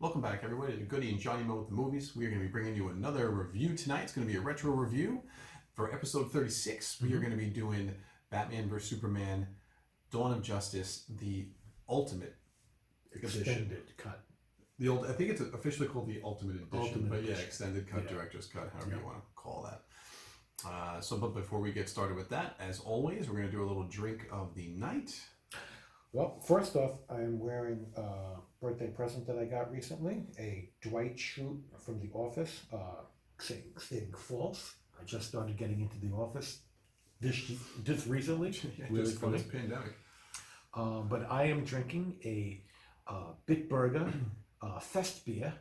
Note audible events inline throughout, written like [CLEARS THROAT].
Welcome back, everybody, to Goody and Johnny Mo with the movies. We are going to be bringing you another review tonight. It's going to be a retro review for episode 36. We are going to be doing Batman vs Superman: Dawn of Justice, the Ultimate Edition. Extended cut. The old, I think it's officially called the Ultimate Edition, Ultimate but yeah, Edition. extended cut, Yeah. director's cut, however you want to call that. Uh, so, but before we get started with that, as always, we're going to do a little drink of the night. Well, first off, I am wearing a birthday present that I got recently, a Dwight Schrute from The Office, uh, saying, saying false. I just started getting into The Office this this recently. [LAUGHS] Yeah, really just funny. this pandemic. Um, but I am drinking a uh, Bitburger [CLEARS THROAT] uh, Fest beer,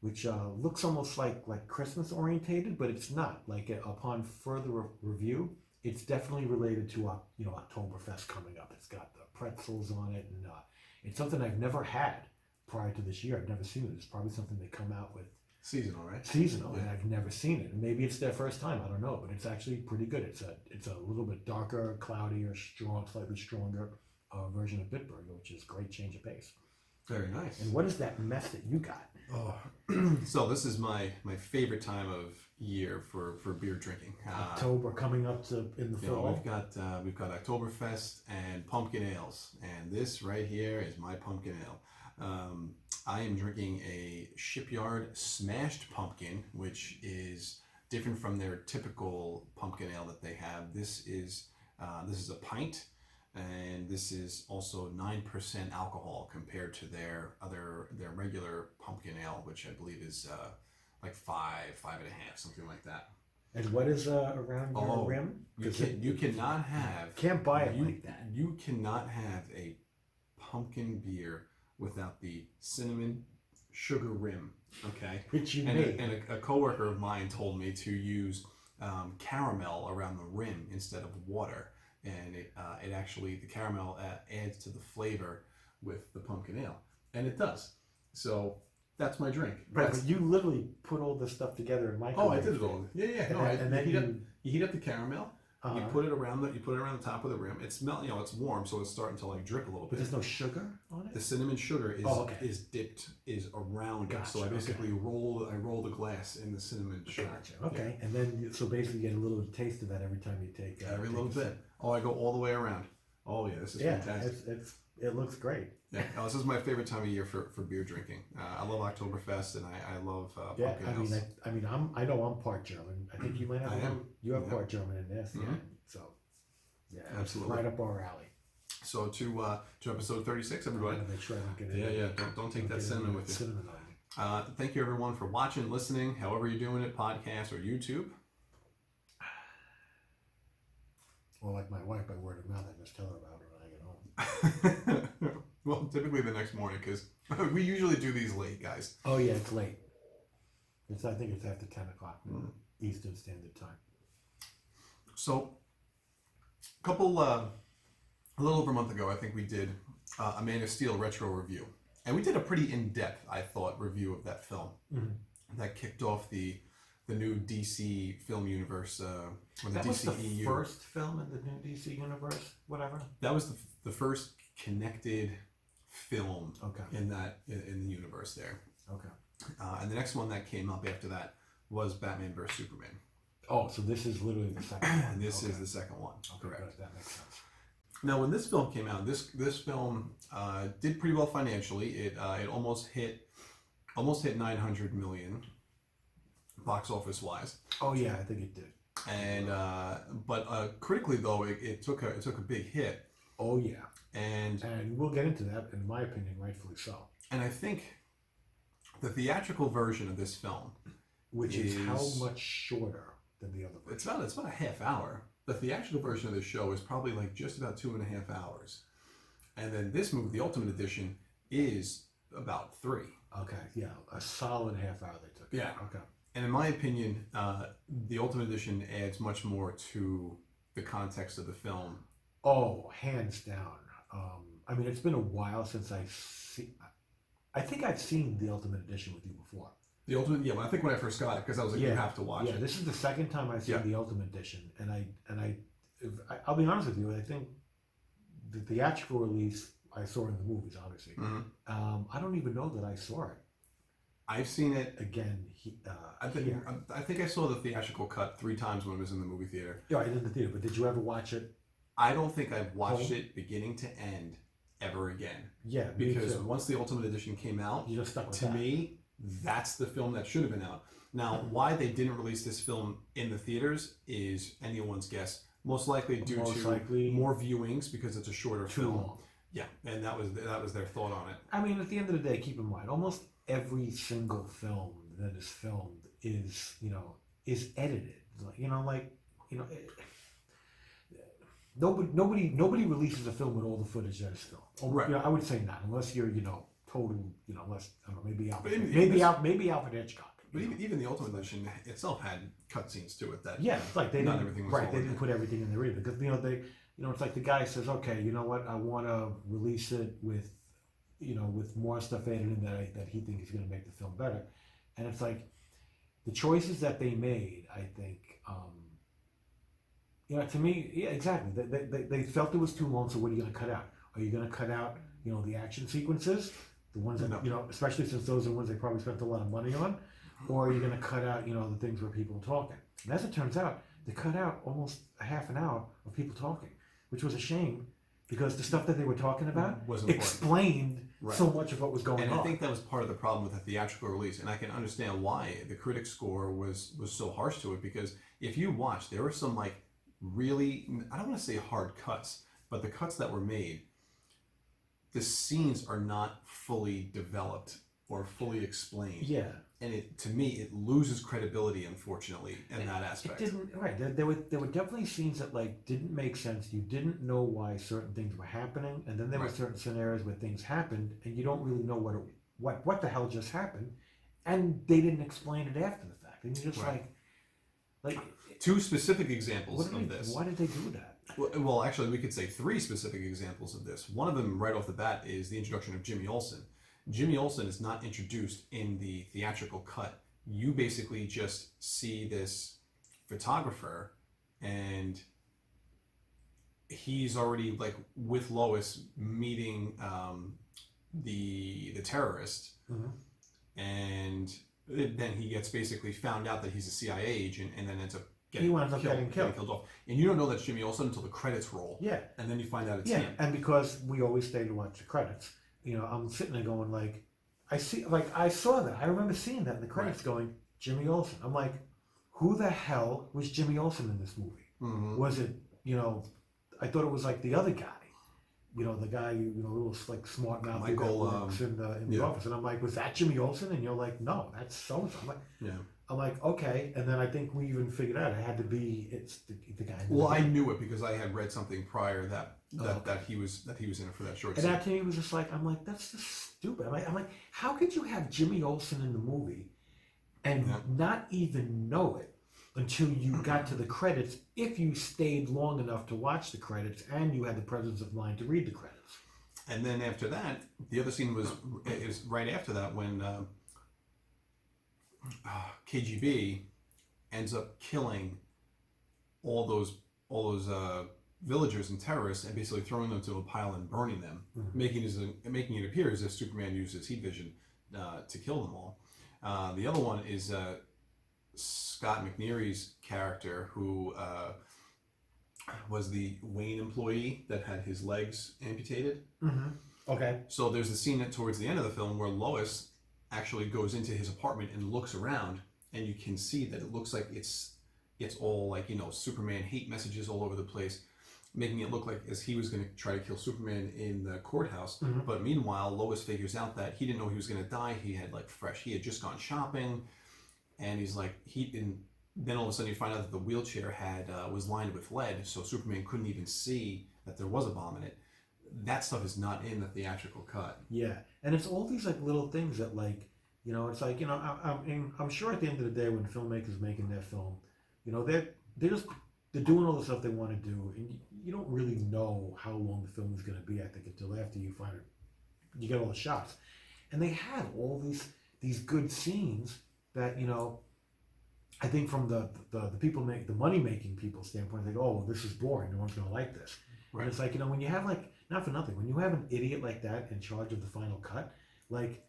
which uh, looks almost like like Christmas orientated, but it's not. Like uh, upon further re- review, it's definitely related to uh, you know Oktoberfest coming up. It's got the pretzels on it, and uh, it's something I've never had prior to this year. I've never seen it. It's probably something they come out with Seasonal, right? seasonal, and I've never seen it. And maybe it's their first time. I don't know, but it's actually pretty good. It's a it's a little bit darker, cloudier, strong, slightly stronger uh, version of Bitburger, which is great change of pace. Very nice. And what is that mess that you got? Oh, [CLEARS THROAT] so this is my my favorite time of year for for beer drinking. Uh, October coming up to in the you know, fall. we've got uh, we've got Oktoberfest and pumpkin ales, and this right here is my pumpkin ale. Um, I am drinking a Shipyard Smashed Pumpkin, which is different from their typical pumpkin ale that they have. This is uh, this is a pint, and this is also nine percent alcohol compared to their other their regular pumpkin ale, which I believe is uh, like five five and a half, something like that. and what is uh, around your Oh, rim? You can it- you cannot have can't buy it you, like that. You cannot have a pumpkin beer without the cinnamon sugar rim. Okay. Which you And, made. a, and a, a coworker of mine told me to use um, caramel around the rim instead of water, and it uh, it actually the caramel uh, adds to the flavor with the pumpkin ale, and it does. So that's my drink. Right, That's- but you literally put all this stuff together in my oh. I did it all. Yeah, yeah. And, I, and then you, heat up, you, you heat up the caramel. You uh, put it around the you put it around the top of the rim. It's melt, you know, it's warm, so it's starting to like drip a little bit. but there's no sugar on it. The cinnamon sugar is Oh, okay. is dipped is around it. So I Gotcha, basically roll I roll the glass in the cinnamon sugar. Gotcha. Okay, and then so basically you get a little taste of that every time you take Yeah, uh, every take little bit. Oh, I go all the way around. Oh yeah, this is Yeah, fantastic. it's, it's it looks great. Yeah, no, this is my favorite time of year for, for beer drinking. Uh, I love Oktoberfest and I, I love uh, Yeah, I mean. I, I mean, I'm I know I'm part German. I think you might have. I am. You have Yeah. part German in this, yeah. Mhm. So, yeah, Absolutely. right up our alley. So to uh, to episode thirty six, everybody. make sure I don't get Yeah, any- yeah. Don't don't take don't that cinnamon with you. Cinnamon. Uh, thank you everyone for watching, listening, however you're doing it, podcast or YouTube. Or like my wife, by word of mouth, I just tell her about it when I get home. [LAUGHS] well, typically the next morning because [LAUGHS] we usually do these late, guys. Oh yeah, it's late. It's I think it's after ten o'clock Mm. Eastern Standard Time. So, a couple, uh, a little over a month ago, I think we did uh, a Man of Steel retro review, and we did a pretty in-depth, I thought, review of that film Mhm. that kicked off the the new DC film universe uh, or the That was the DCEU. first film in the new DC universe. Whatever. That was the, the first connected film Okay. in that in, in the universe there. Okay. Uh, and the next one that came up after that was Batman vs Superman. Oh, so this is literally the second one. [CLEARS THROAT] This okay. is the second one. Okay, Correct. good. That makes sense. Now, when this film came out, this this film uh, did pretty well financially. It uh, it almost hit almost hit 900 million box office wise. Oh yeah, I think it did. And uh, but uh, critically though, it, it took a it took a big hit. Oh yeah, And and we'll get into that. In my opinion, rightfully so. and I think the theatrical version of this film Which is, how much shorter than the other version? it's about it's about a half hour. The theatrical version of the show is probably like just about two and a half hours, and then this movie, the Ultimate Edition, is about three. Okay, yeah, a solid half hour they took. Yeah. Okay. And in my opinion, uh, the Ultimate Edition adds much more to the context of the film. Oh, hands down. Um, I mean, it's been a while since I see. I think I've seen the Ultimate Edition with you before. The Ultimate, yeah. When I think when I first got it, because I was like, you have to watch yeah, it. this is the second time I've seen Yeah. the Ultimate Edition, and I and I, if, I, I'll be honest with you. I think the theatrical release I saw in the movies, obviously. Mhm. Um, I don't even know that I saw it I've seen it. again. He, uh, I think here. I think I saw the theatrical cut three times when it was in the movie theater. Yeah, I did in the theater, but did you ever watch it? I don't think I've watched Home? it beginning to end ever again Yeah, because once the Ultimate Edition came out, you just stuck with to that. me, that's the film that should have been out. Now, Mm-hmm. why they didn't release this film in the theaters is anyone's guess. Most likely due Most to likely more viewings because it's a shorter too film. long. Yeah, and that was that was their thought on it. I mean, at the end of the day, keep in mind, almost every single film that is filmed is, you know, is edited. Like, You know, like, you know, it, nobody, nobody, nobody releases a film with all the footage that is filmed. Or, Right. You know, I would say not, unless you're, you know, total, you know, unless I don't know, maybe Alfred, even- maybe Al, maybe Alfred Hitchcock. But even, even the Ultimate Edition itself had cutscenes to it that Yeah, it's like they Not didn't, everything was right. They didn't put everything in there either because you know they, you know, it's like the guy says, okay, you know what, I want to release it with, you know, with more stuff added in that I, that he thinks is going to make the film better, and it's like, the choices that they made, I think, um, you know, to me, yeah, exactly. They, they, they, felt it was too long, so what are you going to cut out? Are you going to cut out, you know, the action sequences, the ones that No. you know, especially since those are the ones they probably spent a lot of money on, or are you going to cut out, you know, the things where people are talking? And as it turns out, they cut out almost a half an hour of people talking, which was a shame because the stuff that they were talking about mm, was important. explained Right. so much of what was going And on. I think that was part of the problem with the theatrical release, and I can understand why the critic score was was so harsh to it. Because if you watch, there were some like really I don't want to say hard cuts, but the cuts that were made, the scenes are not fully developed or fully explained, yeah, and it to me it loses credibility, unfortunately, in that aspect. it didn't. Right, there, there were there were definitely scenes that like didn't make sense. You didn't know why certain things were happening, and then there were certain scenarios where things happened, and you don't really know what it, what what the hell just happened, and they didn't explain it after the fact, and you're just Right. like, like Two specific examples of they, this. why did they do that? Well, well, actually, we could say three specific examples of this. One of them, right off the bat, is the introduction of Jimmy Olsen. Jimmy Olsen is not introduced in the theatrical cut. You basically just see this photographer, and he's already like with Lois meeting um, the the terrorist, Mhm. and then he gets basically found out that he's a CIA agent, and then ends up getting He winds up getting killed. off. And you don't know that's Jimmy Olsen until the credits roll, Yeah, and then you find out it's yeah, him. and because we always stay to watch the credits, you know, I'm sitting there going like, I see, like I saw that. I remember seeing that in the credits, going Jimmy Olsen. I'm like, who the hell was Jimmy Olsen in this movie? Mhm. Was it, you know, I thought it was like the other guy, you know, the guy, you know, little like smart mouth that works um, in the in the yeah. office, and I'm like, was that Jimmy Olsen? And you're like, no, that's so and so. I'm like, Yeah. I'm like, okay, and then I think we even figured out it had to be it's the, the guy. in the Well, I beginning. knew it because I had read something prior that Oh, that, okay. that he was that he was in it for that short And scene. that to me was just like, I'm like, that's just stupid. I'm like, I'm like how could you have Jimmy Olsen in the movie and Yeah. not even know it until you got to the credits if you stayed long enough to watch the credits and you had the presence of mind to read the credits? And then after that, the other scene was is right after that when uh, KGB ends up killing all those all those uh, villagers and terrorists and basically throwing them to a pile and burning them, Mhm. making it making it appear as if Superman uses heat vision uh, to kill them all. Uh, the other one is uh, Scott McNairy's character who. Uh, was the Wayne employee that had his legs amputated. Mm-hmm. Okay. So there's the scene at, towards the end of the film where Lois actually goes into his apartment and looks around, and you can see that it looks like it's it's all like you know Superman hate messages all over the place, making it look like as he was going to try to kill Superman in the courthouse. Mhm. But meanwhile, Lois figures out that he didn't know he was going to die. He had like fresh. He had just gone shopping, and he's like he and then all of a sudden you find out that the wheelchair had uh, was lined with lead, so Superman couldn't even see that there was a bomb in it. That stuff is not in the theatrical cut. Yeah, and it's all these like little things that like you know it's like you know I, I'm I'm sure at the end of the day when filmmakers making their film, you know they're they're just they're doing all the stuff they want to do, and you, you don't really know how long the film is going to be. I think until after you find it, you get all the shots, and they had all these these good scenes that you know. I think from the the, the people make the money making people standpoint, they go, "Oh, this is boring. No one's going to like this." Right. And it's like you know when you have like not for nothing when you have an idiot like that in charge of the final cut, like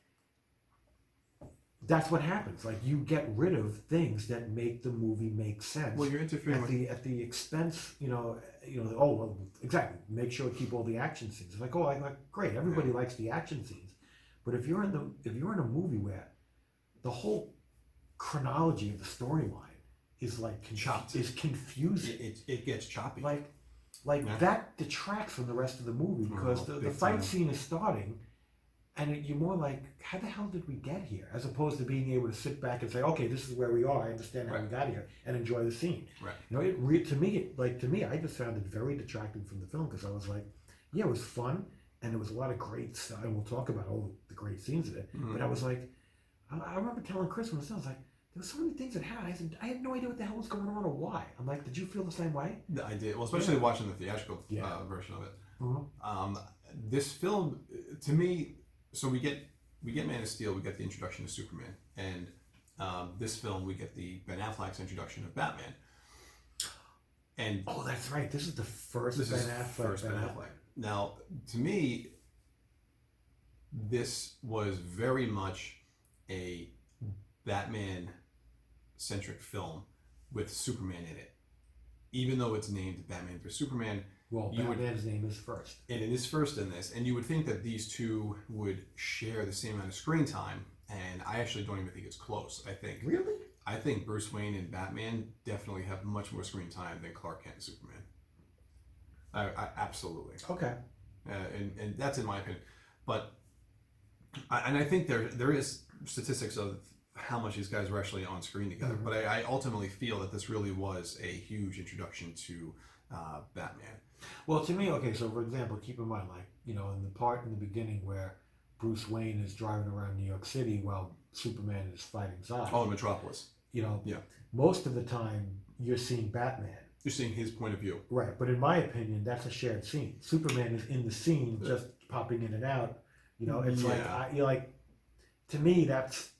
that's what happens. Like you get rid of things that make the movie make sense Well, you're interfering at with. the at the expense, you know, eh, you know. Oh well, exactly. Make sure to keep all the action scenes. It's like oh, I like great. Everybody likes the action scenes, but if you're in the if you're in a movie where the whole chronology of the storyline is like conf- Chopped. is confusing, It, it, it gets choppy. like like Yeah. that detracts from the rest of the movie because Oh, the, the fight time. scene is starting and you're more like how the hell did we get here as opposed to being able to sit back and say okay this is where we are i understand how we got here and enjoy the scene Right. you know it re- to me it, like to me i just found it very detracting from the film because i was like yeah it was fun and there was a lot of great stuff and we'll talk about all the great scenes of it Mhm. but i was like I, I remember telling chris when I was like there were so many things that happened. I, said, I had no idea what the hell was going on or why. I'm like, did you feel the same way? I did. Well, especially watching the theatrical Yeah. uh, version of it. Mm-hmm. Um, this film, uh, to me, so we get we get Man of Steel, we get the introduction of Superman, and um, this film we get the Ben Affleck's introduction of Batman. And Oh, that's right. This is the first this Ben is Affleck. first Ben Affleck. Now, to me, this was very much a Batman centric film with Superman in it. Even though it's named Batman vs Superman, Well, You would- Batman's name is first. and it is first in this, and you would think that these two would share the same amount of screen time, and I actually don't even think it's close. I think Really? I think Bruce Wayne and Batman definitely have much more screen time than Clark Kent and Superman. I, I absolutely, Okay. uh, and and that's in my opinion. But I, and I think there there is statistics of how much these guys were actually on screen together. Mhm. But I, I ultimately feel that this really was a huge introduction to uh, Batman. Well, to me, okay. So, for example, keep in mind, like you know, in the part in the beginning where Bruce Wayne is driving around New York City while Superman is fighting Zod. Oh, Metropolis. You know, Yeah. most of the time you're seeing Batman. You're seeing his point of view. Right, but in my opinion, that's a shared scene. Superman is in the scene, Yeah. just popping in and out. You know, it's like I, you're like, to me, that's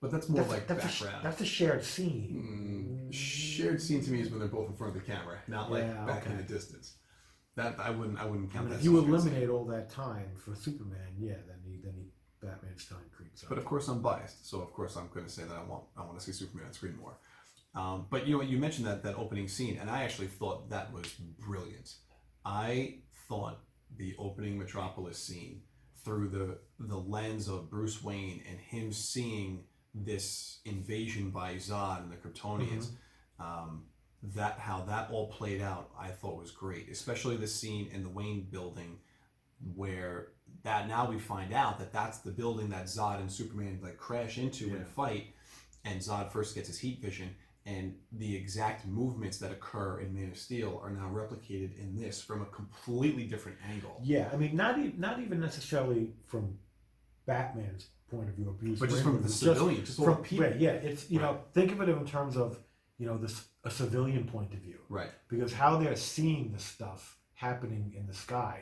But that's more that's, like that's, a, background. that's a shared scene. Mm, shared scene to me is when they're both in front of the camera, not like Yeah, back in the distance. That I wouldn't I wouldn't I count mean, that. if you a shared scene. eliminate all that time for Superman, yeah, then he, then he, Batman's time creeps up. But of course I'm biased, so of course I'm going to say that I want I want to see Superman on screen more. Um, but you know? You mentioned that that opening scene, and I actually thought that was brilliant. I thought the opening Metropolis scene through the the lens of Bruce Wayne and him seeing this invasion by Zod and the Kryptonians, um, that how that all played out, I thought was great. Especially the scene in the Wayne building where that now we find out that that's the building that Zod and Superman like crash into Yeah. and fight, and Zod first gets his heat vision, and the exact movements that occur in Man of Steel are now replicated in this from a completely different angle. yeah, I mean, not e- not even necessarily from Batman's point of view, Bruce But just from the just civilian, just all from people. right, yeah, it's you know, think of it in terms of you know this a civilian point of view. Right. because how they're seeing the stuff happening in the sky,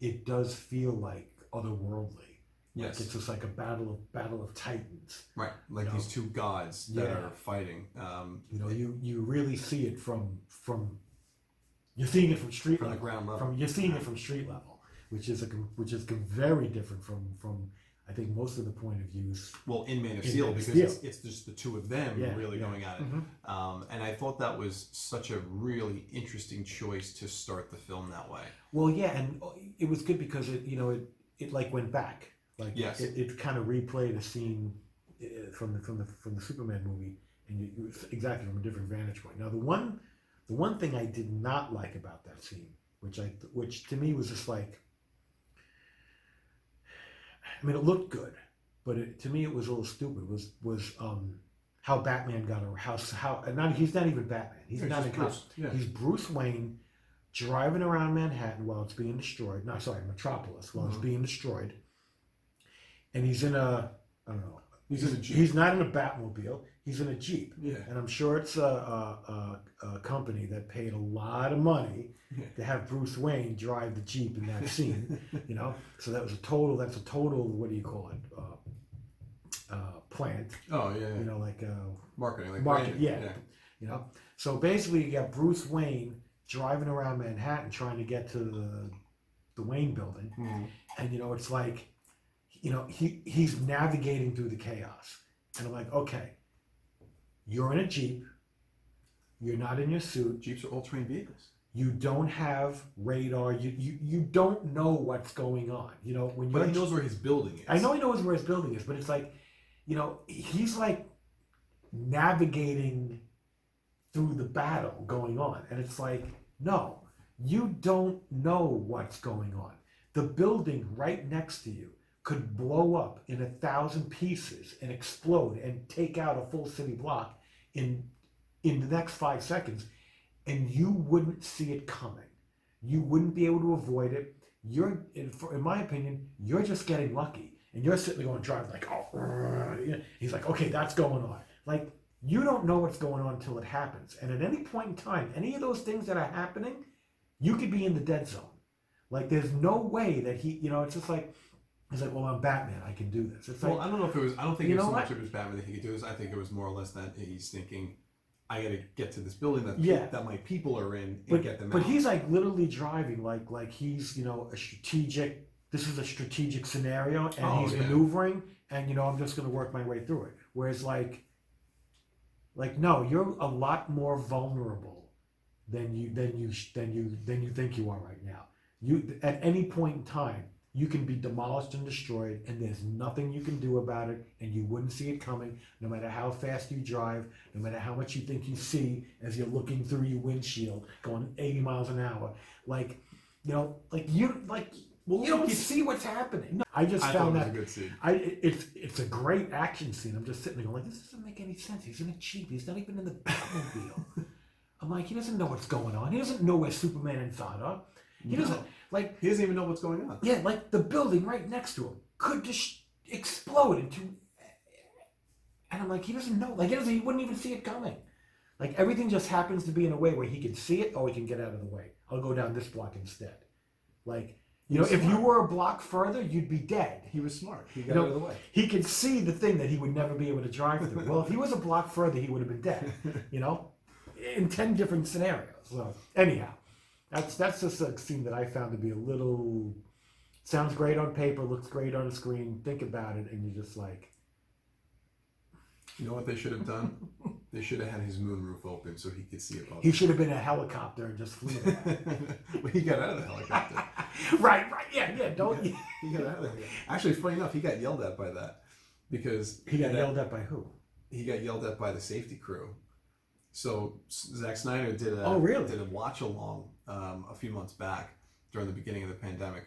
it does feel like otherworldly. Like Yes. it's just like a battle of battle of titans. Right. Like You these two gods that Yeah. are fighting. Um, You know, you you really see it from from you're seeing it from street from the level. ground level. From you're seeing it from street level, which is a which is very different from from I think most of the point of views. well, in Man of In Steel, Man of because Steel. it's, it's just the two of them Yeah, really yeah. going at it. Um, and I thought that was such a really interesting choice to start the film that way. Well, yeah, and it was good because it you know it it like went back. Like Yes. it, it kind of replayed a scene uh, from the from the from the Superman movie, and you, you exactly from a different vantage point. Now the one the one thing I did not like about that scene, which I which to me was just like, I mean, it looked good, but it, to me it was a little stupid. Was was um how Batman got a house how not he's not even Batman. He's not Bruce. costume. Yeah. He's Bruce Wayne driving around Manhattan while it's being destroyed. No, sorry, Metropolis while it's being destroyed. And he's in a, I don't know. He's in a Jeep. He's not in a Batmobile. He's in a Jeep. Yeah. And I'm sure it's a, a, a, a company that paid a lot of money Yeah. to have Bruce Wayne drive the Jeep in that scene. [LAUGHS] you know, so that was a total. That's a total. What do you call it? Uh, uh, plant. Oh yeah. yeah. You know, like uh, Marketing, like Market- branding. yeah. you know. So basically, you got Bruce Wayne driving around Manhattan trying to get to the the Wayne building, Mhm. and you know it's like, you know, he he's navigating through the chaos, And I'm like, okay, you're in a Jeep, you're not in your suit, Jeeps are all-terrain vehicles. you don't have radar, you, you, you don't know what's going on. You know, when But you're he knows where his building is. I know he knows where his building is, but it's like, you know, he's like navigating through the battle going on. And it's like, no, you don't know what's going on. The building right next to you could blow up in a thousand pieces and explode and take out a full city block in in the next five seconds, and you wouldn't see it coming. You wouldn't be able to avoid it. You're, in, in my opinion, you're just getting lucky, and you're sitting there going driving like, oh, he's like, okay, that's going on. Like you don't know what's going on until it happens, and at any point in time, any of those things that are happening, you could be in the dead zone. Like there's no way that he, you know, it's just like he's like, well, I'm Batman, I can do this. It's like, Well, I don't know if it was. I don't think it was so what? much of his Batman that he could do this. I think it was more or less that he's thinking, I got to get to this building that Yeah. that my people are in and but, get them out. but out. he's like literally driving like like he's you know a strategic this is a strategic scenario and Oh, he's yeah. maneuvering and you know i'm just going to work my way through it whereas like like no you're a lot more vulnerable than you than you than you than you think you are right now you at any point in time you can be demolished and destroyed and there's nothing you can do about it and you wouldn't see it coming no matter how fast you drive no matter how much you think you see as you're looking through your windshield going 80 miles an hour like you know like you like Well, you don't he's- see what's happening i just I thought it found was that a good scene. I it's it's a great action scene. I'm just sitting there going like, this doesn't make any sense. He's in a jeep. He's not even in the Batmobile. [LAUGHS] I'm like, he doesn't know what's going on. He doesn't know where Superman and Zod are. He doesn't No. Like He doesn't even know what's going on. yeah, like the building right next to him could just explode into. And I'm like, he doesn't know. Like he doesn't. He wouldn't even see it coming. Like everything just happens to be in a way where he can see it or he can get out of the way. I'll go down this block instead. Like you know, if you were a block further, you'd be dead He was smart. He got You know, out of the way. he could see the thing that he would never be able to drive through. Well, if he was a block further, he would have been dead. [LAUGHS] You know, in ten different scenarios. So anyhow, that's that's just a scene that I found to be a little sounds great on paper, looks great on the screen. Think about it, and you're just like, You know what they should have done? they should have had his moonroof open so he could see above. he should have been a helicopter and just flew well, [LAUGHS] he got out of the helicopter. [LAUGHS] right, right, yeah, yeah. Don't He got [LAUGHS] out of there. Actually, funny enough, he got yelled at by that because he got that- yelled at by who? he got yelled at by the safety crew. So Zack Snyder did a Oh, really? did a watch along um, a few months back during the beginning of the pandemic,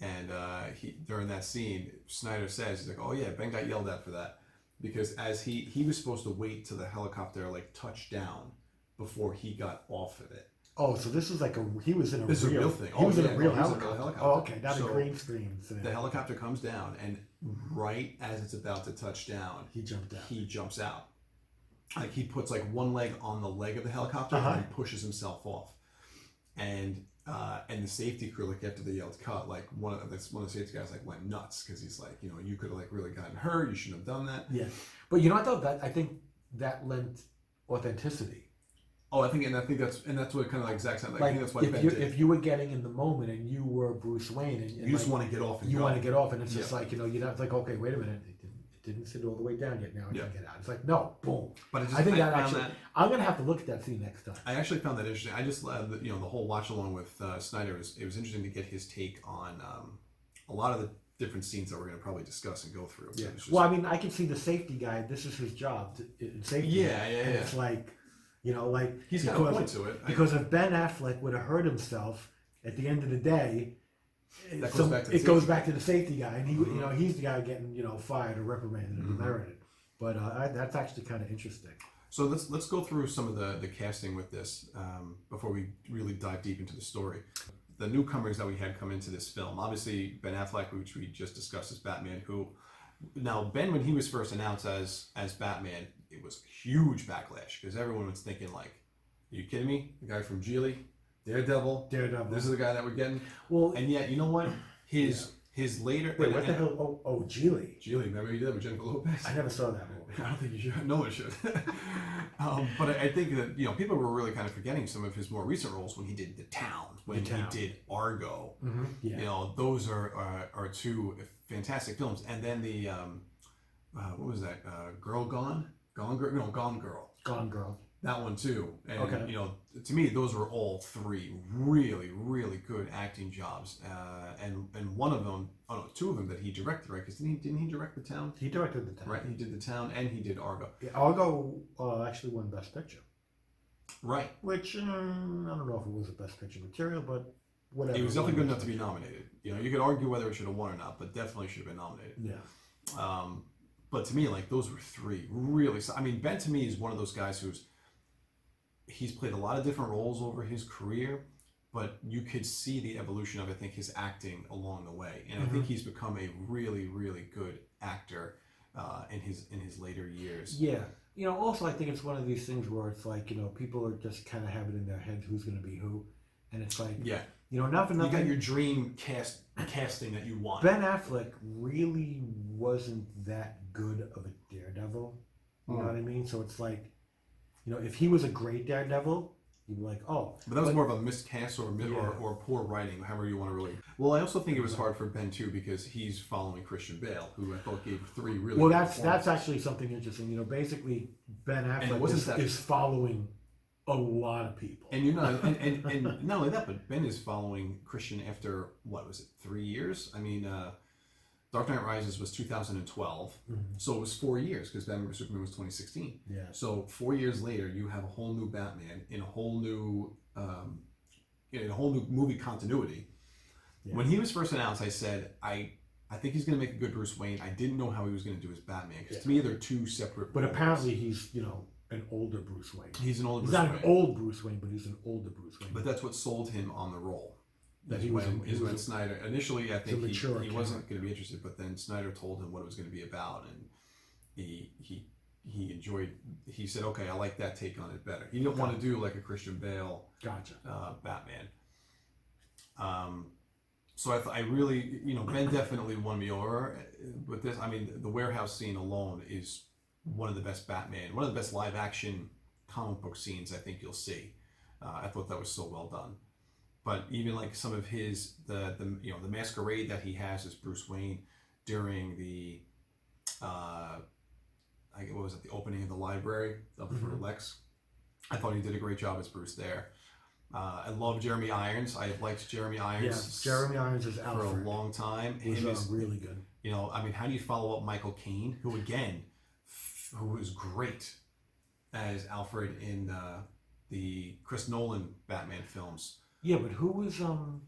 and uh, he during that scene, Snyder says he's like, "Oh yeah, Ben got yelled at for that because as he he was supposed to wait till the helicopter like touched down before he got off of it. Oh, so this was like a he was in a This is a real, real thing. He Oh, was in yeah, a real he was in a real helicopter. helicopter. Oh, okay, not So, a green screen. thing. The helicopter comes down, and right as it's about to touch down, he jumped out. he jumps out. Like he puts like one leg on the leg of the helicopter Uh-huh. and then pushes himself off. And uh, and the safety crew like after they yelled cut, like one of this one of the safety guys like went nuts because he's like, you know, you could have like really gotten hurt. You shouldn't have done that. Yeah, but you know what though? That I think that lent authenticity. Oh, I think and I think that's and that's what kind of like Zack said. Like, I think that's why if Ben you did. if you were getting in the moment and you were Bruce Wayne and, and you just like, want to get off and you want to get off and it's just like you know you're not like okay wait a minute didn't, sit all the way down yet now I Yeah. can get out. It's like no boom. But I, just, I think that found actually that I'm gonna have to look at that scene next time. I actually found that interesting. I just uh, the- you know the whole watch along with uh, Snyder was it was interesting to get his take on um, a lot of the different scenes that we're going to probably discuss and go through. Yeah. it was just- Well, I mean, I can see the safety guy. This is his job to, in safety. Yeah, yeah, And yeah. It's like, you know, like he's got a because- point to it. I- Because if Ben Affleck would have hurt himself at the end of the day, That goes some- back to the it goes safety back to the safety guy, and he, you know, he's the guy getting you know fired or reprimanded or Mhm. demerits. But uh, I, that's actually kind of interesting. So let's let's go through some of the the casting with this um, before we really dive deep into the story. The newcomers that we had come into this film, obviously Ben Affleck, which we just discussed as Batman. Who now Ben, when he was first announced as as Batman, it was huge backlash because everyone was thinking like, "Are you kidding me? The guy from Gigli, Daredevil. Daredevil. This is the guy that we're getting." well, And yet, you know what? His his later. wait, and- what the and- hell? Oh, oh, Gigli. Gigli, remember you did that with Jennifer Lopez? I never saw that movie. [LAUGHS] I don't think you should. No one should. [LAUGHS] um, but I, I think that you know people were really kind of forgetting some of his more recent roles when he did The Town, when The Town. he did Argo. Mm-hmm. Yeah. You know, those are, are are two fantastic films. And then the um, uh, what was that? Uh, Girl Gone, Gone Girl, no, Gone Girl. Gone Girl. That one too. And Okay. you know, to me, those were all three really, really good acting jobs. Uh, and and one of them, oh no, two of them that he directed, right? Because didn't he didn't he direct the town? He directed the town. Right, he did the town and he did Argo. Yeah, Argo uh, actually won Best Picture, Right, which um, I don't know if it was the Best Picture material, but whatever. he was definitely good enough to be nominated. You know, you could argue whether it should have won or not, but definitely should have been nominated. Yeah. Um, but to me, like those were three really. I mean, Ben to me is one of those guys who's he's played a lot of different roles over his career, but you could see the evolution of I think his acting along the way, and I think he's become a really, really good actor uh, in his in his later years. Yeah. You know, also I think it's one of these things where it's like, you know, people are just kind of have it in their heads who's going to be who. And it's like, Yeah, you know, not for you got your dream cast casting that you want. Ben Affleck really wasn't that good of a daredevil. You know Hmm. what I mean? So it's like, you know, if he was a great daredevil, you'd be like, oh. But that was more of a miscast or, mi- or, Yeah. or poor writing, however you want to really. Well, I also think it was hard for Ben too because he's following Christian Bale, who I thought gave three really. Well, good that's that's performances. actually something interesting. You know, basically, Ben Affleck wasn't is, that- is following a lot of people. And you're not, and, and, [LAUGHS] and not only that, but Ben is following Christian after what was it, three years? I mean, uh, Dark Knight Rises was 2012, Mhm. so it was four years because Batman vs Superman was 2016. Yeah. So four years later, you have a whole new Batman in a whole new, um, in a whole new movie continuity. Yeah. When he was first announced, I said, I, I think he's going to make a good Bruce Wayne. I didn't know how he was going to do his Batman because to me they're two separate. But roles. apparently, he's you know an older Bruce Wayne. he's an older He's Bruce not Wayne. an old Bruce Wayne, but he's an older Bruce Wayne. But that's what sold him on the role. That he was when, he is when Snyder initially I think he, he wasn't going to be interested, but then Snyder told him what it was going to be about, and he he he enjoyed. He said, "Okay, I like that take on it better." He didn't want to do like a Christian Bale gotcha. uh, Batman. Um, so I, th- I really, you know, Ben definitely won me over with this. I mean, the warehouse scene alone is one of the best Batman, one of the best live action comic book scenes I think you'll see. Uh, I thought that was so well done. But even like some of his the the you know the masquerade that he has as Bruce Wayne during the uh, I what was it the opening of the library up for Mhm. Lex. I thought he did a great job as Bruce there. Uh, I love Jeremy Irons. I have liked Jeremy Irons Jeremy Irons is for a long time. was Him uh, really good. you know, I mean, how do you follow up Michael Caine, who again, f- who was great as Alfred in uh, the Chris Nolan Batman films? Yeah, but who was um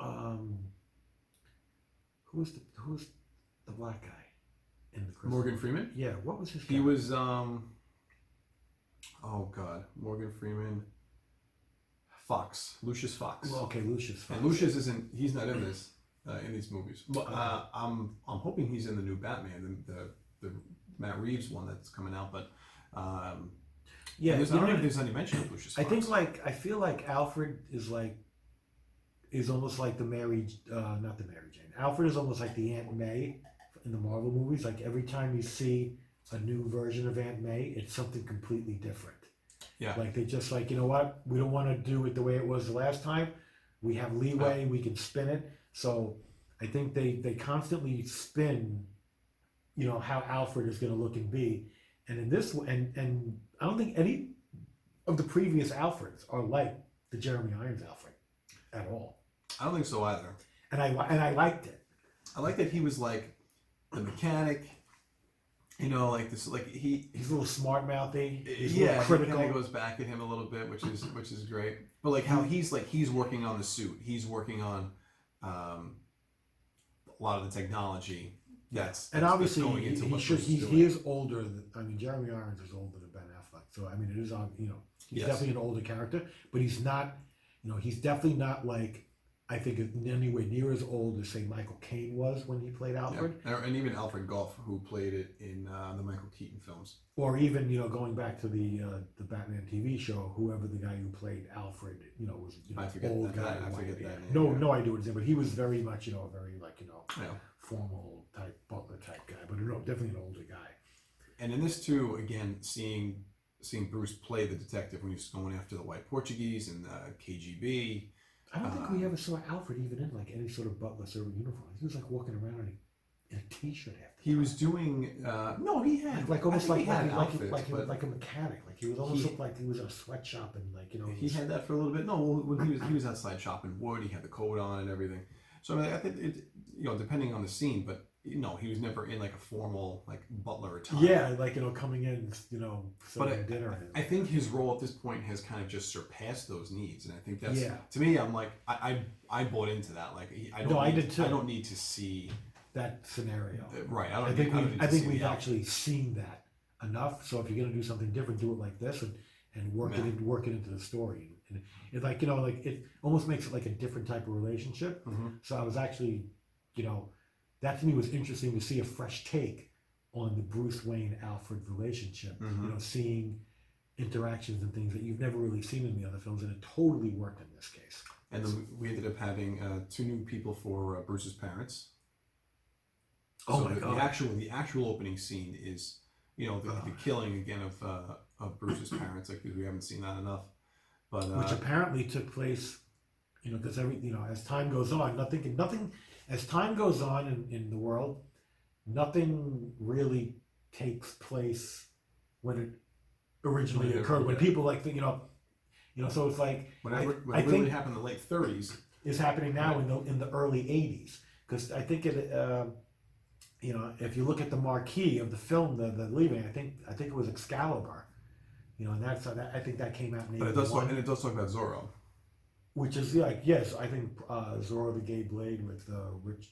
um who was the who was the black guy in the Christmas? Morgan Freeman. Yeah, what was his? He guy? was, um, oh god, Morgan Freeman. Fox, Lucius Fox. Well, okay, Lucius. Fox. and Lucius isn't. He's not in this. Uh, in these movies, but uh, I'm I'm hoping he's in the new Batman, the the, the Matt Reeves one that's coming out. But um, Yeah, there's, I don't know, if there's any mention of Lucius. I Fox. think like I feel like Alfred is like is almost like the Mary, uh, not the Mary Jane. Alfred is almost like the Aunt May in the Marvel movies. Like every time you see a new version of Aunt May, it's something completely different. Yeah. Like they just like you know what we don't want to do it the way it was the last time. We have leeway. We can spin it. So I think they they constantly spin, you know how Alfred is going to look and be, and in this one- and and I don't think any of the previous Alfreds are like the Jeremy Irons Alfred at all. I don't think so either. And I and I liked it. I like that he was like the mechanic. You know, like this, like he. He's a little smart mouthy. Yeah, critical. kind of goes back at him a little bit, which is which is great. But like how he's like he's working on the suit. He's working on um, a lot of the technology. That's, and obviously, that's going he, what should. He, doing. he is older. Than, I mean, Jeremy Irons is older than Ben Affleck. So I mean, it is on. You know, he's Yes. definitely an older character, but he's not. You know, he's definitely not like. I think in any way near as old as say Michael Caine was when he played Alfred, And- and even Alfred Gough, who played it in uh, the Michael Keaton films. or even you know going back to the uh, the Batman TV show, whoever the guy who played Alfred, you know, was you know I forget old that- guy. I forget that name, No, yeah. no idea what his name, but he was very much you know a very like you know Yeah. formal type butler type guy, but no, definitely an older guy. And in this too, again, seeing seeing Bruce play the detective when he was going after the white Portuguese and uh, KGB. I don't think we Uh, ever saw Alfred even in like any sort of butler of uniform. He was like walking around and in a t-shirt after. He was doing. Uh, no, he had like almost like he had like, like, like, like a mechanic. Like he was almost He- like he was in a sweatshop and like you know. he had that for a little bit. No, when he was he was outside chopping wood, he had the coat on and everything. So I mean, I think it, you know, depending on the scene, but you know, he was never in like a formal like butler attire. yeah, like you know, coming in, you know, But serving dinner. And, I think his role at this point has kind of just surpassed those needs, and I think that's Yeah. to me. I'm like, I I, I bought into that. Like, I don't. No, I need, did too. I don't need to see. that scenario. uh, Right. I don't. I think need, we, I to think we've actually seen that enough. So if you're gonna do something different, do it like this and, and work Yeah. it in, work it into the story. And it like you know like it almost makes it like a different type of relationship. Mhm. So I was actually, you know, that to me was interesting to see a fresh take on the Bruce Wayne Alfred relationship. Mhm. You know, seeing interactions and things that you've never really seen in the other films, and it totally worked in this case. And then we ended up having uh, two new people for uh, Bruce's parents. Oh So my the, God. The actual the actual opening scene is you know the, the killing again of uh, of Bruce's parents like because we haven't seen that enough. But uh, which apparently took place, you know, because every you know as time goes on, nothing nothing as time goes on in, in the world, nothing really takes place when it originally When it- occurred. When yeah. people like you know, you know, so it's like whenever I- when I it really think- happened in the late 30s. is happening now in the in the early '80s because I think it. um you know, if you look at the marquee of the film, the the leaving, I think I think it was Excalibur. You know, and that's that, I think that came out in But it does talk, '81. and it does talk about Zorro. Which is like yes, I think uh, Zorro the Gay Blade with uh, Rich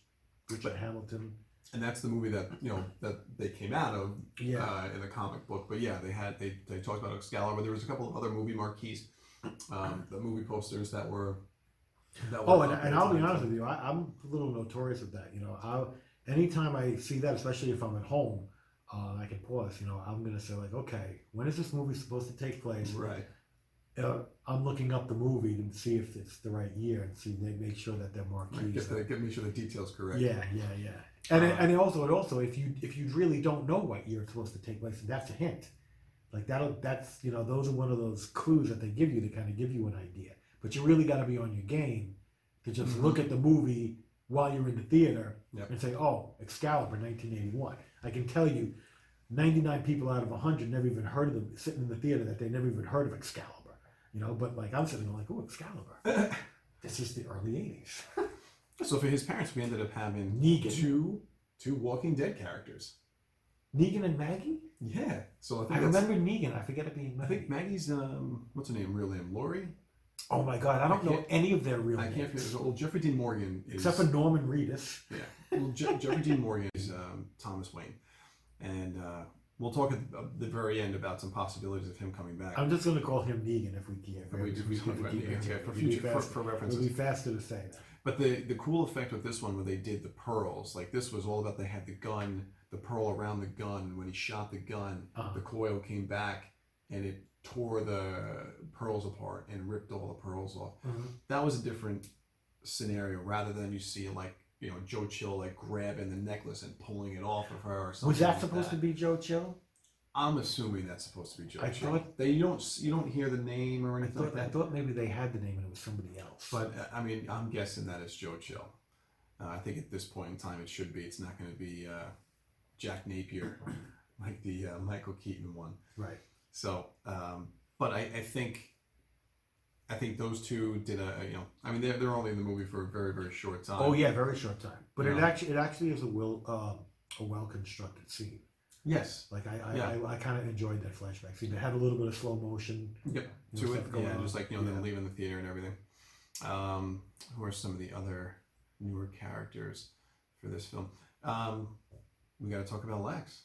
Richard Hamilton. and that's the movie that you know that they came out of Yeah, uh, in the comic book. But yeah, they had they, they talked about Excalibur. There was a couple of other movie marquees, um, the movie posters that were. That Oh, and, and I'll be honest with you, I, I'm a little notorious with that. You know, I anytime I see that, especially if I'm at home, uh, I can pause. You know, I'm gonna say like, okay, when is this movie supposed to take place? Right. Uh, I'm looking up the movie to see if it's the right year and see they make sure that Right, marquees. Get, the, get me sure the details correct. Yeah, yeah, yeah. And it, Uh, and it also it also if you if you really don't know what year it's supposed to take place, that's a hint. Like that'll that's you know those are one of those clues that they give you to kind of give you an idea. But you really got to be on your game to just Mhm. look at the movie while you're in the theater Yep. and say, "Oh, Excalibur, 1981." I can tell you, 99 people out of 100 never even heard of them sitting in the theater that they never even heard of Excalibur. You know, but like I'm sitting there like, "Oh, Excalibur." [LAUGHS] this is the early 80s. [LAUGHS] So for his parents, we ended up having Negan. two two Walking Dead characters. Negan and Maggie? Yeah. So I think I remember Negan. I forget it being I think Maggie's um what's her name? Real name? Lori. Oh my god, I don't I know any of their real I names. can't forget. Well, Jeffrey Dean Morgan is Except for Norman Reedus. yeah. Well, Je- Jeffrey Dean Morgan is um, Thomas Wayne, and uh, we'll talk at the, the very end about some possibilities of him coming back. I'm just going to call him Negan if we can. If we- if we Negan, okay, for future for, for It'll be faster to say that. But the the cool effect with this one, where they did the pearls, like this was all about they had the gun, the pearl around the gun. When he shot the gun, Uh-huh. the coil came back and it tore the pearls apart and ripped all the pearls off. That was a different scenario rather than you see like you know Joe Chill like grabbing the necklace and pulling it off of her or something. Was that like supposed to be Joe Chill? I'm assuming that's supposed to be Joe I Chill. thought- they you don't you don't hear the name or I anything thought, like I thought maybe they had the name and it was somebody else. But uh, I mean, I'm guessing that it's Joe Chill. Uh, I think at this point in time, it should be. It's not going to be uh, Jack Napier like the uh, Michael Keaton one. right. So, um, but I, I think, I think those two did a you know. I mean, they're, they're only in the movie for a very very short time. Oh yeah, very short time. But it Yeah. actually it actually is a will um, a well constructed scene. Yes. Like I I, Yeah. I, I kind of enjoyed that flashback scene. It had a little bit of slow motion. Yep. you know, To it. stuff going Yeah. on. Just like you know Yeah. them leaving the theater and everything. Um, who are some of the other newer characters for this film? Um, we got to talk about Lex.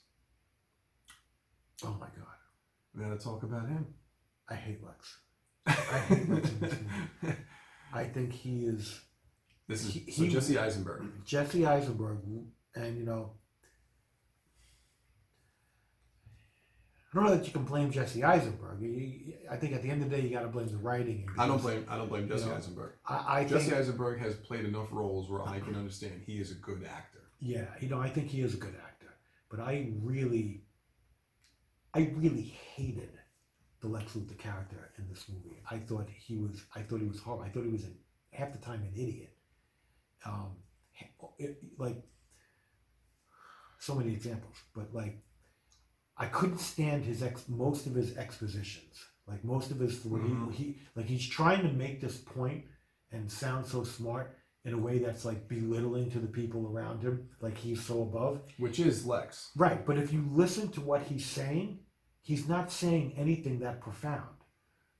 Oh my god, We got to talk about him. I hate Lex. I hate. I think he is This is He- so he- Jesse Eisenberg. Jesse Eisenberg, and you know, I don't know that you can blame Jesse Eisenberg. You- you- I think at the end of the day, you got to blame the writing. I don't because blame I don't blame Jesse Eisenberg. I, I Jesse think, Eisenberg has played enough roles where I can uh, understand he is a good actor. yeah, you know, I think he is a good actor, but I really, I really hated the Lex Luthor character in this movie. I thought he was, I thought he was horrible. I thought he was an, half the time an idiot. Um, it, like so many examples, but like, I couldn't stand his ex most of his expositions. Like most of his Mhm. he, he like he's trying to make this point and sound so smart in a way that's like belittling to the people around him, like he's so above. Which is Lex. Right, but if you listen to what he's saying, he's not saying anything that profound.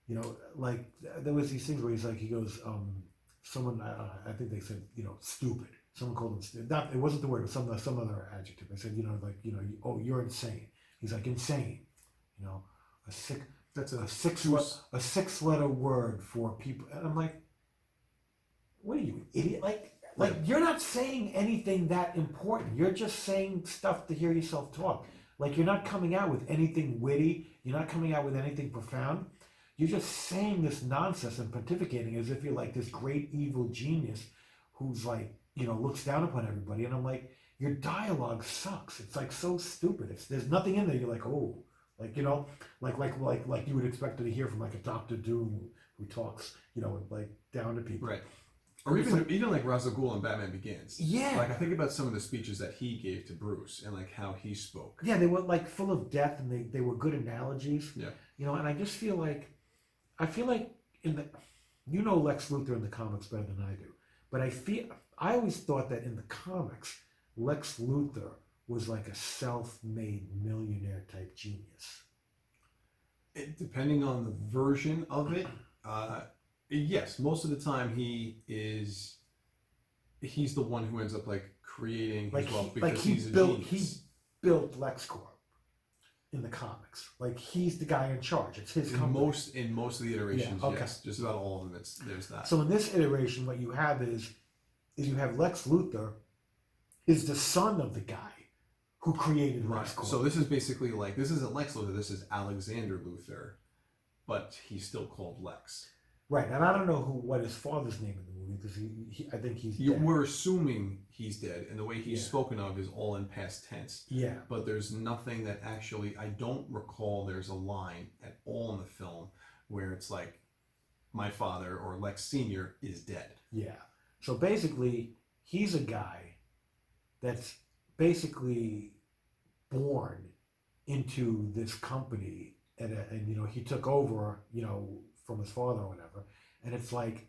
You know, like there was these things where he's like, he goes, um, someone, uh, I think they said, you know, stupid. Someone called him stupid. Not, it wasn't the word, it was some some other adjective. They said, you know, like, you know, you, oh, you're insane. He's like insane. You know, a sick, That's a a six le- a six letter word for people. And I'm like, what are you, idiot? Like, like you're not saying anything that important. You're just saying stuff to hear yourself talk. Like you're not coming out with anything witty. You're not coming out with anything profound. You're just saying this nonsense and pontificating as if you're like this great evil genius who's like, you know, looks down upon everybody. And I'm like, your dialogue sucks. It's like so stupid. It's there's nothing in there. You're like, oh, like you know, like like like like you would expect to hear from like a Doctor Doom who talks, you know, like down to people. right. Or even even like Ra's al Ghul in Batman Begins. Yeah. Like I think about some of the speeches that he gave to Bruce and like how he spoke. Yeah, they were like full of depth and they, they were good analogies. Yeah. You know, and I just feel like I feel like in the you know Lex Luthor in the comics better than I do. But I feel I always thought that in the comics, Lex Luthor was like a self made millionaire type genius. It, depending on the version of it, uh, yes, most of the time he is. He's the one who ends up like creating Like his wealth he, because like he he's a built genius. he built LexCorp in the comics. Like he's the guy in charge. It's his in company. most in most of the iterations, Yeah, okay. yes, just about all of them. It's there's that. So in this iteration, what you have is is you have Lex Luthor is the son of the guy who created right. LexCorp. So this is basically like this isn't Lex Luthor. This is Alexander Luthor, but he's still called Lex. Right, and I don't know who what his father's name in the movie because he, he I think he's You, dead. we're assuming he's dead, and the way he's Yeah. spoken of is all in past tense. yeah, But there's nothing that actually I don't recall. There's a line at all in the film where it's like, my father or Lex Senior is dead. yeah. So basically, he's a guy that's basically born into this company, and, uh, and you know he took over, you know, from his father or whatever, and it's like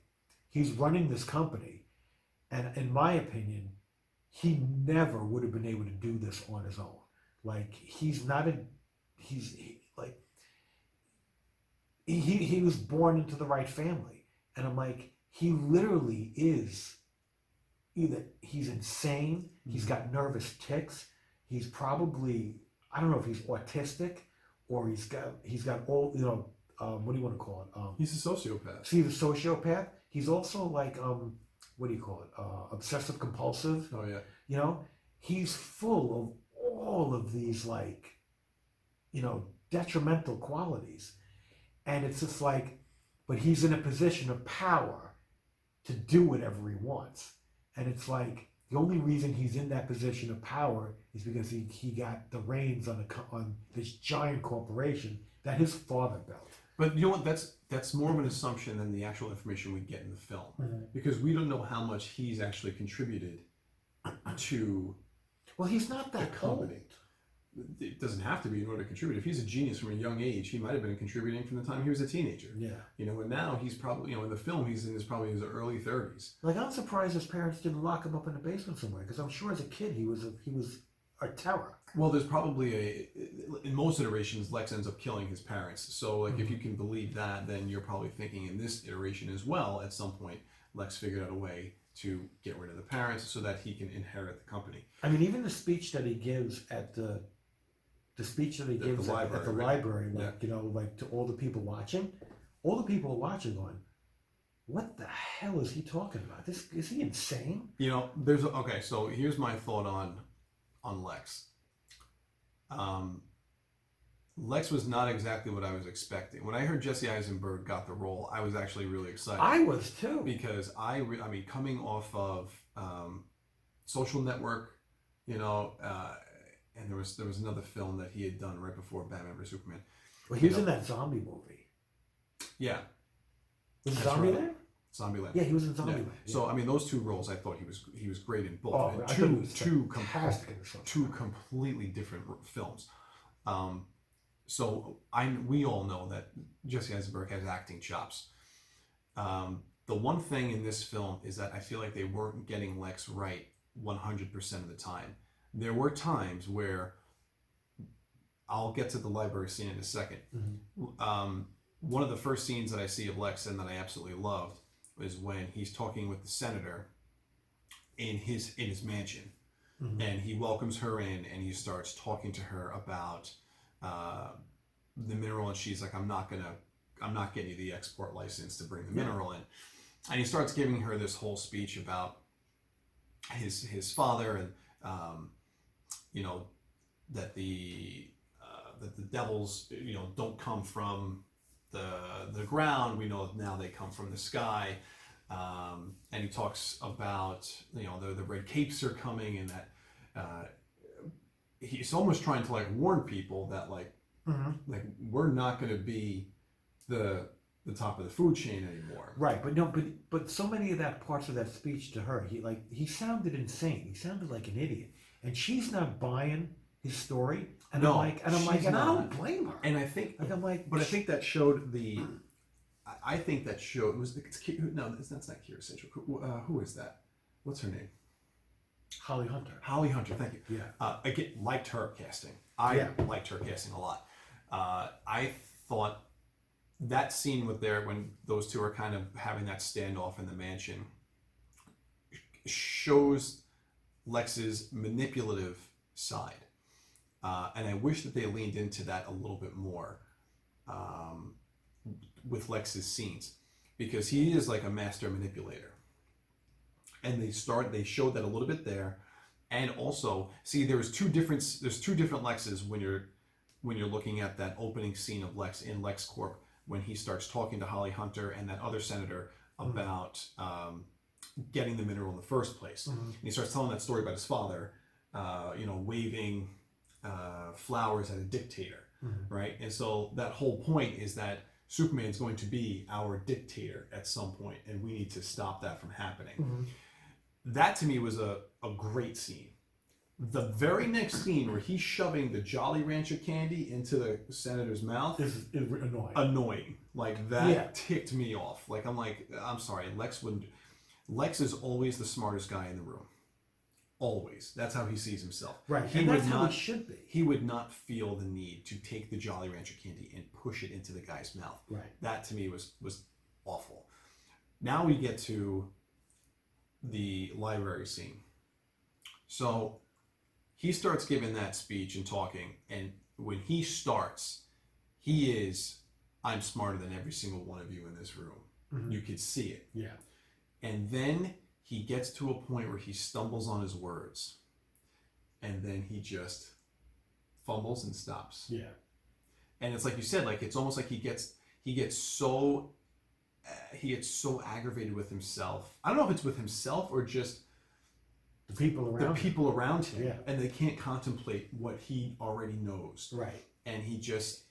he's running this company, and in my opinion, he never would have been able to do this on his own. Like he's not a, he's he, like he, he was born into the right family, and I'm like he literally is either he's insane, he's mm-hmm. got nervous tics, he's probably I don't know if he's autistic or he's got he's got all you know um, what do you want to call it um, He's a sociopath. so he's a sociopath. He's also like um what do you call it uh, obsessive compulsive. Oh yeah. You know, he's full of all of these like, you know, detrimental qualities. And it's just like, but he's in a position of power to do whatever he wants. And it's like, the only reason he's in that position of power is because he, he got the reins on, a, co- on this giant corporation that his father built. But you know what? That's that's more of an assumption than the actual information we get in the film because we don't know how much he's actually contributed to Well, he's not the that old. company. It doesn't have to be in order to contribute. If he's a genius from a young age, he might have been contributing from the time he was a teenager. Yeah. You know, and now he's probably, you know, in the film, he's in his probably his early thirties. Like I'm surprised his parents didn't lock him up in the basement somewhere because I'm sure as a kid he was a, he was a terror. Well, there's probably a in most iterations, Lex ends up killing his parents. So, like, if you mm-hmm. can believe that, then you're probably thinking in this iteration as well. At some point, Lex figured out a way to get rid of the parents so that he can inherit the company. I mean, even the speech that he gives at the the speech that he At the gives at, at library, the right? library, like you know, like to all the people watching, all the people watching going, "What the hell is he talking about? This is he insane?" You know, there's a, okay. So here's my thought on on Lex. Um, Lex was not exactly what I was expecting. When I heard Jesse Eisenberg got the role, I was actually really excited. I was too. because I, re- I mean, coming off of um, Social Network, you know, uh, and there was there was another film that he had done right before Batman vs Superman. Well, he was you in that zombie movie. Yeah, Was That's zombie right. there? Zombieland. Yeah, he was in. Zombieland. Yeah. So I mean, those two roles, I thought he was he was great in both. oh, And I thought two he was two com- fantastic in this one. two completely different r- films. Um, so I we all know that Jesse Eisenberg has acting chops. Um, the one thing in this film is that I feel like they weren't getting Lex right 100% of the time. There were times where I'll get to the library scene in a 2nd Mhm. Um, one of the first scenes that I see of Lex and that I absolutely loved is when he's talking with the senator in his in his mansion Mhm. and he welcomes her in and he starts talking to her about uh, the mineral and she's like i'm not gonna i'm not getting you the export license to bring the Yeah. mineral in and he starts giving her this whole speech about his his father and um, you know that the uh, that the devils you know don't come from the the ground we know now they come from the sky um, and he talks about you know the, the red capes are coming and that uh, he's almost trying to like warn people that like Mhm. like we're not going to be the the top of the food chain anymore Right, but no, but but so many of that parts of that speech to her, he like he sounded insane. He sounded like an idiot, and she's not buying his story. And No, I'm like, and I'm like, she's and I don't blame her. and i think Like I'm like, but i think that showed the [CLEARS THROAT] I- i think that showed it was it's, Ki- no that's, that's not Kyra Sedgwick. who, uh, who is that what's her name Holly Hunter. holly hunter thank you Yeah. uh, again liked her casting i Yeah. liked her casting a lot uh, i thought that scene with there when those two are kind of having that standoff in the mansion shows lex's manipulative side uh, and i wish that they leaned into that a little bit more um, with lex's scenes because he is like a master manipulator and they start they showed that a little bit there and also see there's two different there's two different lexes when you're when you're looking at that opening scene of lex in lexcorp when he starts talking to holly hunter and that other senator Mhm. about um, getting the mineral in the first place Mhm. and he starts telling that story about his father uh, you know waving uh, flowers at a dictator Mhm. right and so that whole point is that superman's going to be our dictator at some point and we need to stop that from happening Mhm. that to me was a, a great scene. The very next scene where he's shoving the Jolly Rancher candy into the senator's mouth, is, is annoying. annoying. Like that Yeah. ticked me off. Like I'm like, I'm sorry, Lex wouldn't. Lex is always the smartest guy in the room. Always. That's how he sees himself. right, He and would that's how not. it should be. He would not feel the need to take the Jolly Rancher candy and push it into the guy's mouth Right. that to me was was awful. Now we get to the library scene. So he starts giving that speech and talking, and when he starts, he is I'm smarter than every single one of you in this room. Mhm. You could see it. Yeah. And then he gets to a point where he stumbles on his words. And then he just fumbles and stops Yeah. and it's like you said like it's almost like he gets he gets so uh, he gets so aggravated with himself i don't know if it's with himself or just The people the around. him. people around him Yeah. and they can't contemplate what he already knows Right. and he just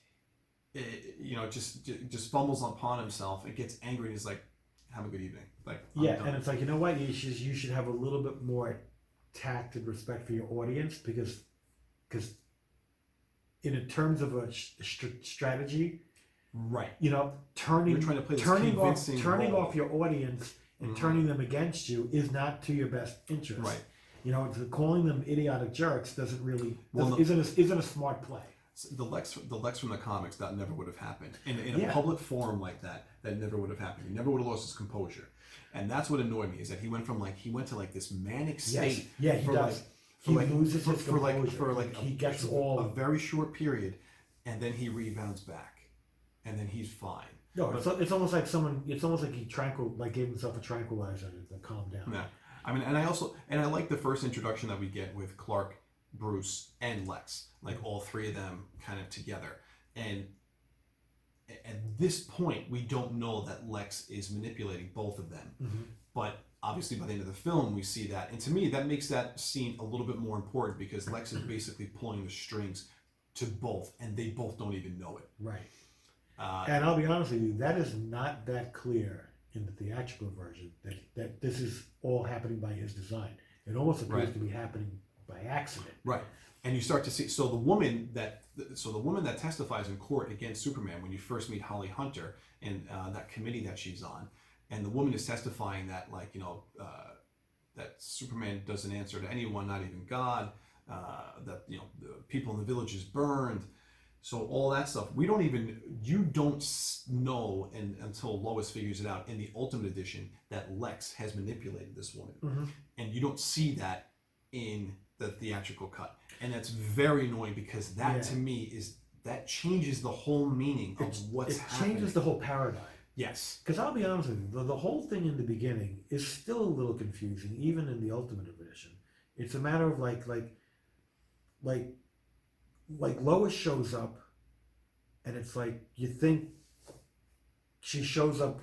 eh, you know just just fumbles upon himself and gets angry and he's like have a good evening like I'm Yeah, done. and it's like you know what you should you should have a little bit more tact and respect for your audience because because in terms of a strategy, right you know, turning You're trying to play this turning off turning role. off your audience and Mhm. turning them against you is not to your best interest. right You know, calling them idiotic jerks doesn't really Well, doesn't, no- isn't a, isn't a smart play. The Lex, the Lex from the comics, that never would have happened in, in a Yeah. public forum like that. That never would have happened. He never would have lost his composure, and that's what annoyed me is that he went from like he went to like this manic state Yes, yeah, he for does. like he like loses for, his for like composure. for like he a, gets a all very short period, and then he rebounds back, and then he's fine. no. It's, it's almost like someone. It's almost like he tranquil like gave himself a tranquilizer to, to calm down. Yeah. I mean, and I also and I like the first introduction that we get with Clark, Bruce, and Lex, like all three of them kind of together. And at this point, we don't know that Lex is manipulating both of them. Mhm. But obviously, by the end of the film, we see that, and to me, that makes that scene a little bit more important because Lex is [CLEARS THROAT] basically pulling the strings to both, and they both don't even know it. Right. Uh, And I'll be honest with you, that is not that clear in the theatrical version that, that this is all happening by his design. It almost appears Right. to be happening by accident. Right. And you start to see so the woman that so the woman that testifies in court against Superman when you first meet Holly Hunter and uh, that committee that she's on, and the woman is testifying that like you know uh, that Superman doesn't answer to anyone, not even God. Uh, that you know the people in the village is burned. So all that stuff we don't even you don't know and until Lois figures it out in the Ultimate Edition that Lex has manipulated this woman, Mhm. and you don't see that in the theatrical cut, and that's very annoying because that Yeah. to me is that changes the whole meaning of It's- what's it happening. changes the whole paradigm. yes, Because I'll be honest with you, the, the whole thing in the beginning is still a little confusing, even in the Ultimate Edition. It's a matter of like, like, like, like Lois shows up, and it's like you think she shows up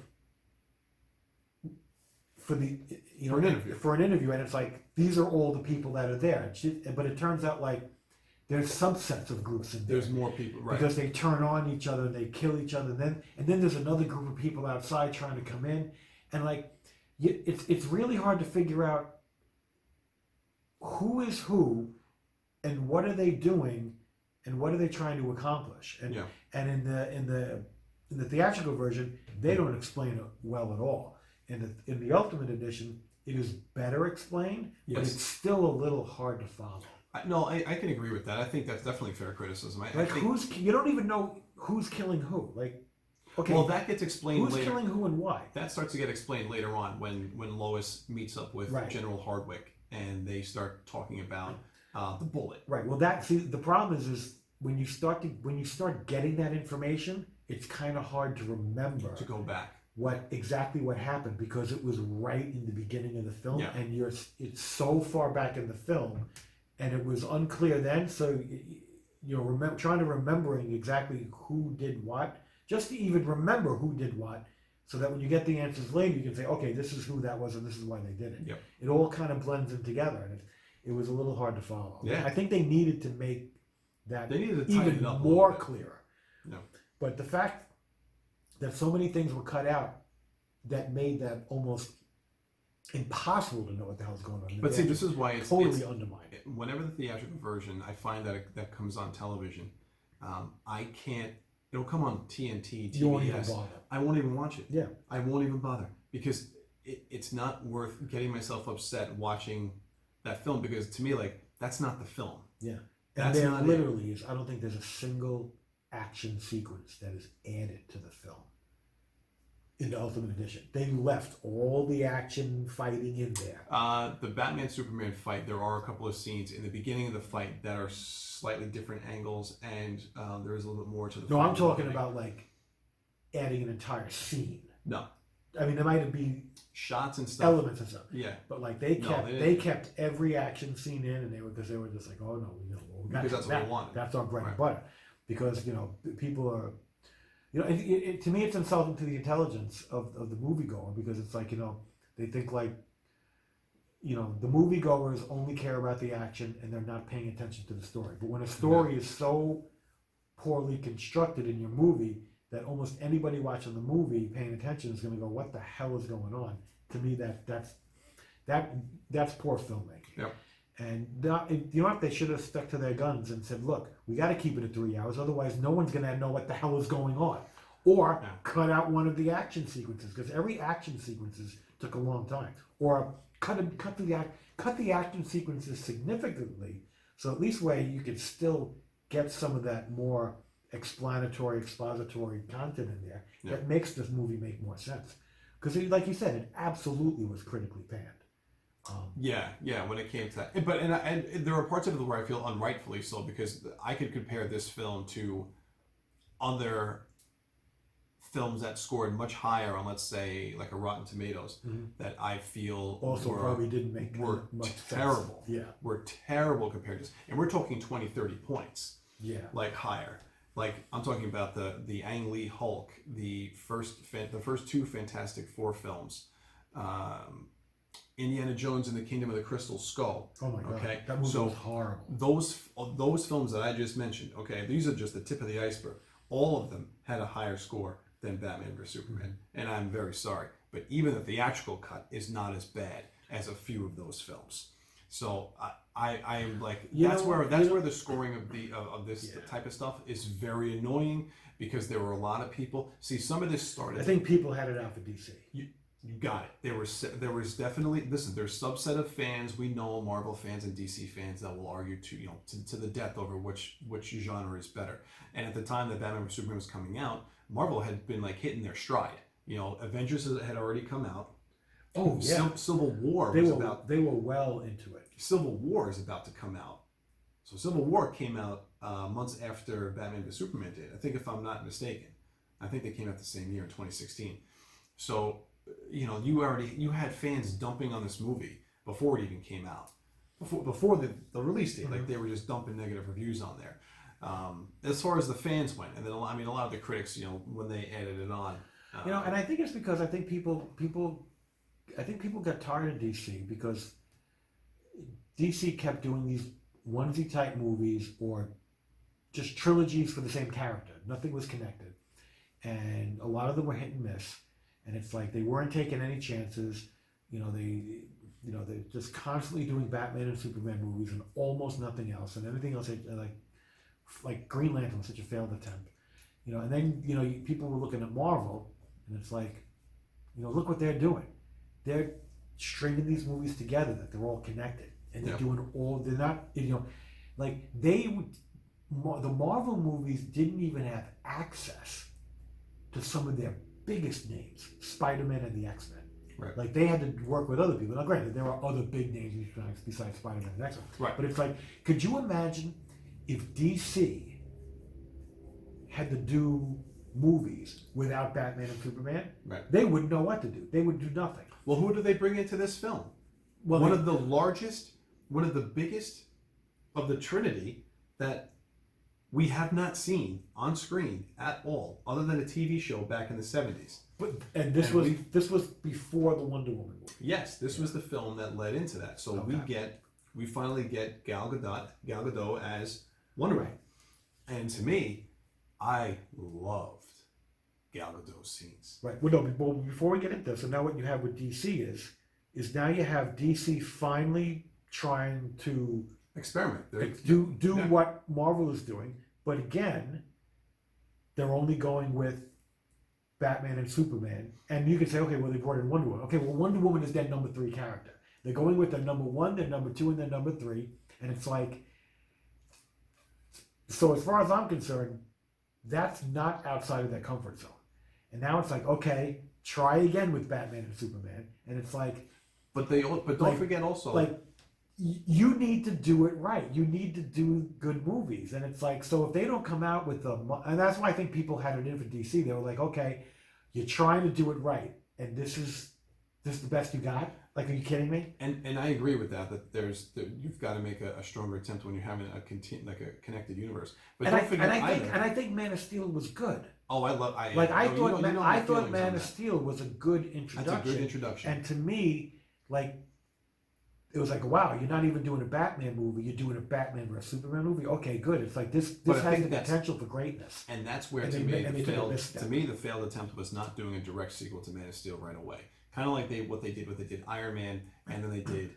for the you know For an interview. for an interview, and it's like these are all the people that are there. But it turns out like there's subsets of groups in there there's more people, right? because they turn on each other and they kill each other. And then and then there's another group of people outside trying to come in, and like it's it's really hard to figure out who is who, and what are they doing, and what are they trying to accomplish. And Yeah. and in the in the in the theatrical version, they hmm. don't explain it well at all. In the in the Ultimate Edition, it is better explained, but Yes. it's still a little hard to follow. I, no, I, I can agree with that. I think that's definitely fair criticism. I, I Like think, who's you don't even know who's killing who. Like okay, well, that gets explained who's later. killing who and why? That starts to get explained later on when when Lois meets up with Right. General Hardwick and they start talking about uh, the bullet. Right. Well, that see the problem is is when you start to when you start getting that information, it's kind of hard to remember To go back, what exactly what happened because it was right in the beginning of the film, Yeah. and you're it's so far back in the film, and it was unclear then. So you're remem- trying to remembering exactly who did what, just to even remember who did what, so that when you get the answers later, you can say, okay, this is who that was, and this is why they did it. Yep. It all kind of blends in together, and it, it was a little hard to follow. Yeah. I think they needed to make that they needed to even it up a more little bit. clear. No. But the fact that so many things were cut out that made that almost impossible to know what the hell's going on. But see, this is why it's, totally it's undermined it. whenever the theatrical version, I find that it, that comes on television, um, I can't. It'll come on TNT, You won't even TBS. bother. I won't even watch it. Yeah. I won't even bother because it, it's not worth getting myself upset watching that film because to me, like that's not the film. Yeah, and That's there literally is. I don't think there's a single action sequence that is added to the film in the Ultimate Edition. They left all the action fighting in there. Uh, the Batman Superman fight, there are a couple of scenes in the beginning of the fight that are slightly different angles, and uh, there is a little bit more to the. No, I'm talking beginning. about like adding an entire scene. No. I mean, there might be shots and stuff. elements and stuff. Yeah, But like they No, kept they they, kept every action scene in, and they were because they were just like, oh no, you know, well, we got Because that's what that, we wanted. That's our bread Right. and butter. Because you know people are, you know, it, it, it- to me it's insulting to the intelligence of, of the moviegoer because it's like you know they think like, you know, the moviegoers only care about the action and they're not paying attention to the story. But when a story is so poorly constructed in your movie that almost anybody watching the movie paying attention is going to go, "What the hell is going on?" To me, that that's that that's poor filmmaking. Yep. And not, you know what? They should have stuck to their guns and said, "Look, we got to keep it at three hours, otherwise, no one's going to know what the hell is going on." Or Yeah. cut out one of the action sequences because every action sequences took a long time. Or cut cut the cut the action sequences significantly, so at least way you could still get some of that more explanatory, expository content in there Yeah. that makes this movie make more sense. Because, like you said, it absolutely was critically panned. Um, yeah, yeah. When it came to that, but and, I- and there are parts of it where I feel unrightfully so because I could compare this film to other films that scored much higher on, let's say, like a Rotten Tomatoes, Mhm. that I feel also, were, probably didn't make were much sense. terrible. Yeah, were terrible compared to this. And we're talking 20, 30 points. yeah. like higher. Like I'm talking about the the Ang Lee Hulk, the first the first two Fantastic Four films, um, Indiana Jones and the Kingdom of the Crystal Skull. Oh my god, Okay, that movie so- was horrible. Those those films that I just mentioned. Okay, these are just the tip of the iceberg. All of them had a higher score than Batman vs Superman, mm-hmm. and I'm very sorry. But even the theatrical cut is not as bad as a few of those films. So I, I, I am like You that's know- where that's where the scoring of the of, of this Yeah. type of stuff is very annoying because there were a lot of people. See, some of this started. I think people had it out for DC. You got it. There was there was definitely listen. There's subset of fans we know, Marvel fans and DC fans that will argue to you know to, to the death over which which genre is better. And at the time that Batman vs Superman was coming out, Marvel had been like hitting their stride. You know, Avengers had already come out. Oh yeah, Civil, Civil War they was were about they were well into it. Civil War is about to come out. So Civil War came out uh, months after Batman vs Superman did. I think if I'm not mistaken, I think they came out the same year in 2016. So you know, you already you had fans dumping on this movie before it even came out, before before the, the release date. Like they were just dumping negative reviews on there. Um, as far as the fans went, and then I mean, a lot of the critics, you know, when they added it on, uh, You know, and I think it's because I think people people I think people got tired of DC because DC kept doing these onesie type movies or just trilogies for the same character. Nothing was connected. And a lot of them were hit and miss. And it's like they weren't taking any chances. You know, they you know, they're just constantly doing Batman and Superman movies and almost nothing else. And everything else like like Green Lantern was such a failed attempt. You know, and then, you know, people were looking at Marvel and it's like, you know, look what they're doing. They're stringing these movies together that they're all connected, and they're Yeah. doing all. They're not, you know, like they would. The Marvel movies didn't even have access to some of their biggest names, Spider-Man and the X-Men. Right. Like they had to work with other people. Now, granted, there are other big names besides, besides Spider-Man and X-Men. Right. But it's like, could you imagine if DC had to do movies without Batman and Superman? Right. They wouldn't know what to do. They would do nothing. well, who do they bring into this film? Well, one they- of the largest, one of the biggest of the Trinity that we have not seen on screen at all, other than a TV show back in the seventies. But and this And was we- this was before the Wonder Woman movie. Yes, this was the film that led into that. So we Okay. get, we finally get Gal Gadot, Gal Gadot as Wonder Woman, and to me, I loved Gal Gadot's scenes. Right. Well, no. Before, before we get into this, so now what you have with DC is is now you have DC finally trying to Experiment. They're- do do Yeah. what Marvel is doing, but again, they're only going with Batman and Superman, and you can say, okay, well they brought in Wonder Woman. Okay, well Wonder Woman is their number three character. They're going with their number one, their number two, and their number three, and it's like. So as far as I'm concerned, that's not outside of their comfort zone. And now it's like, okay, try again with Batman and Superman, and it's like, but they, al- but don't Like- forget also, like y- you need to do it right. You need to do good movies, and it's like so if they don't come out with mo- and that's why I think people had it in for DC. They were like, okay, you're trying to do it right, and this is this is the best you got. Like, are you kidding me? And and I agree with that. That there's you've got to make a, a stronger attempt when you're having a conti- like a connected universe. But and don't I, forget and I think either. and I think Man of Steel was good. oh, I love. I Like I you thought, know- you Man, know I thought Man of. Steel was a good introduction. That's a good introduction. And to me, like, it was like, wow, you're not even doing a Batman movie. You're doing a Batman or a Superman movie. Okay, good. It's like this. This has the potential for greatness. And that's where And to they me ma- and the they took a failed to me the failed attempt was not doing a direct sequel to Man of Steel right away. Kind of like they what they did what they did Iron Man and then they did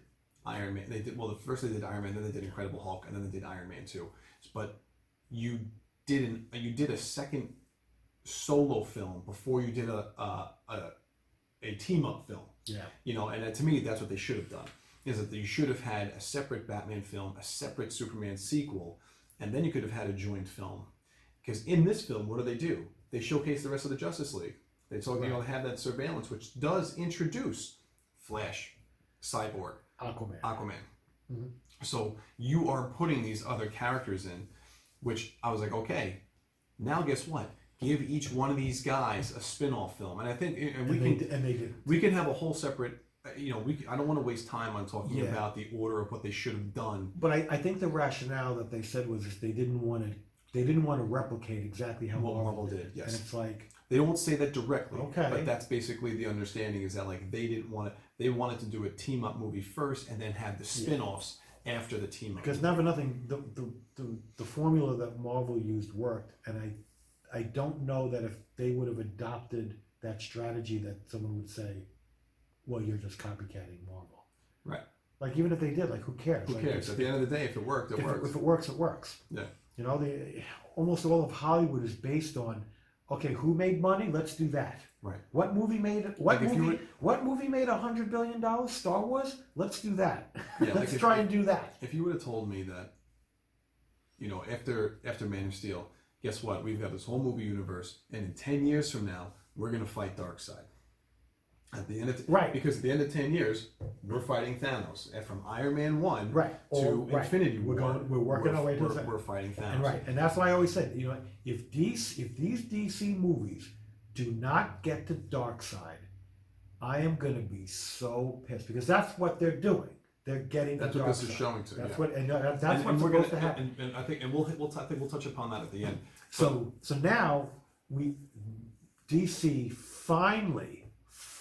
Iron Man. They did well. The first they did Iron Man, then they did Incredible Hulk, and then they did Iron Man two. But you didn't. You did a second solo film before you did a a, a, a team up film. Yeah. You know, and to me, that's what they should have done. Is that you should have had a separate Batman film, a separate Superman sequel, and then you could have had a joint film. Because in this film, what do they do? They showcase the rest of the Justice League. They talk, you know, have that surveillance, which does introduce Flash, Cyborg, Aquaman. Aquaman. Mhm. So you are putting these other characters in, which I was like, okay, now guess what? Give each one of these guys a spin-off film, and I think, and we and, can and they did. we can have a whole separate. You know, we. I don't want to waste time on talking Yeah. about the order of what they should have done. But I, I think the rationale that they said was is they didn't want to they didn't want to replicate exactly how What Marvel, did. yes. And it's like They don't say that directly, Okay. but that's basically the understanding is that like they didn't want to. They wanted to do a team up movie first, and then have the spin-offs after the team up. because not for nothing the, the, the, the formula that Marvel used worked and I I don't know that if they would have adopted that strategy that someone would say, well, you're just copycatting Marvel. Right. Like even if they did, like who cares? Who Like, cares? At the end of the day, if it worked, it if, worked. It, if it works, it works. Yeah. You know, the almost all of Hollywood is based on, okay, who made money? Let's do that. Right. What movie made what Like if you movie would- what movie made a hundred billion dollars? Star Wars. Let's do that. Yeah, [LAUGHS] like Let's if- try and do that. if you would have told me that, you know, after after Man of Steel, guess what? We've got this whole movie universe, and in ten years from now, we're gonna fight Darkseid. At the end of Right. because at the end of ten years, we're fighting Thanos, and from Iron Man one Right. to All- right. Infinity We're War, going- we're working our way to we're, that. we're fighting Thanos. And right, and that's why I always said, you know, if these if these DC movies do not get to Darkseid, I am gonna be so pissed because that's what they're doing. They're getting That's to what Dark this is Side. showing to. That's yeah. what, and that- that's and, and what's we're supposed gonna, to happen. And, and I think, and we'll, we'll, t- I think we'll touch upon that at the end. So so now we DC finally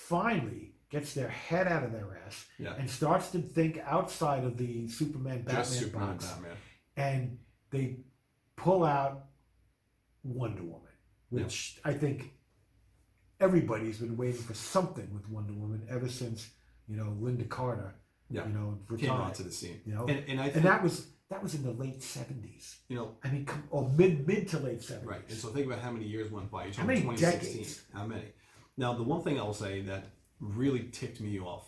finally gets their head out of their ass Yeah. and starts to think outside of the Superman Batman Superman, box Batman. and they pull out Wonder Woman, which I think everybody's been waiting for something with Wonder Woman ever since you know Lynda Carter, Yeah. you know, Came retired. onto the scene, You know, and, and I think and that was that was in the late seventies. you know I mean, come, or mid mid to late seventies. Right. And so think about how many years went by. How many 2016. decades? How many? Now, the one thing I'll say that really ticked me off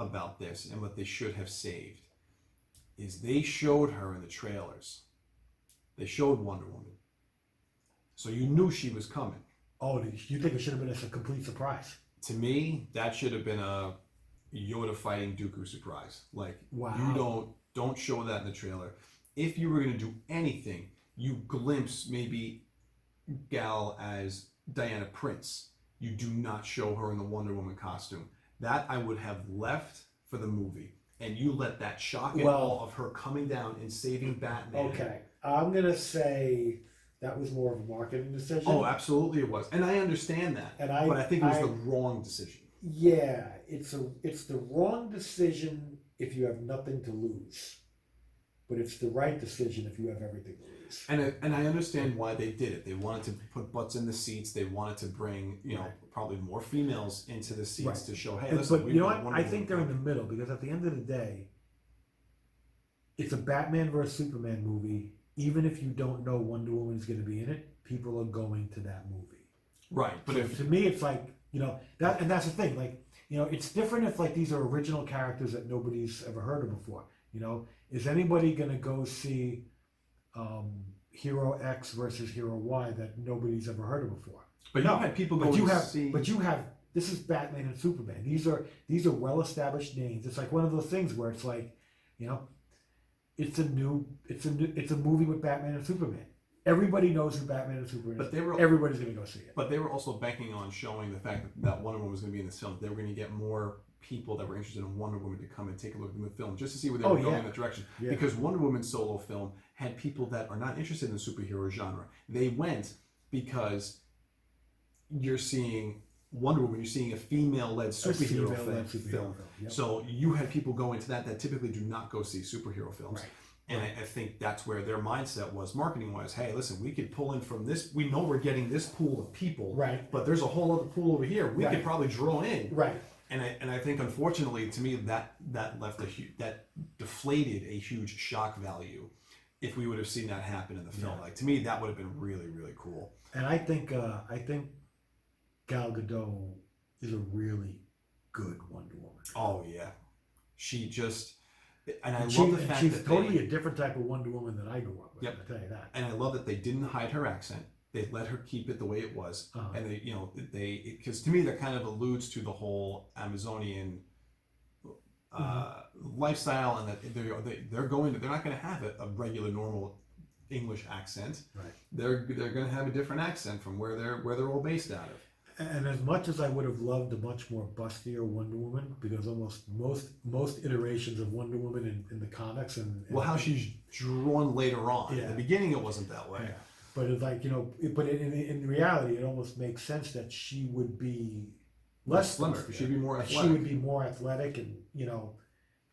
about this and what they should have saved is they showed her in the trailers. They showed Wonder Woman. So you knew she was coming. Oh, you think it should have been a complete surprise? To me, that should have been a Yoda fighting Dooku surprise. Like Wow. you don't don't show that in the trailer. If you were going to do anything, you glimpse maybe Gal as Diana Prince. You do not show her in the Wonder Woman costume. That I would have left for the movie, and you let that shock and Well- awe of her coming down and saving Batman. Okay, I'm gonna say that was more of a marketing decision. Oh, absolutely, it was, and I understand that. And I- but I think it was I- the wrong decision. Yeah, it's a it's the wrong decision if you have nothing to lose, but it's the right decision if you have everything to lose. And I, and I understand why they did it. They wanted to put butts in the seats. They wanted to bring you know probably more females into the seats Right. to show hey, And- listen, but we've you know got what? Wonder I think they're in the middle because at the end of the day, it's a Batman versus Superman movie. Even if you don't know Wonder Woman is going to be in it, people are going to that movie. right. But So if to me, it's like you know that, and that's the thing. Like you know, it's different if like these are original characters that nobody's ever heard of before. You know, is anybody gonna go see um, Hero X versus Hero Y that nobody's ever heard of before? but no, you had people But you to have, see. but you have. This is Batman and Superman. These are these are well established names. It's like one of those things where it's like, you know, it's a new, it's a new, it's a movie with Batman and Superman. Everybody knows who Batman and Superman but they were Everybody's gonna go see it. But they were also banking on showing the fact that, that Wonder Woman was going to be in the film. They were going to get more people that were interested in Wonder Woman to come and take a look at the film just to see where they Oh, were going yeah. in that direction. Yeah. Because Wonder Woman's solo film had people that are not interested in the superhero genre. They went because you're seeing Wonder Woman, you're seeing a female-led A superhero, female-led film, superhero film. film, yep. So you had people go into that that typically do not go see superhero films. Right. And I, I think that's where their mindset was marketing wise. Hey, listen, we could pull in from this. We know we're getting this pool of people, Right. But there's a whole other pool over here. We Right. could probably draw in, Right. And I and I think unfortunately to me that that left a huge that deflated a huge shock value. If we would have seen that happen in the film, Yeah. like to me that would have been really really cool. And I think uh, I think Gal Gadot is a really good Wonder Woman. Oh yeah, she just and I And love she- the fact she's that totally they, a different type of Wonder Woman than I grew up with. Yep. I tell you that. and I love that they didn't hide her accent. They let her keep it the way it was, Uh-huh. and they, you know, they because to me that kind of alludes to the whole Amazonian uh, lifestyle, and that they're they, they're going to they're not going to have a, a regular normal English accent. Right. They're they're going to have a different accent from where they're where they're all based out of. And as much as I would have loved a much more bustier Wonder Woman, because almost most most iterations of Wonder Woman in, in the comics and, and Well, how she's drawn later on. Yeah. In the beginning, it wasn't that way. Yeah. But it's like you know, it, but in, in reality, it almost makes sense that she would be less slimmer. She'd be more athletic. She would be more athletic and you know,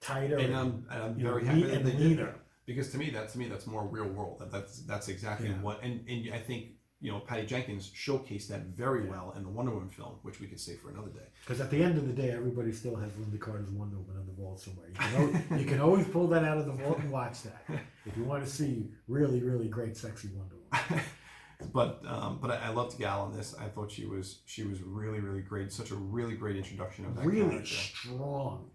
tighter And I'm, and I'm you know, very happy lean- that and they did leaner. that because to me, that to me, that's more real world. That, that's that's exactly Yeah. what. And and I think you know, Patty Jenkins showcased that very well in the Wonder Woman film, which we could save for another day. Because at the end of the day, everybody still has Lynda Carter's Wonder Woman on the wall somewhere. You can, always, you can always pull that out of the vault and watch that [LAUGHS] if you want to see really, really great, sexy Wonder Woman. [LAUGHS] but um, but I, I loved Gal in this. I thought she was she was really really great. Such a really great introduction of that Really character. strong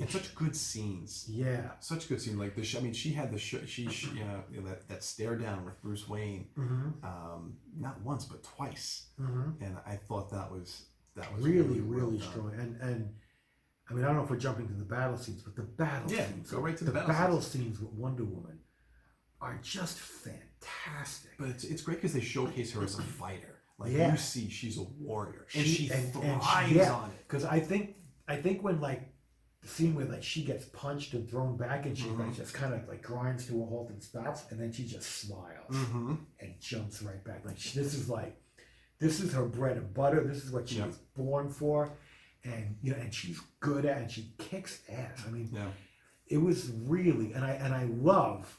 and such good scenes. Yeah. Such good scene. Like the sh- I mean, she had the sh- she, she you know, you know, that that stare down with Bruce Wayne, Mm-hmm. um, not once but twice, Mm-hmm. and I thought that was that was Really, really done. strong. And and I mean, I don't know if we're jumping to the battle scenes, but the battle Yeah, scenes, go right to the the battle battle scenes with Wonder Woman are just fantastic. But it's, it's great because they showcase her as a fighter. Like Yeah. you see, she's a warrior, and She- she, and- and she- thrives yeah. on it. Because I think I think when like the scene where like she gets punched and thrown back and she like Mhm. just kind of like grinds to a halt and stops and then she just smiles Mm-hmm. and jumps right back. Like she, this is like this is her bread and butter. This is what she Yeah. was born for, and you know, and she's good at and she kicks ass. I mean, Yeah. it was really and I and I love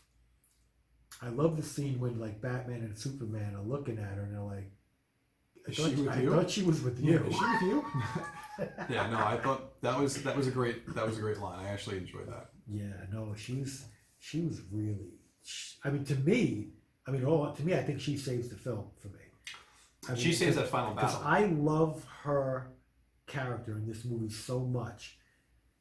I love the scene when like Batman and Superman are looking at her and they're like I thought, she with I thought she was with you. Is she with you? [LAUGHS] yeah. No, I thought that was that was a great that was a great line. I actually enjoyed that. Yeah, no, she's she was really. sh I mean, to me, I mean, all to me, I think she saves the film for me. I she saves that final battle. I love her character in this movie so much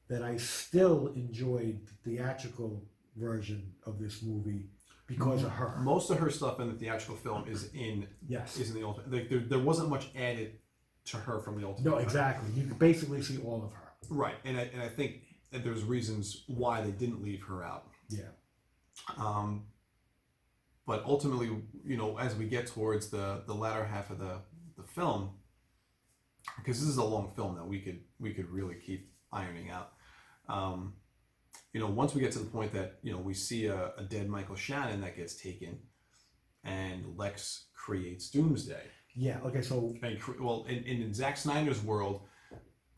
that I still enjoyed the theatrical version of this movie because of her. Most of her stuff in the theatrical film is in Yes. is in the ultimate. Like there, there wasn't much added to her from the ultimate. No, Cut. exactly. You can basically see all of her. Right, and I, and I think that there's reasons why they didn't leave her out. Yeah. Um, but ultimately, you know, as we get towards the the latter half of the the film, because this is a long film that we could we could really keep ironing out. Um, you know, once we get to the point that you know we see a, a dead Michael Shannon that gets taken, and Lex creates Doomsday. Yeah. Okay. So And well, in, in Zack Snyder's world,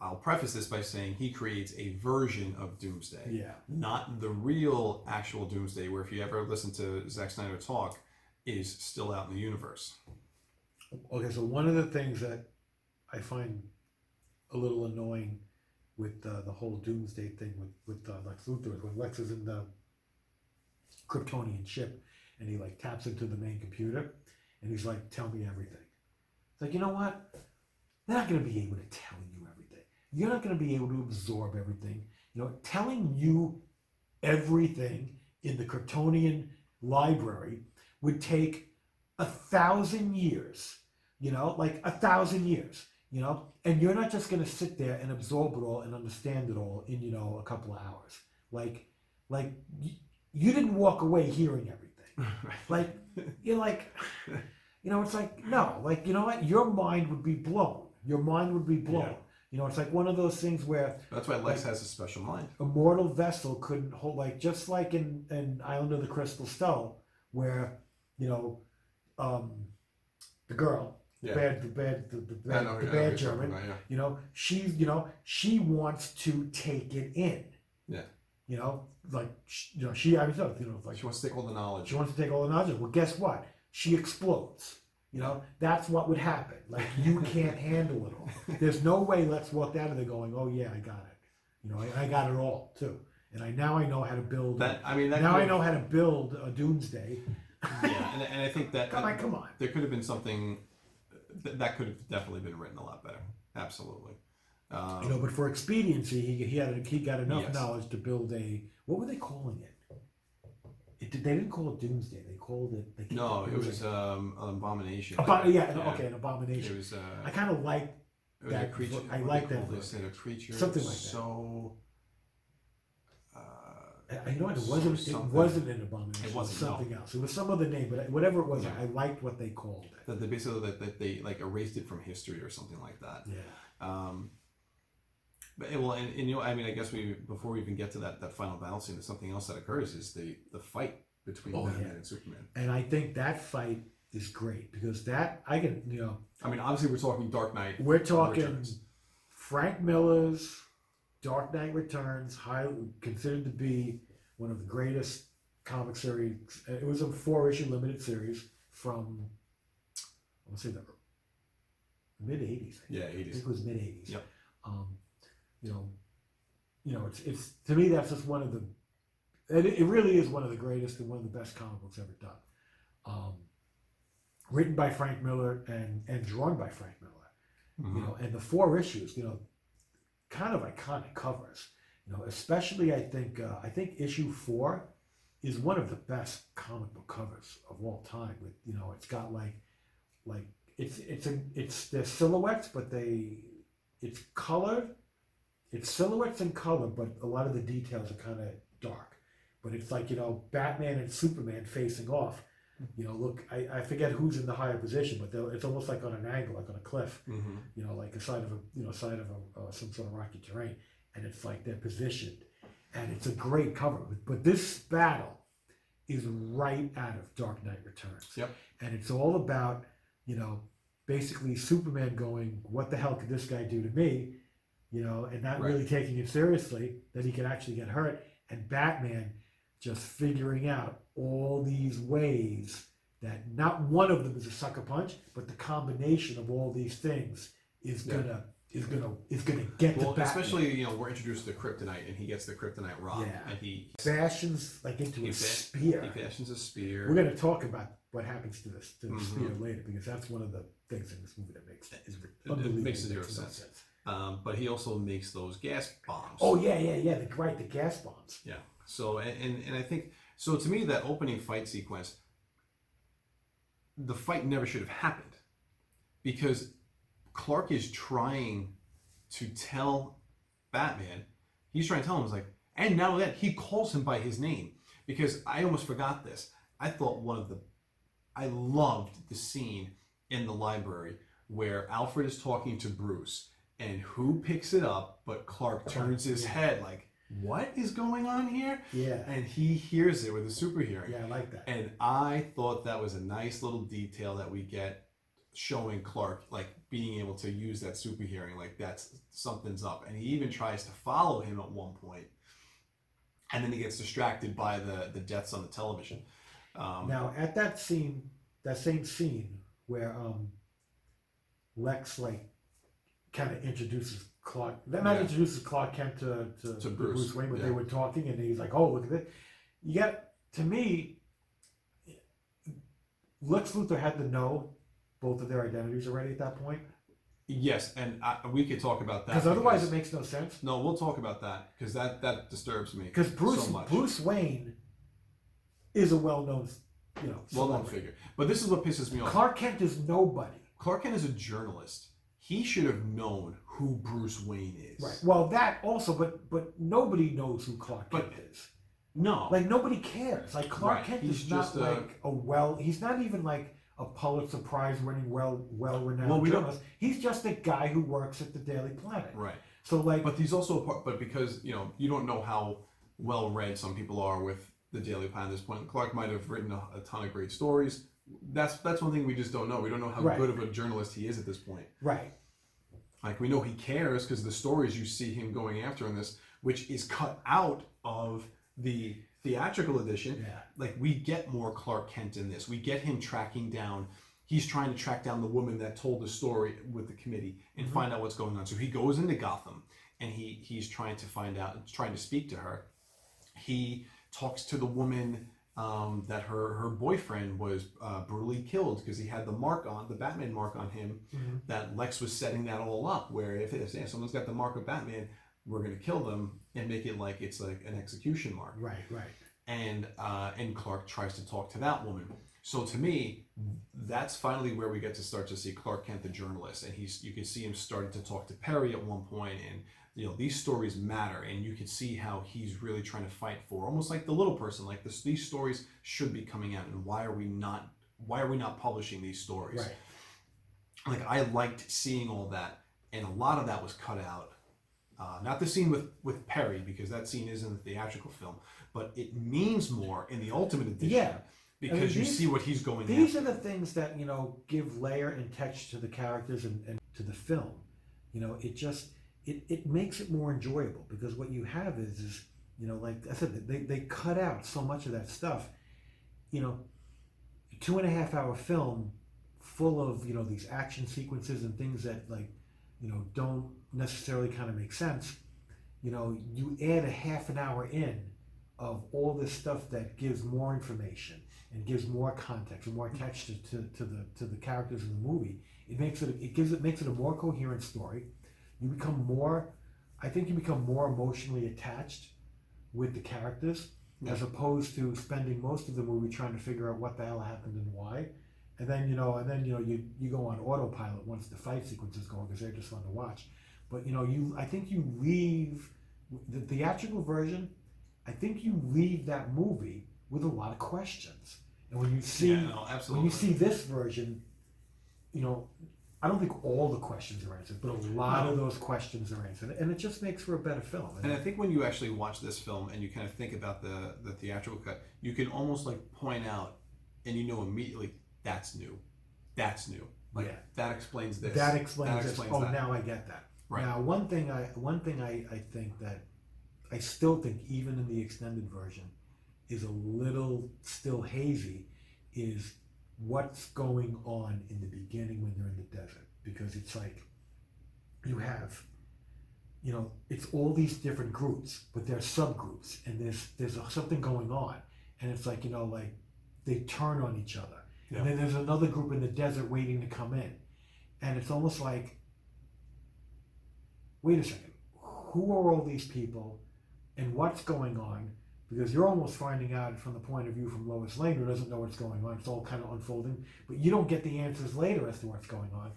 I'll preface this by saying he creates a version of Doomsday yeah. not the real actual Doomsday, where if you ever listen to Zack Snyder talk, is still out in the universe. Okay, so one of the things that I find a little annoying with uh, the whole Doomsday thing with with uh, Lex Luthor when Lex is in the Kryptonian ship and he like taps into the main computer and he's like, "Tell me everything." It's like you know what? They're not going to be able to tell you everything. You're not going to be able to absorb everything. You know, telling you everything in the Kryptonian library would take a thousand years, you know, like a thousand years, you know, and you're not just going to sit there and absorb it all and understand it all in, you know, a couple of hours. Like, like y- you didn't walk away hearing everything. [LAUGHS] Like, you're like, you know, it's like, no, like, you know what? Your mind would be blown. Your mind would be blown. Yeah. You know, it's like one of those things where That's why Lex has a special mind. a mortal vessel couldn't hold like just like in, in Island of the Crystal Stone, where you know um, the girl, Yeah. bad, the bad, the, the bad, know, the know bad German. about, You know, she's you know she wants to take it in. Yeah. You know, like you know she I mean you know like She wants to take all the knowledge. she wants to take all the knowledge. Well, guess what? She explodes. You know, that's what would happen. Like you [LAUGHS] can't handle it all. There's no way Let's walk out of there going, "Oh yeah, I got it." You know, I, I got it all too, and I now I know how to build. That I mean, that now I know how to build a doomsday. Yeah, and, and I think that [LAUGHS] Come on, come on. there could have been something that, that could have definitely been written a lot better. Absolutely. Um, You know, but for expediency, he, he had he got enough Yes. knowledge to build a what were they calling it? It did, they didn't call it doomsday. They called it. They, no, it was like- um, an abomination. Abo- yeah, okay, an abomination. It was. Uh, I kind of like It that creature. I like that called They said a creature. Something like that. So. I- know? It wasn't. It something wasn't an abomination. It It, wasn't, no. something else. It was some other name, but whatever it was, Yeah. I liked what they called it. That they basically that, that they like erased it from history or something like that. Yeah. Um, but well, and, and you know, I mean, I guess we before we even get to that that final battle scene, there's something else that occurs is the the fight between Oh, Batman yeah. and Superman. And I think that fight is great because that I can, you know, I mean, obviously we're talking Dark Knight. we're talking Returns. Frank Miller's Dark Knight Returns, high, considered to be one of the greatest comic series. It was a four issue limited series from I want to say the mid '80s. Yeah, 80s. I think it was mid '80s. Yep. Um, you know, you know, it's it's to me that's just one of the. It, it really is one of the greatest and one of the best comic books ever done. Um, written by Frank Miller and and drawn by Frank Miller Mm-hmm. you know, and the four issues, you know, kind of iconic covers. You know, especially I think uh, I think issue four is one of the best comic book covers of all time. With you know, it's got like like it's it's a it's they're silhouettes, but they it's colored. It's silhouettes and color, but a lot of the details are kind of dark. But it's like you know, Batman and Superman facing off. You know, look, I, I forget who's in the higher position, but they'll- it's almost like on an angle, like on a cliff Mm-hmm. you know, like a side of a you know side of a uh, some sort of rocky terrain, and it's like they're positioned, and it's a great cover. But, but this battle is right out of Dark Knight Returns. Yep. And it's all about you know basically Superman going, "What the hell could this guy do to me?" You know, and not Right. really taking it seriously that he could actually get hurt, and Batman just figuring out all these ways that not one of them is a sucker punch, but the combination of all these things is Yeah. gonna is gonna is gonna get Well, the Batman. especially you know we're introduced to kryptonite, and he gets the kryptonite rock, Yeah. and he fashions like into a fa- spear. he fashions a spear. We're gonna talk about what happens to this to the Mhm. spear later because that's one of the things in this movie that makes is it unbelievable. makes zero no sense. Um, but he also makes those gas bombs. Oh yeah, yeah, yeah. The right, the gas bombs. Yeah. So and, and and I think so to me that opening fight sequence, the fight never should have happened, because Clark is trying to tell Batman, he's trying to tell him he's like, and now that he calls him by his name because I almost forgot this. I thought one of the, I loved the scene in the library where Alfred is talking to Bruce and who picks it up but Clark turns his head like what is going on here? Yeah, and he hears it with a super hearing yeah, I like that. and I thought that was a nice little detail that we get showing Clark like being able to use that super hearing like that's something's up. And he even tries to follow him at one point and then he gets distracted by the the deaths on the television. Um, Now at that scene, that same scene where um, Lex like kind of introduces Clark, not Yeah. introduces Clark Kent to, to, To Bruce, Wayne, but yeah. they were talking and he's like, "Oh, look at this." You got to me, Lex Luthor had to know both of their identities already at that point, yes and I, we could talk about that because otherwise it makes no sense. no we'll talk about that because that that disturbs me Because Bruce so much Bruce Wayne is a well-known, you know, well-known celebrity. figure but this is what pisses me off Clark Kent is nobody. Clark Kent is a journalist he should have known who Bruce Wayne is Right. Well, that also, but but nobody knows who Clark But- Kent is. no Like nobody cares. Like Clark Right, Kent he's is not just a- like a well. He's not even like a Pulitzer Prize winning, well well renowned Well, we journalist. He's just a guy who works at the Daily Planet. right So like, But he's also a part. But because you know, you don't know how well read some people are with the Daily Planet at this point. Clark might have written a, a ton of great stories. That's that's one thing we just don't know. We don't know how Right. good of a journalist he is at this point. right, Like we know he cares because the stories you see him going after in this, which is cut out of the theatrical edition. yeah, Like we get more Clark Kent in this. We get him tracking down. He's trying to track down the woman that told the story with the committee and Mhm. find out what's going on. So he goes into Gotham and he he's trying to find out, trying to speak to her. He talks to the woman um, that her her boyfriend was uh, brutally killed because he had the mark on the Batman mark on him. Mhm. That Lex was setting that all up. Where if, if yeah, someone's got the mark of Batman, we're gonna kill them and make it like it's like an execution mark right, right. and uh, and Clark tries to talk to that woman. So to me, that's finally where we get to start to see Clark Kent, the journalist, and he's you can see him starting to talk to Perry at one point, and you know these stories matter, and you can see how he's really trying to fight for almost like the little person, like this. These stories should be coming out, and why are we not? Why are we not publishing these stories? Right. like I liked seeing all that, and a lot of that was cut out. Uh, not the scene with with Perry because that scene is in the theatrical film, but it means more in the Ultimate Edition. Yeah. because you these- see what he's going. Through. These after. are the things that you know give layer and texture to the characters and, and to the film. You know, it just it, it makes it more enjoyable because what you have is is you know like I said they they cut out so much of that stuff. You know, two and a half hour film full of you know these action sequences and things that like you know don't necessarily kind of make sense. You know, you add a half an hour in of all this stuff that gives more information and gives more context and more mm-hmm. texture to, to the to the characters in the movie. It makes it it gives it makes it a more coherent story. You become more I think you become more emotionally attached with the characters as opposed to spending most of the movie trying to figure out what the hell happened and why. And then you know, and then you know, you you go on autopilot once the fight sequence is going because they're just fun to watch. But you know, you I think you leave the theatrical version. I think you leave that movie with a lot of questions. And when you see yeah, no, when you see this version, you know, I don't think all the questions are answered, but a lot No. of those questions are answered, and it just makes for a better film. And I think when you actually watch this film and you kind of think about the the theatrical cut, you can almost like point out, and you know immediately that's new, that's new. Like Yeah. that explains this. that explains, That this. explains Oh, that. now I get that. Right. Now, one thing I one thing I, I think that I still think even in the extended version is a little still hazy is what's going on in the beginning when they're in the desert. Because it's like you have you know it's all these different groups but they're subgroups and there's there's something going on. And it's like you know like they turn on each other. Yeah. and then there's another group in the desert waiting to come in. And it's almost like wait a second who are all these people and what's going on because you're almost finding out from the point of view from Lois Lane who doesn't know what's going on it's all kind of unfolding but you don't get the answers later as to what's going on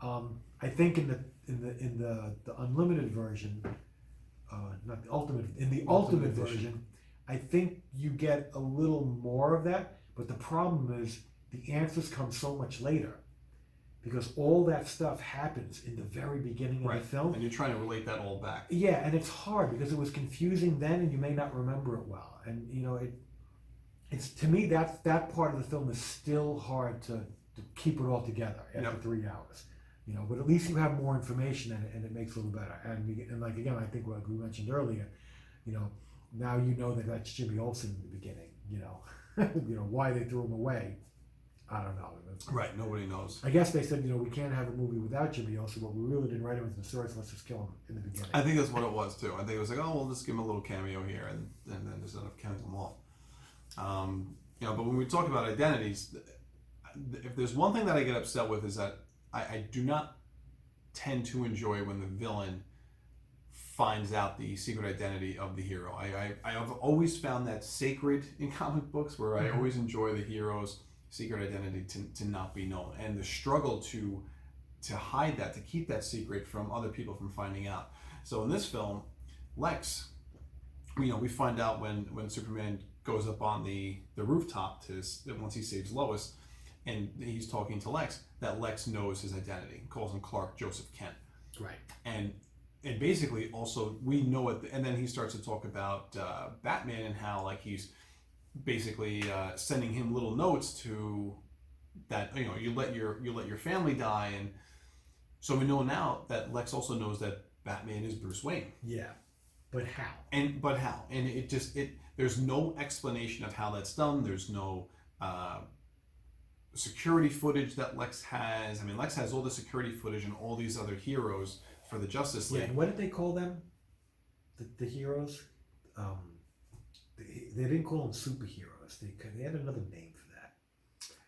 um, I think in the in the in the, the unlimited version uh, not the ultimate in the ultimate, Ultimate edition. version I think you get a little more of that but the problem is the answers come so much later because all that stuff happens in the very beginning of the film and you're trying to relate that all back. yeah, and it's hard because it was confusing then, and you may not remember it well. And you know, it it's to me that that part of the film is still hard to, to keep it all together after Yep. three hours. You know, but at least you have more information and, it- and it makes it a little better. And we, and like again, I think what we mentioned earlier, you know, now you know that that's Jimmy Olsen in the beginning. You know, [LAUGHS] you know why they threw him away. I don't know. Right. Nobody knows. I guess they said, you know, we can't have a movie without Jimmy Olsen, but we really didn't write him into the story, so let's just kill him in the beginning. I think that's what it was too. I think it was like, oh, we'll just give him a little cameo here, and, and then just end up killing them off. Um, you know, but when we talk about identities, th- if there's one thing that I get upset with is that I, I do not tend to enjoy when the villain finds out the secret identity of the hero. I, I, I have always found that sacred in comic books, where I Mhm. always enjoy the hero's secret identity to, to not be known, and the struggle to to hide that, to keep that secret from other people from finding out. So in this film, Lex, you know, we find out when when Superman goes up on the the rooftop to once he saves Lois, and he's talking to Lex. That Lex knows his identity, calls him Clark Joseph Kent, right. and and basically also we know it. And then he starts to talk about uh, Batman and how like he's basically uh, sending him little notes to that you know you let your you let your family die and so we know now that Lex also knows that Batman is Bruce Wayne Yeah, but how? and but how and it just it there's no explanation of how that's done there's no uh, security footage that lex has i mean lex has all the security footage and all these other heroes for the justice Yeah, league and what did they call them? The, the heroes? Um, they, they didn't call them superheroes. They they had another name for that.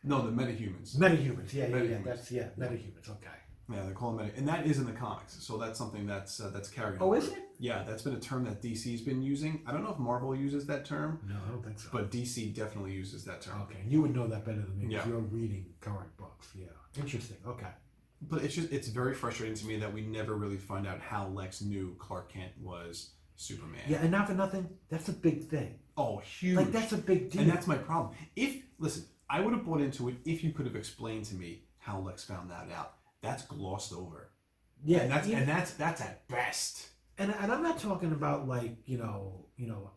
no the metahumans Metahumans. Yeah, yeah, yeah. Metahumans. That's yeah, metahumans. Okay. yeah they call them meta and that is in the comics so that's something that's uh, that's carried Oh, over. is it? yeah that's been a term that dc's been using i don't know if marvel uses that term No, I don't think so. but dc definitely uses that term okay, you would know that better than me because Yeah. you're reading current books. Yeah, interesting. Okay. but it's just it's very frustrating to me that we never really find out how lex knew clark kent was superman Yeah, and not for nothing, that's a big thing. Oh, huge. Like that's a big deal. and that's my problem. If listen, I would have bought into it if you could have explained to me how Lex found that out. That's glossed over. yeah, and that's even- and that's that's at best. and and I'm not talking about like you know you know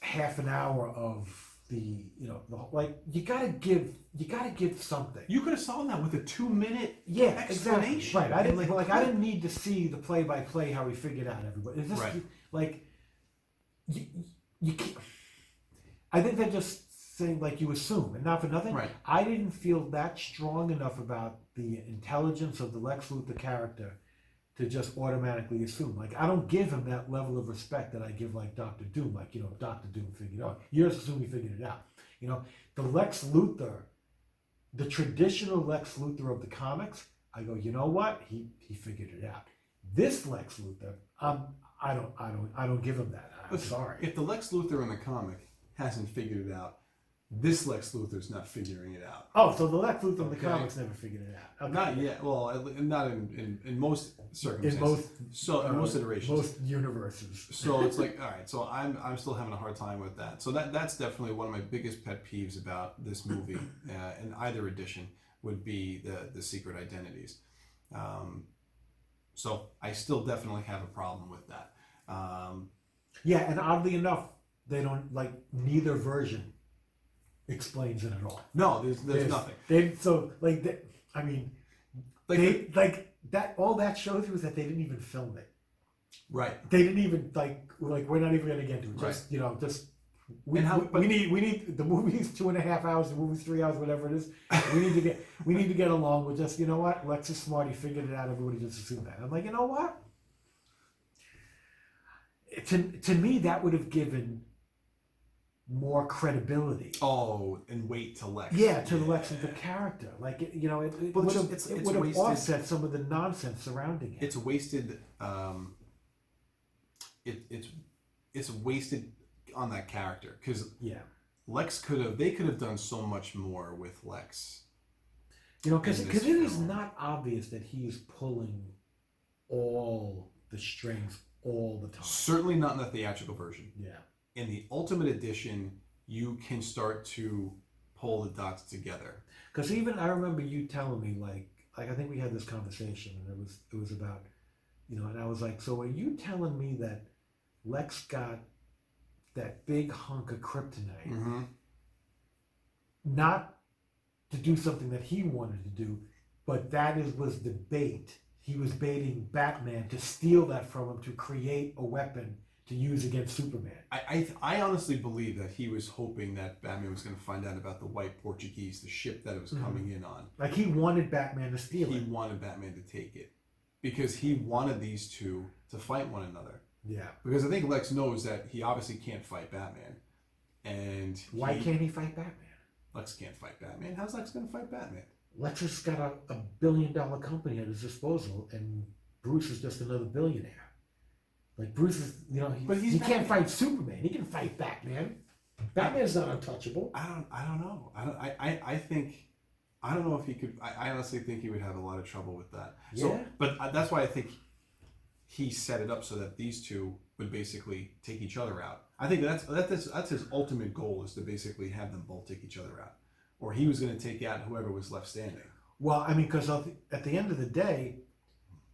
half an hour of the you know the, like you gotta give you gotta give something. You could have solved that with a two minute. Yeah, exactly. explanation. Right. I didn't like, like, I didn't need to see the play by play how he figured out everybody. Just Right. Like you, you can't. I think they're just saying like you assume, and not for nothing. Right. I didn't feel that strong enough about the intelligence of the Lex Luthor character to just automatically assume. Like I don't give him that level of respect that I give like Doctor Doom. Like you know, Doctor Doom figured out. You just assume he figured it out. You know, the Lex Luthor, the traditional Lex Luthor of the comics. I go, you know what? He he figured it out. This Lex Luthor, um, I don't, I don't, I don't give him that. I'm Listen, sorry. If the Lex Luthor in the comic hasn't figured it out, this Lex Luthor's not figuring it out. Oh, so the Lex Luthor in the Okay. comics never figured it out. Okay. Not yet. Well, at le- not in, in, in most circumstances. in most so in most uh, iterations. most universes. so it's like, all right. So I'm I'm still having a hard time with that. So that that's definitely one of my biggest pet peeves about this movie [LAUGHS] uh, in either edition would be the the secret identities. Um, so I still definitely have a problem with that. Um, Yeah, and oddly enough, they don't like neither version explains it at all. no, there's there's nothing. They so like they, I mean Like they like that. All that shows you is that they didn't even film it. right. They didn't even like like we're not even gonna get to it. Just you know just. We, how- we, we need we need the movie's [LAUGHS] two and a half hours the movie's three hours whatever it is we need to get we need to get along with just you know what? Lex is smart he figured it out everybody just assumed that. I'm like you know what? To, to me that would have given more credibility. Oh, and wait to Lex. yeah to the Lex of the character. Like it, you know it, it Well, would it's- have, it's- it it's would have wasted- offset some of the nonsense surrounding it. It's wasted um it, it's it's wasted on that character because yeah lex could have they could have done so much more with lex You know, because it is not obvious that he's pulling all the strings all the time. certainly not in the theatrical version Yeah. in the ultimate edition you can start to pull the dots together Because even I remember you telling me like like I think we had this conversation and it was it was about you know and I was like so are you telling me that Lex got that big hunk of kryptonite mm-hmm. not to do something that he wanted to do but that is was the bait he was baiting Batman to steal that from him to create a weapon to use against Superman. I, I I honestly believe that he was hoping that Batman was going to find out about the white Portuguese, the ship that it was Mhm. coming in on. Like he wanted Batman to steal He it. He wanted Batman to take it because he wanted these two to fight one another. Yeah. Because I think Lex knows that he obviously can't fight Batman, and Why he- can't he fight Batman? Lex can't fight Batman? How's Lex to fight Batman? Lex has got a, a billion dollar company at his disposal, and Bruce is just another billionaire. Like Bruce is, you know, he, But he's he can't Batman. fight Superman. He can fight Batman. Batman's not untouchable. I don't. I don't know. I don't. I. I, I think. I don't know if he could. I, I honestly think he would have a lot of trouble with that. So, Yeah. but uh, that's why I think he set it up so that these two would basically take each other out. I think that's that's that's his ultimate goal is to basically have them both take each other out, or he was going to take out whoever was left standing. Well, I mean, because at the end of the day,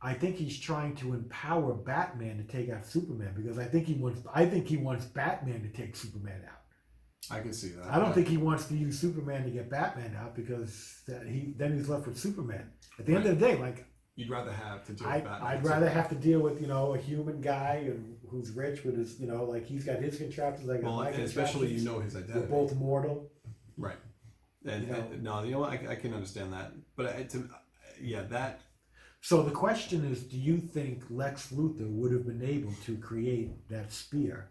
I think he's trying to empower Batman to take out Superman because I think he wants. I think he wants Batman to take Superman out. I can see that. I don't think he wants to use Superman to get Batman out because that he then he's left with Superman. At the end of the day, like you'd rather have to deal I, with Batman. I'd rather have to deal with you know a human guy and who's rich with his you know like he's got his contraptions. Got Well, and especially you know his identity. We're both mortal. Right. And, You and- no, you know? I, I can understand that, but I, to, yeah, that So the question is, do you think Lex Luthor would have been able to create that spear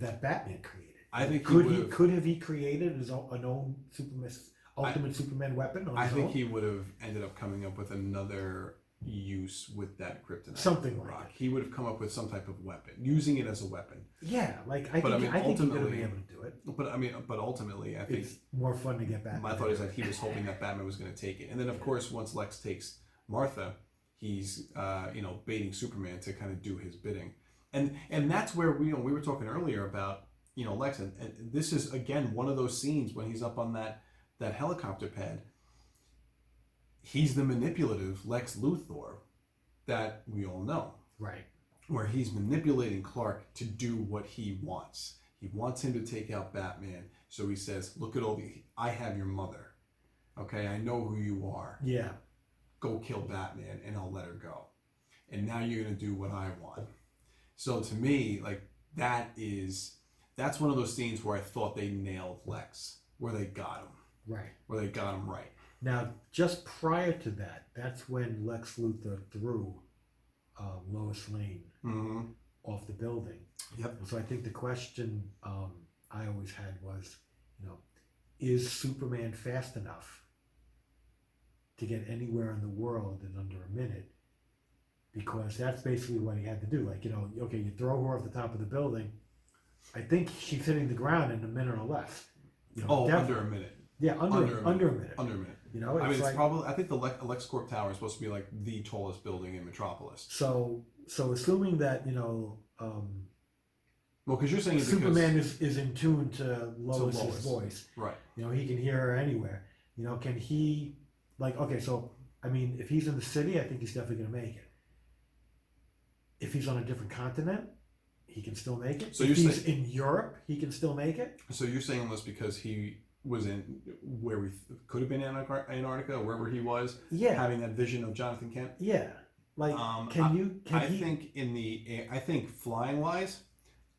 that Batman created? I think Could would he could have he created his own, an own Superman, ultimate Superman weapon on I think own? he would have ended up coming up with another use with that kryptonite Something like rock. it. He would have come up with some type of weapon, using it as a weapon. Yeah, like I But, I think mean, I, think he would have been able to do it. But I mean, but ultimately, I think It's more fun to get Batman. my thought is that he was hoping that Batman was going to take it, and then of course, once Lex takes Martha, he's uh, you know baiting Superman to kind of do his bidding, and and that's where we you know, we were talking earlier about you know Lex, and, and this is again one of those scenes when he's up on that that helicopter pad. He's the manipulative Lex Luthor that we all know right. where he's manipulating Clark to do what he wants. He wants him to take out Batman. So he says, "Look at all the I have your mother. Okay, I know who you are. Yeah, Go kill Batman and I'll let her go. And now you're going to do what I want." So to me, like that is that's one of those scenes where I thought they nailed Lex, where they got him, Right. where they got him right. Now, just prior to that, that's when Lex Luthor threw uh, Lois Lane Mm-hmm. off the building. Yep. And so I think the question um, I always had was, you know, is Superman fast enough to get anywhere in the world in under a minute? Because that's basically what he had to do. Like, you know, okay, you throw her off the top of the building. I think she's hitting the ground in a minute or less. You know, Oh, under a minute. Yeah, under under a under, minute. a minute. Under a minute. You know, it's I mean, it's like, probably. I think the Lex, LexCorp Tower is supposed to be like the tallest building in Metropolis. so so assuming that you know um, Well, because you're saying Superman is, is in tune to Lois's Lois. voice. right? You know, he can hear her anywhere. You know, can he like okay, so I mean if he's in the city, I think he's definitely gonna make it. If he's on a different continent, he can still make it. So if you're he's in Europe, he can still make it. So you're saying this because he was in where we could have been Antarctica, wherever he was, Yeah. having that vision of Jonathan Kent. Yeah. Like Um, can I- you can I he think in the, I think flying wise,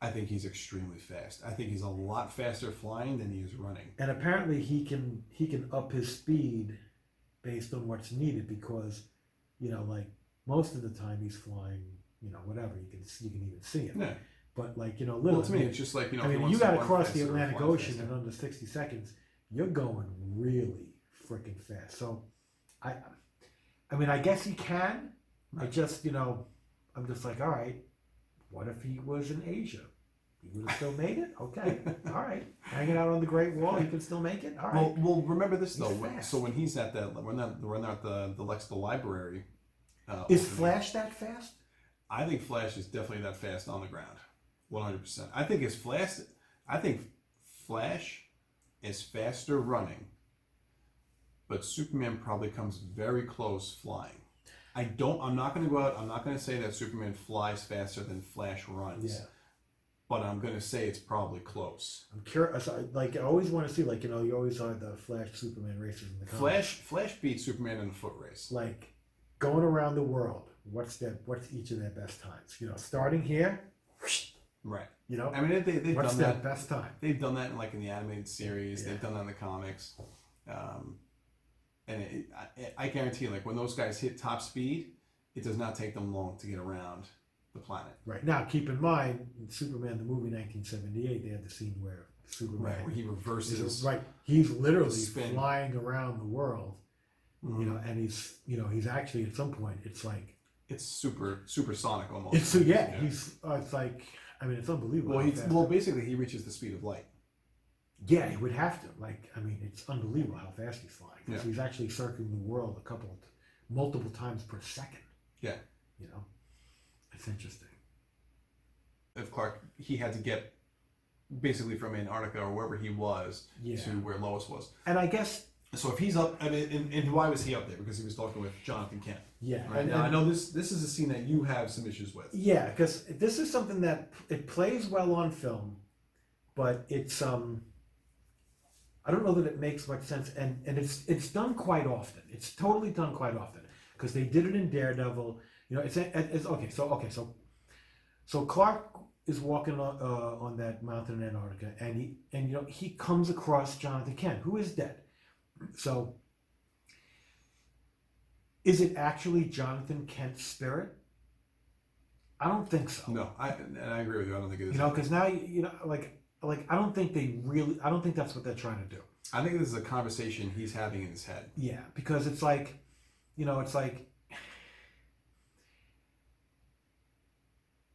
I think he's extremely fast. I think he's a lot faster flying than he is running. and apparently he can he can up his speed based on what's needed because you know like most of the time he's flying you know whatever you can see, you can even see him Yeah. But like you know little Well, to me, it's just like you know. I mean you got to cross the Atlantic Ocean in under 60 seconds you're going really freaking fast. So I I mean I guess he can. I just you know I'm just like all right what if he was in Asia? He would have still made it? Okay. [LAUGHS] All right. Hanging out on the Great Wall he can still make it? All right. Well, well, remember this though. When, so when he's at that, when that, when they're at the the Lexical Library, uh, Is Flash that fast? I think Flash is definitely that fast on the ground, one hundred percent. I think it's Flash, I think Flash is faster running, but Superman probably comes very close flying. I don't. I'm not going to go out. I'm not going to say that Superman flies faster than Flash runs. Yeah. But I'm going to say it's probably close. I'm curious. Like I always want to see, like you know, you always are the Flash Superman races in the comics. Flash Flash beats Superman in a foot race. like going around the world. What's their what's each of their best times? You know, starting here, Right. you know, I mean, they, they've what's done their that. best time? They've done that in like in the animated series. Yeah. They've done that in the comics. Um, and it, I, I guarantee, you, like when those guys hit top speed, it does not take them long to get around the planet. Right now, keep in mind, in Superman the movie 1978, they had the scene where Superman Right. Where he reverses. right. He's literally flying around the world, Mhm. you know, and he's you know he's actually at some point it's like It's super supersonic almost. it's so yeah, he's uh, it's like I mean it's unbelievable. well, he's well basically he reaches the speed of light. Yeah, he would have to. Like, I mean, it's unbelievable how fast he's flying. Yeah. He's actually circling the world a couple, of, multiple times per second. Yeah. You know, it's interesting. If Clark, he had to get basically from Antarctica or wherever he was Yeah. to where Lois was. And I guess, So if he's up, I mean, and, and why was he up there? Because he was talking with Jonathan Kent. yeah, Right and, now, I and- know this. This is a scene that you have some issues with. yeah, because this is something that it plays well on film, but it's um. I don't know that it makes much sense, and and it's it's done quite often. It's totally done quite often because they did it in Daredevil. You know, it's it's okay. So okay, so so Clark is walking on, uh, on that mountain in Antarctica, and he and you know he comes across Jonathan Kent, who is dead. So, is it actually Jonathan Kent's spirit? I don't think so. No, I and I agree with you. I don't think it is. You know, because now you know, like like I don't think they really. I don't think that's what they're trying to do. I think this is a conversation he's having in his head. Yeah, because it's like, you know, it's like,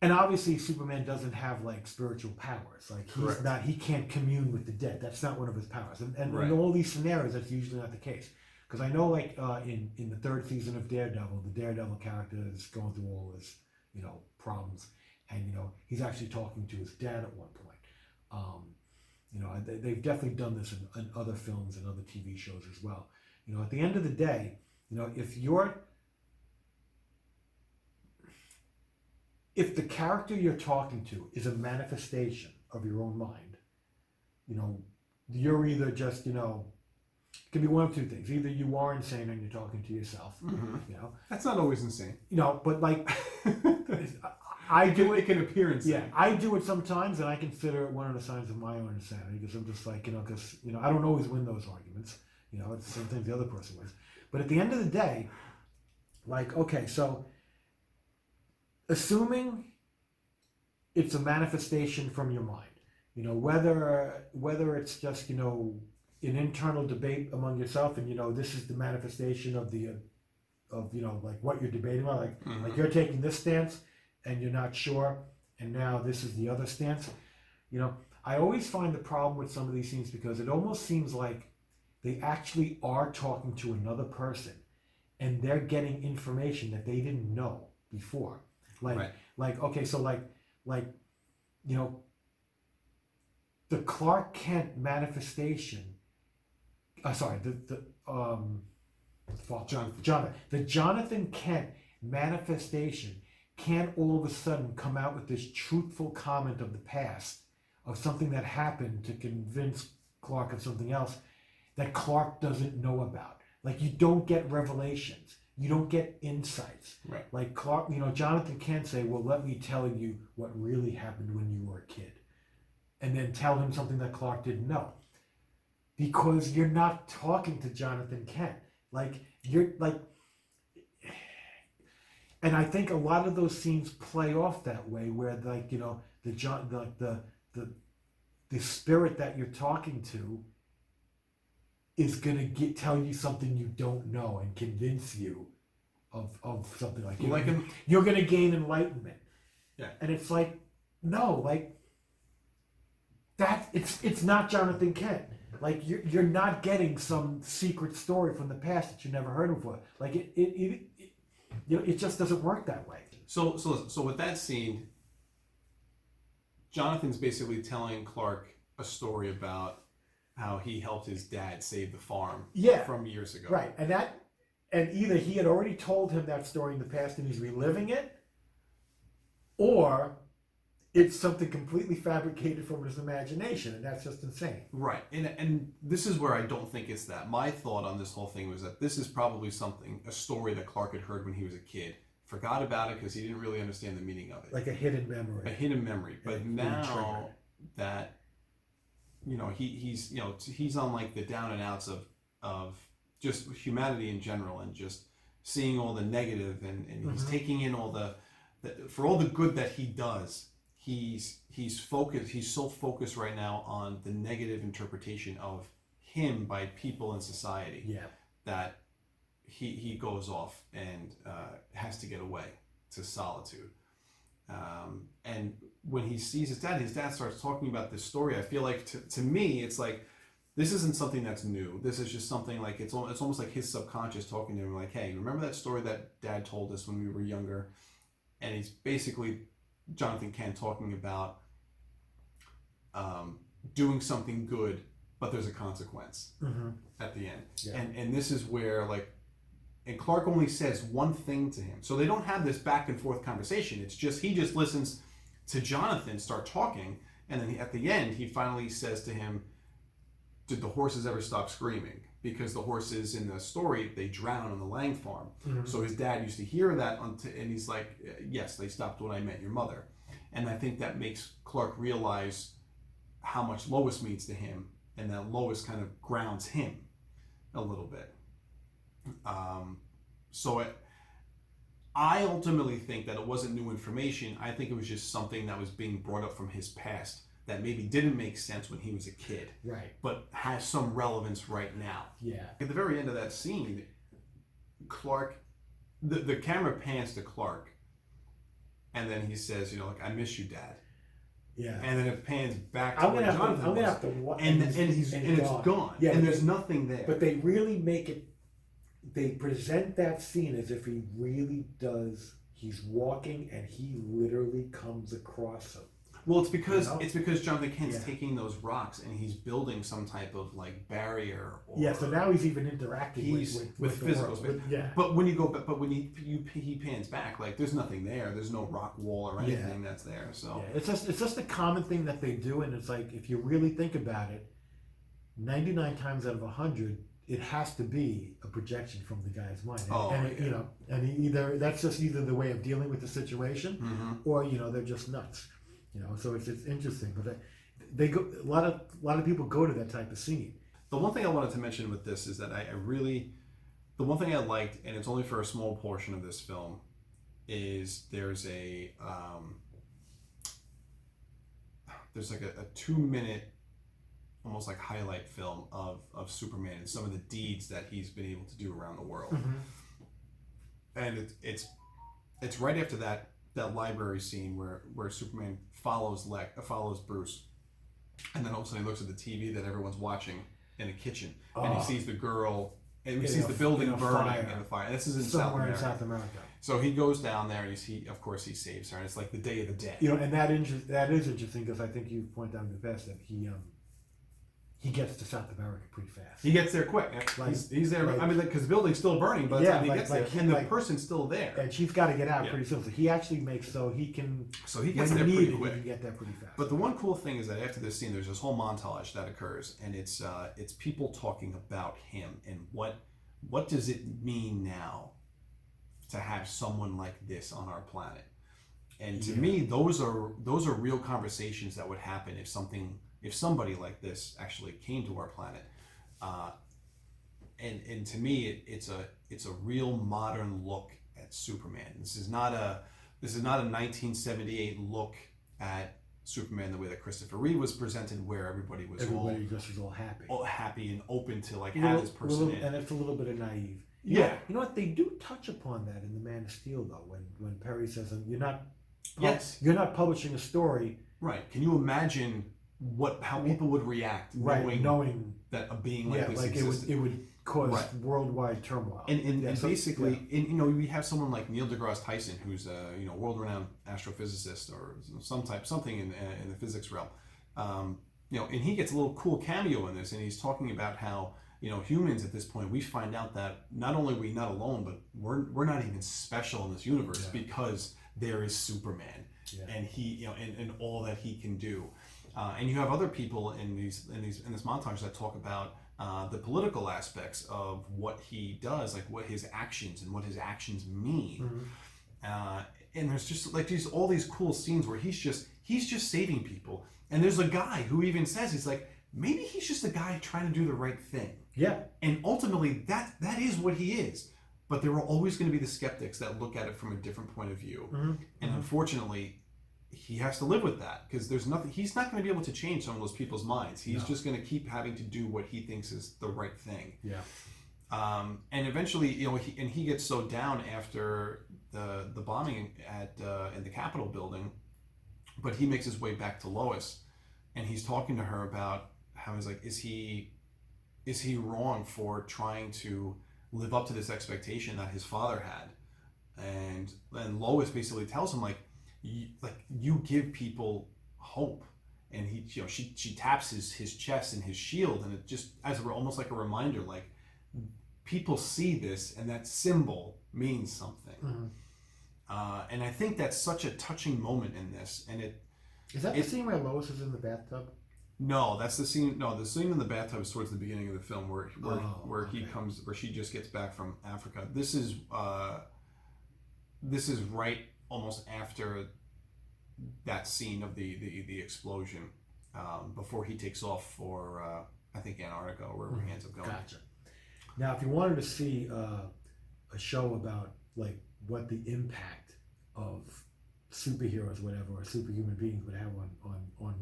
and obviously Superman doesn't have like spiritual powers. Like he's Correct. not, he can't commune with the dead. That's not one of his powers. And, and Right. in all these scenarios, that's usually not the case. Because I know, like uh, in in the third season of Daredevil, the Daredevil character is going through all his, you know, problems, and you know he's actually talking to his dad at one point. Um, you know, they, they've definitely done this in, in other films and other TV shows as well. You know, at the end of the day, you know, if you're if the character you're talking to is a manifestation of your own mind, you know, you're either just, you know, it can be one of two things. Either you are insane and you're talking to yourself, mm-hmm. you know, That's not always insane. you know, but like, [LAUGHS] I it do can, it. it can appear insane. Yeah, I do it sometimes, and I consider it one of the signs of my own insanity because I'm just like, you know, because you know, I don't always win those arguments. You know, it's sometimes the other person wins. But at the end of the day, like, okay, so assuming it's a manifestation from your mind, you know, whether whether it's just you know an internal debate among yourself, and you know, this is the manifestation of the uh, of you know like what you're debating about, like Mhm. like you're taking this stance and you're not sure, and now this is the other stance. You know, I always find the problem with some of these things because it almost seems like they actually are talking to another person and they're getting information that they didn't know before. Like Right. like okay, so like like you know the Clark Kent manifestation uh, sorry, the the um fault Jonathan. Jonathan the Jonathan Kent manifestation can't all of a sudden come out with this truthful comment of the past of something that happened to convince Clark of something else that Clark doesn't know about. Like you don't get revelations. You don't get insights. Right. Like Clark, you know, Jonathan can't say, Well, let me tell you what really happened when you were a kid. And then tell him something that Clark didn't know. Because you're not talking to Jonathan Kent. Like you're like and I think a lot of those scenes play off that way where like, you know, the John the the the, the spirit that you're talking to is gonna get tell you something you don't know and convince you of of something like you Like in, you're gonna gain enlightenment. Yeah. And it's like, no, like that it's it's not Jonathan Kent. Like you're you're not getting some secret story from the past that you never heard before. Like it it, it, it you know it just doesn't work that way. so so so with that scene, Jonathan's basically telling Clark a story about how he helped his dad save the farm Yeah. from years ago. Right. And that and either he had already told him that story in the past and he's reliving it, or it's something completely fabricated from his imagination, and that's just insane. Right, and and this is where I don't think it's that. My thought on this whole thing was that this is probably something, a story that Clark had heard when he was a kid, forgot about it because he didn't really understand the meaning of it, Like a hidden memory. a hidden memory. But now that you know he he's you know he's on like the down and outs of of just humanity in general and just seeing all the negative and, and he's Mhm. taking in all the, the for all the good that he does he's he's focused he's so focused right now on the negative interpretation of him by people in society Yeah. that he he goes off and uh, has to get away to solitude. Um, and when he sees his dad, his dad starts talking about this story. I feel like to, to me, it's like this isn't something that's new. This is just something like it's it's almost like his subconscious talking to him, like, "Hey, remember that story that Dad told us when we were younger?" And he's basically Jonathan Kent talking about um, doing something good, but there's a consequence Mm-hmm. at the end. Yeah. And and this is where like and Clark only says one thing to him. So they don't have this back and forth conversation. It's just he just listens to Jonathan start talking and then at the end he finally says to him, "Did the horses ever stop screaming?" Because the horses in the story they drown on the Lang farm. Mhm. So his dad used to hear that, until, and he's like, "Yes, they stopped when I met your mother," and I think that makes Clark realize how much Lois means to him, and that Lois kind of grounds him a little bit. Um, so it, I ultimately think that it wasn't new information. I think it was just something that was being brought up from his past that maybe didn't make sense when he was a kid, Right. but has some relevance right now. Yeah. At the very end of that scene, Clark, the, the camera pans to Clark, and then he says, you know, like, I miss you, Dad. Yeah. And then it pans back to I'm where gonna have to. Jonathan I'm gonna have to. wa- and, and, he's, and, it's gone. Yeah, and there's nothing there. But they really make it. They present that scene as if he really does. He's walking, and he literally comes across him. Well, it's because You know? it's because Jonathan Kent's Yeah. taking those rocks and he's building some type of like barrier. Or, Yeah. So now he's even interacting He's with with, with the physical world. space. With- yeah. But when you go, but, but when he you, he pans back, like there's nothing there. There's no rock wall or Yeah. anything that's there. So Yeah, it's just it's just a common thing that they do, and it's like if you really think about it, ninety nine times out of hundred, it has to be a projection from the guy's mind, and, Oh, and it, yeah. you know, and he either that's just either the way of dealing with the situation, Mhm. or you know they're just nuts, you know. So it's it's interesting, but they, they go a lot of a lot of people go to that type of scene. The one thing I wanted to mention with this is that I, I really, the one thing I liked, and it's only for a small portion of this film, is there's a um, there's like a, a two minute, almost like highlight film of of Superman and some of the deeds that he's been able to do around the world, and it, it's it's right after that that library scene where where Superman follows Lex, uh, follows Bruce, and then all of a sudden he looks at the TV that everyone's watching in a kitchen, and he Oh. sees the girl, and he In sees a- the building in a burning fire. in the fire. This is in South Somewhere in America. South America, So he goes down there, and he's, he of course he saves her, and it's like the Day of the Dead. you know, and that inter- that is interesting because I think you point out in the past that he um he gets to South America pretty fast. He gets there quick. Like- he's, he's there. like- I mean, because the building's still burning, the Yeah, he like- gets like there, he- and the like- person's still there. and she's got to get out Yeah. pretty soon. So he actually makes so he can So he gets there needed, pretty he quick. can get there pretty fast. But the one cool thing is that after this scene, there's this whole montage that occurs, and it's uh, it's people talking about him and what what does it mean now to have someone like this on our planet. And to Yeah. me, those are those are real conversations that would happen if something if somebody like this actually came to our planet. Uh, and and to me, it, it's a it's a real modern look at Superman. This is not a this is not a 1978 look at Superman the way that Christopher Reeve was presented, where everybody was everybody just is all happy. all, all happy and open to like Little- have this person little- in. and it's a little bit of naive. You Yeah. know, you know what? They do touch upon that in the Man of Steel, though. When when Perry says, "You're not, Yes. you're not publishing a story, Right? Can you imagine what how people would react right? knowing Knowing, that a being like yeah, this like it would existed? it would cause Right. worldwide turmoil. And, and, Yeah, and so- basically, and, you know, we have someone like Neil deGrasse Tyson, who's a you know world-renowned astrophysicist or some type something in uh, in the physics realm. Um, you know, and he gets a little cool cameo in this, and he's talking about how you know humans at this point we find out that not only are we not alone, but we're we're not even special in this universe Yeah. because there is Superman, Yeah. and he you know and, and all that he can do. Uh, and you have other people in these in these in this montage that talk about uh, the political aspects of what he does, like what his actions and what his actions mean. Mhm. Uh, and there's just like these all these cool scenes where he's just he's just saving people. And there's a guy who even says he's like maybe he's just a guy trying to do the right thing. yeah, And ultimately that that is what he is. But there are always going to be the skeptics that look at it from a different point of view. Mhm. And Mhm. unfortunately, he has to live with that because there's nothing. He's not going to be able to change some of those people's minds. He's No. just going to keep having to do what he thinks is the right thing. yeah, Um, and eventually, you know, he, and he gets so down after the the bombing at uh, in the Capitol building, but he makes his way back to Lois, and he's talking to her about how he's like, is he, is he wrong for trying to live up to this expectation that his father had, and and Lois basically tells him like, you, like you give people hope. And he, you know, she she taps his his chest and his shield, and it just as a, almost like a reminder, like people see this and that symbol means something. Mhm. Uh, and I think that's such a touching moment in this. And it, Is that It- the scene where Lois is in the bathtub? no, that's the scene. No, the scene in the bathtub is towards the beginning of the film where where, Oh, where he comes, where she just gets back from Africa. This is uh, this is right almost after that scene of the the, the explosion um, before he takes off for uh, I think Antarctica or wherever he ends up going. Gotcha. Now, if you wanted to see uh, a show about like what the impact of superheroes, whatever, or superhuman beings would have on on on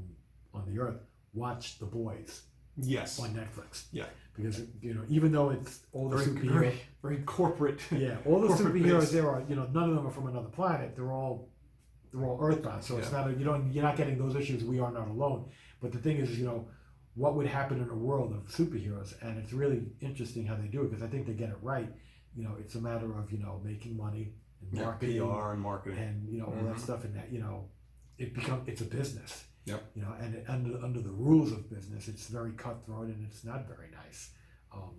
on the earth, watch The Boys Yes. on Netflix. Yeah. Because you know, even though it's all the Very, superheroes, very, very corporate. yeah, all the superheroes based. there are, you know, none of them are from another planet. They're all they're all Earthbound. So it's not a, you don't you're not getting those issues. We are not alone. But the thing is, you know, what would happen in a world of superheroes? And it's really interesting how they do it because I think they get it right. You know, it's a matter of you know making money and Yeah, marketing PR and marketing. and you know all that Mhm. stuff and that you know it become it's a business Yep. you know and under under the rules of business it's very cutthroat and it's not very nice um,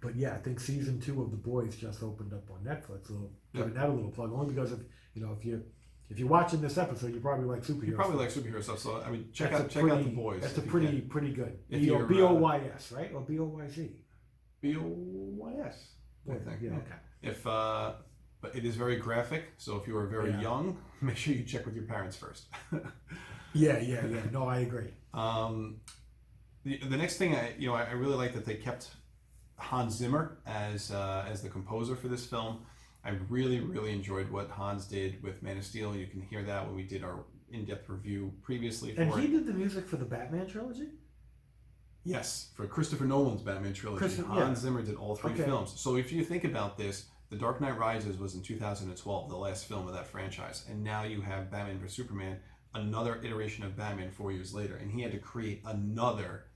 but yeah i think season two of the boys just opened up on netflix a little giving that a little plug only because of you know if you if you're watching this episode you probably like superheroes You probably like superhero stuff, so I mean, check That's out check out the boys. that's a pretty pretty good If B O you're, B O Y S right or B O Y Z B O Y S. I think. yeah, yeah. okay. If uh, but it is very graphic, so if you are very Yeah. young, [LAUGHS] make sure you check with your parents first. [LAUGHS] Yeah, yeah, yeah. No, I agree. um, the, the next thing I you know I, I really like that they kept Hans Zimmer as uh, as the composer for this film. I really really enjoyed what Hans did with Man of Steel. You can hear that when we did our in-depth review previously for And it. he did the music for the Batman trilogy. Yes, for Christopher Nolan's Batman trilogy, Christopher- Hans yeah. Zimmer did all three Okay. films. So if you think about this, The Dark Knight Rises was in 2012, the last film of that franchise, and now you have Batman vs Superman, another iteration of Batman four years later, and he had to create another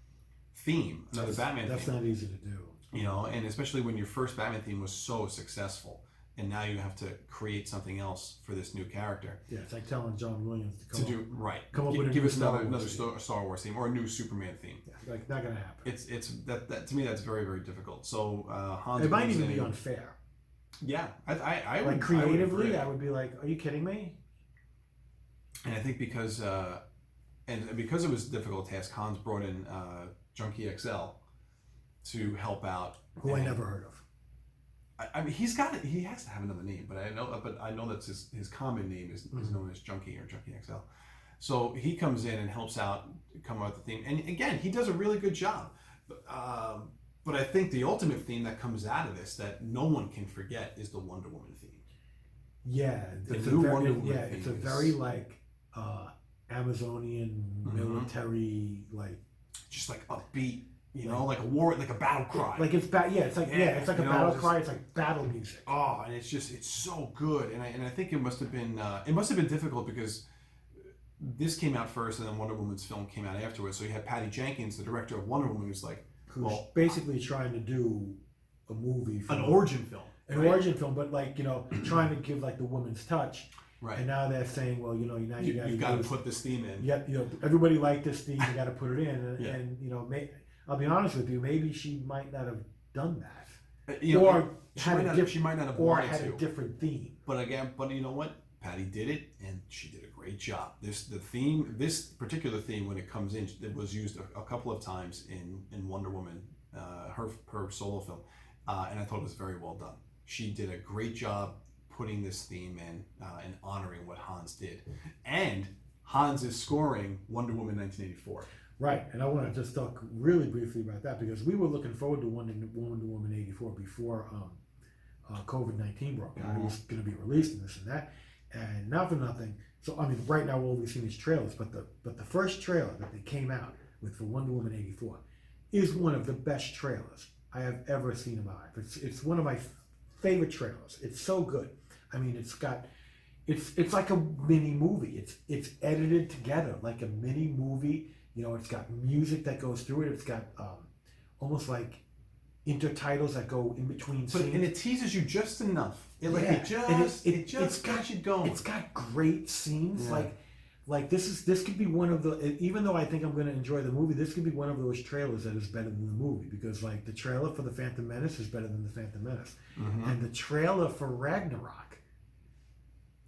theme, another That's- Batman That's theme. not easy to do. You know, and especially when your first Batman theme was so successful, and now you have to create something else for this new character Yeah, it's like telling John Williams to come to up. do right. come up Gi- with a give new us Star another Wars another theme. Star, Wars theme or a new Superman theme. Yeah, like not gonna happen. It's it's that, that to me that's very very difficult. So uh, Hans It might even be unfair. Yeah, I I, I would, Like I would creatively, agree. I would be like, "Are you kidding me?" And I think because uh, and because it was a difficult task, Hans brought in uh, Junkie XL to help out. Who I never heard of. I, I mean, he's got it. He has to have another name, but I know, but I know that's his his common name is, is Mhm. known as Junkie or Junkie XL. So he comes in and helps out, come with the theme, and again, he does a really good job. But, um, but I think the ultimate theme that comes out of this that no one can forget is the Wonder Woman theme. Yeah, The new very, Wonder Woman yeah, it's a is- very like uh, Amazonian Mhm. military like Just like upbeat, you know, like a war, like a battle cry. like it's ba- yeah, it's like yeah, Yeah, it's like a know, battle just- cry. It's like battle music. Oh, and it's just it's so good, and I and I think it must have been uh, it must have been difficult because this came out first, and then Wonder Woman's film came out afterwards. So you had Patty Jenkins, the director of Wonder Woman, who's like Who's Well- basically trying to do a movie for an origin film, an origin film, but like you know, trying to give like the woman's touch. Right? And now they're saying, well, you know, now you, You, got you've got to put this theme in. Yeah, you know, everybody liked this theme. You got to put it in, and, Yeah. and you know, may, I'll be honest with you, maybe she might not have done that, Uh, You know, or she had might, a not, diff- she might not have or had to, a different theme. but again, but you know what? Patty did it, and she did a great job. This the theme, this particular theme, when it comes in, it was used a, a couple of times in in Wonder Woman, uh, her her solo film, uh, and I thought it was very well done. She did a great job putting this theme in uh, and honoring what Hans did, and Hans is scoring Wonder Woman 1984. Right, and I want to just talk really briefly about that because we were looking forward to Wonder, Wonder Woman eighty four before um, uh, COVID nineteen broke out. It was going to be released and this and that, and not for nothing. So I mean, right now all we've seen is trailers, but the but the first trailer that they came out with for Wonder Woman eighty four is one of the best trailers I have ever seen in my life. It's it's one of my favorite trailers. It's so good. I mean, it's got it's it's like a mini movie. It's it's edited together like a mini movie. You know, it's got music that goes through it. It's got um, almost like intertitles that go in between But scenes. and it teases you just enough. It like Yeah, it just it, it- it- just it's got- got you going. it's got great scenes. Yeah. Like like this is this could be one of the even though I think I'm going to enjoy the movie, this could be one of those trailers that is better than the movie because like the trailer for the Phantom Menace is better than the Phantom Menace, Mhm. and the trailer for Ragnarok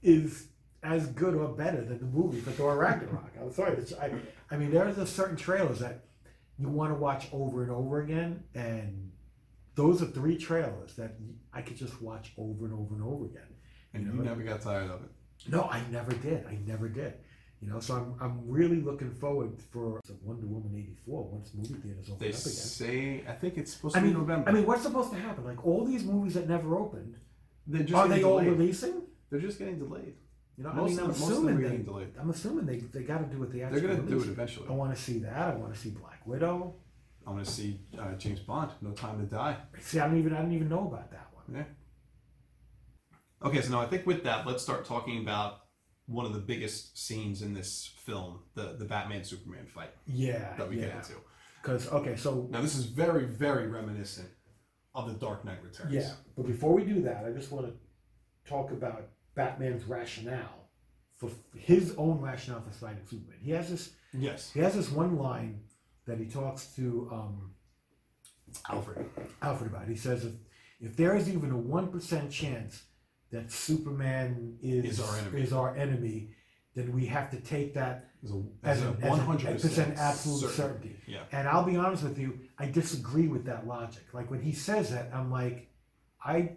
is as good or better than the movie for Thor Ragnarok. I'm sorry, I I mean there's are just certain trailers that you want to watch over and over again, and those are three trailers that I could just watch over and over and over again. and you you never got tired of it. No, I never did. I never did. You know, so I'm, I'm really looking forward for Wonder Woman '84 once movie theaters open They up again. say I think it's supposed I to be November. I mean, what's supposed to happen? Like all these movies that never opened, are they all releasing? They're just getting delayed. You know, Most I mean, I'm of them assuming are they, getting delayed. I'm assuming they, they got to do what they They're actually gonna do it eventually. I want to see that. I want to see Black Widow. I want to see uh, James Bond. No Time to Die. See, I don't even I don't even know about that one. Yeah. Okay, so now I think with that, let's start talking about one of the biggest scenes in this film, the the Batman Superman fight Yeah, that we get into. Because okay, so Now this is very very reminiscent of the Dark Knight Returns. Yeah, but before we do that, I just want to talk about Batman's rationale for his own rationale for fighting Superman. He has this Yes. he has this one line that he talks to um, Alfred. Alfred about. He says if if there is even a one percent chance that Superman is Is our enemy. is our enemy, then we have to take that As a, as, as a an, as one hundred an absolute certain. certainty. Yeah. And I'll be honest with you, I disagree with that logic. Like when he says that, I'm like, I,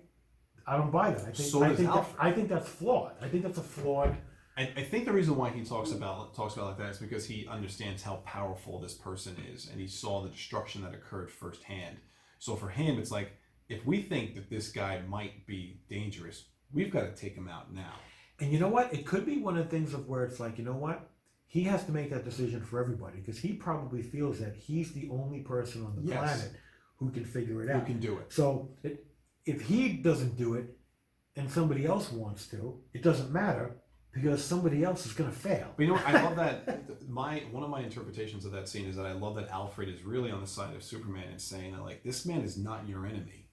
I don't buy that. I think So I does think that, Alfred. I think that's flawed. I think that's a flawed. I, I think the reason why he talks about talks about it like that is because he understands how powerful this person is, and he saw the destruction that occurred firsthand. So for him, it's like if we think that this guy might be dangerous, we've got to take him out now. And you know what? It could be one of the things of where it's like, you know what? He has to make that decision for everybody because he probably feels that he's the only person on the Yes. planet who can figure it out. Who can do it? So it, if he doesn't do it and somebody else wants to, it doesn't matter because somebody else is going to fail. But you know? I love that. [LAUGHS] My one of my interpretations of that scene is that I love that Alfred is really on the side of Superman and saying that like this man is not your enemy.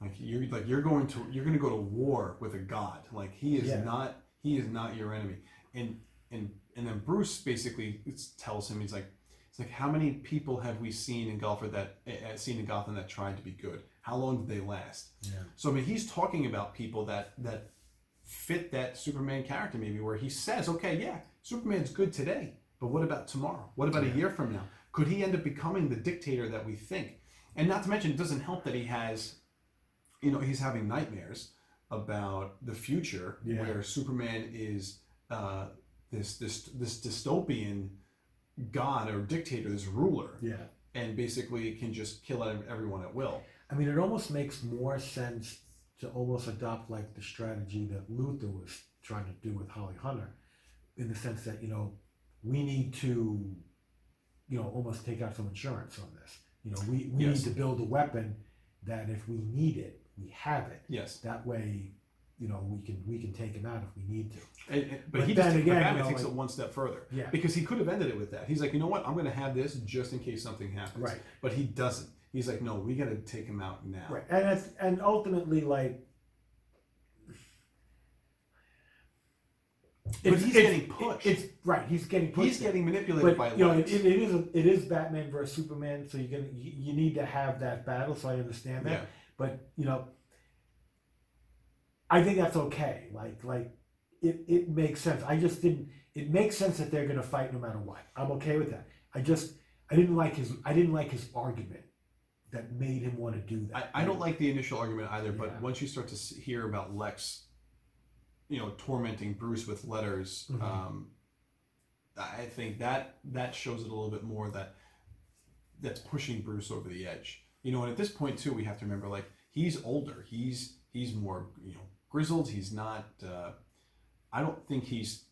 Like you're like you're going to you're going to go to war with a god. Like he is Yeah. not he is not your enemy. And and and then Bruce basically tells him he's like it's like how many people have we seen in Gotham that uh, seen in Gotham that tried to be good? How long did they last? Yeah. So I mean, he's talking about people that that fit that Superman character, maybe where he says, "Okay, yeah, Superman's good today, but what about tomorrow? What about a year from now? Could he end up becoming the dictator that we think?" And not to mention, it doesn't help that he has, you know, he's having nightmares about the future Yeah. where Superman is uh, this this this dystopian god or dictator, this ruler, Yeah. and basically can just kill everyone at will. I mean, it almost makes more sense to almost adopt like the strategy that Luthor was trying to do with Holly Hunter, in the sense that you know we need to, you know, almost take out some insurance on this. You know, we, we Yes. need to build a weapon that if we need it, we have it. Yes. That way, you know, we can we can take him out if we need to. And, and- but, But he then just again, but you Batman know, takes like- it one step further Yeah. because he could have ended it with that. He's like, you know what, I'm going to have this just in case something happens. Right. But he doesn't. He's like, no, we got to take him out now. Right. And it's, and ultimately, like. But he's getting pushed. It's right. He's getting pushed. He's getting manipulated by you know, it, it, it is a, it is Batman versus Superman, so you're gonna you, you need to have that battle. So I understand that, yeah. but you know, I think that's okay. Like like it, it makes sense. I just didn't. It makes sense that they're gonna fight no matter what. I'm okay with that. I just I didn't like his I didn't like his argument that made him want to do that. I, I don't like the initial argument either, but Yeah. once you start to s- hear about Lex, you know, tormenting Bruce with letters, Mhm. um, I think that that shows it a little bit more that that's pushing Bruce over the edge. You know, and at this point too, we have to remember like he's older. He's he's more you know grizzled. He's not. Uh, I don't think he's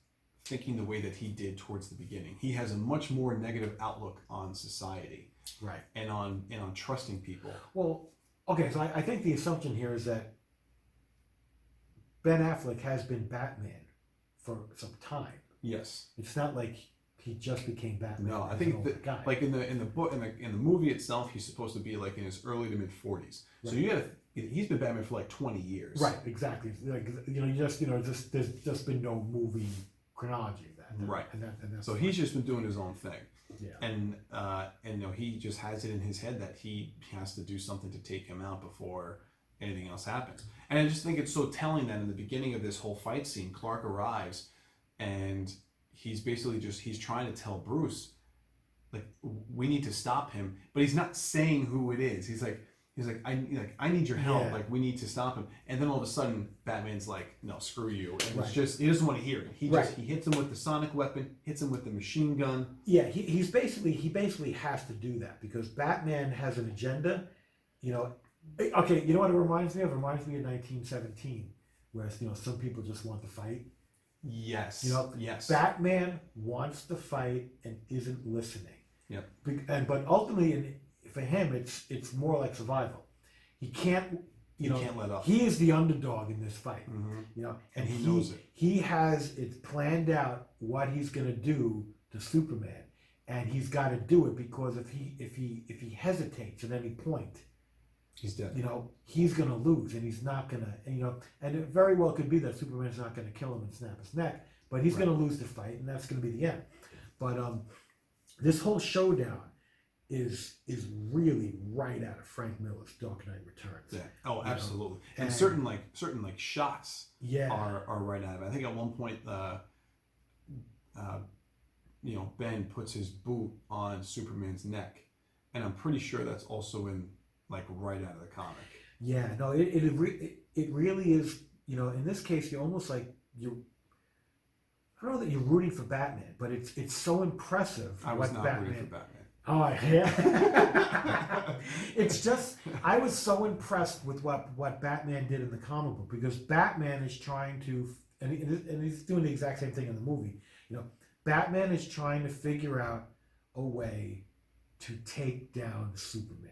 thinking the way that he did towards the beginning. He has a much more negative outlook on society right. and on and on trusting people. Well, okay, so I, I think the assumption here is that Ben Affleck has been Batman for some time. Yes. It's not like he just became Batman. No, I think that- guy. Like in the in the book in the in the movie itself, he's supposed to be like in his early to mid forties. So you got to he's been Batman for like twenty years. right, exactly. Like you know, you just you know, just there's just been no movie chronology of that. Right. And that, and that's So he's just been doing his own thing, yeah. and uh, and know he just has it in his head that he has to do something to take him out before anything else happens. And I just think it's so telling that in the beginning of this whole fight scene, Clark arrives, and he's basically just he's trying to tell Bruce, like we need to stop him, but he's not saying who it is. He's like he's like I like I need your help. Yeah. Like we need to stop him. And then all of a sudden, Batman's like, no, screw you. And Right. it's just he doesn't want to hear it. He Right. just he hits him with the sonic weapon, hits him with the machine gun. Yeah, he, he's basically he basically has to do that because Batman has an agenda. You know, eh, okay. You know what it reminds me of? It reminds me of 1917, where you know some people just want to fight. Yes. You know, yes. Batman wants to fight and isn't listening. Yep. Be- And but ultimately, in, for him, it's it's more like survival. He can't. You He know, can't let up. he is the underdog in this fight. Mhm. You know, and, he he knows it. He has it planned out what he's going to do to Superman, and he's got to do it because if he if he if he hesitates at any point, He's dead. you know, he's going to lose, and he's not going to, you know, and it very well could be that Superman's not going to kill him and snap his neck, but he's going to lose the fight, and that's going to be the end. But um, this whole showdown is is really right out of Frank Miller's Dark Knight Returns. Yeah. Oh, absolutely. and, and- certain like certain like shots Yeah. are are right out of it. I think at one point uh, uh, you know Ben puts his boot on Superman's neck, and I'm pretty sure that's also in like right out of the comic. Yeah, no, it it, re- it it really is. You know, in this case, you're almost like you. I don't know that you're rooting for Batman, but it's it's so impressive I was not Batman. rooting for Batman. Oh yeah. [LAUGHS] it's just I was so impressed with what what Batman did in the comic book because Batman is trying to and, he, and he's doing the exact same thing in the movie. You know, Batman is trying to figure out a way to take down Superman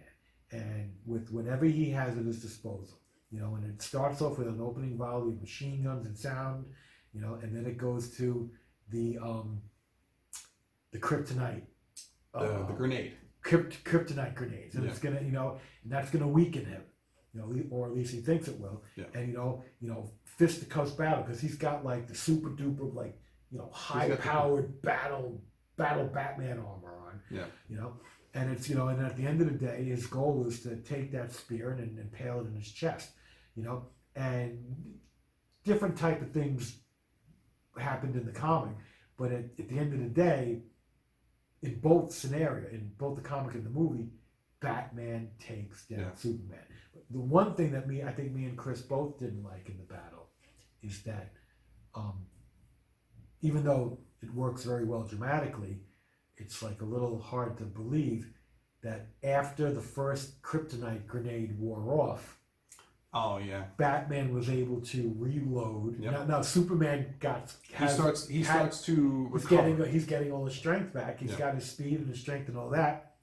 and with whatever he has at his disposal. You know, and it starts off with an opening volley of machine guns and sound, you know, and then it goes to the um the kryptonite The, uh, the grenade. krypt, kryptonite grenades, and Yeah. it's gonna, you know, and that's gonna weaken him, you know, or at least he thinks it will. Yeah. And you know, you know, fist to coast battle because he's got like the super duper like you know high got the- powered battle battle Batman armor on. Yeah. You know, and it's you know, and at the end of the day, his goal is to take that spear and, and impale it in his chest. You know, and different type of things happened in the comic, but at, at the end of the day, in both scenario, in both the comic and the movie, Batman takes down Yeah. Superman. The one thing that me, I think me and Chris both didn't like in the battle is that um, even though it works very well dramatically, it's like a little hard to believe that after the first kryptonite grenade wore off, Oh yeah. Batman was able to reload. Yep. Now, now Superman got He starts. He had- starts to He's recover. getting he's getting all his strength back. He's Yeah. got his speed and his strength and all that.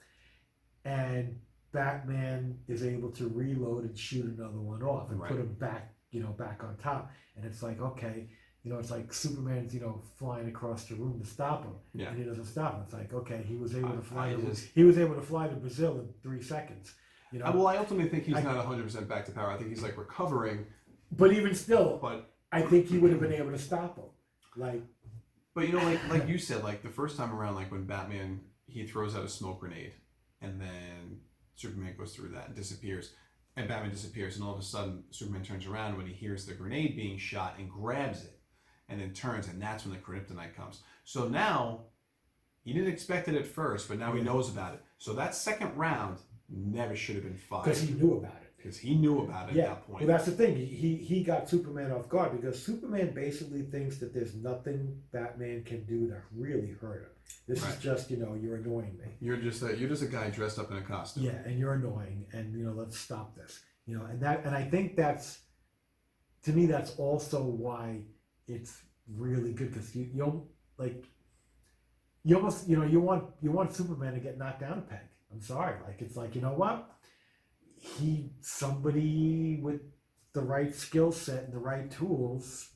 And Batman is able to reload and shoot another one off and Right. put him back, you know, back on top. And it's like, okay, you know, it's like Superman's, you know, flying across the room to stop him, Yeah. and he doesn't stop him. It's like, okay, he was able I- to fly. I to, just- he was able to fly to Brazil in three seconds. You know, well, I ultimately think he's I- not 100 percent back to power. I think he's like recovering, but even still, but I think he would have been able to stop him. Like, But you know, like like you said, like the first time around, like when Batman he throws out a smoke grenade, and then Superman goes through that and disappears, and Batman disappears, and all of a sudden Superman turns around when he hears the grenade being shot and grabs it, and then turns, and that's when the kryptonite comes. So now he didn't expect it at first, but now he knows about it. So that second round never should have been fired because he knew about it. because he knew about it yeah, at that point. Well, that's the thing. He, he got Superman off guard because Superman basically thinks that there's nothing Batman can do to really hurt him. This is just you know you're annoying me. You're just a, you're just a guy dressed up in a costume. Yeah, and you're annoying, and you know let's stop this. You know, and that and I think that's to me that's also why it's really good because you you like you almost you know you want you want Superman to get knocked down a peg. I'm sorry, like it's like you know what he somebody with the right skill set and the right tools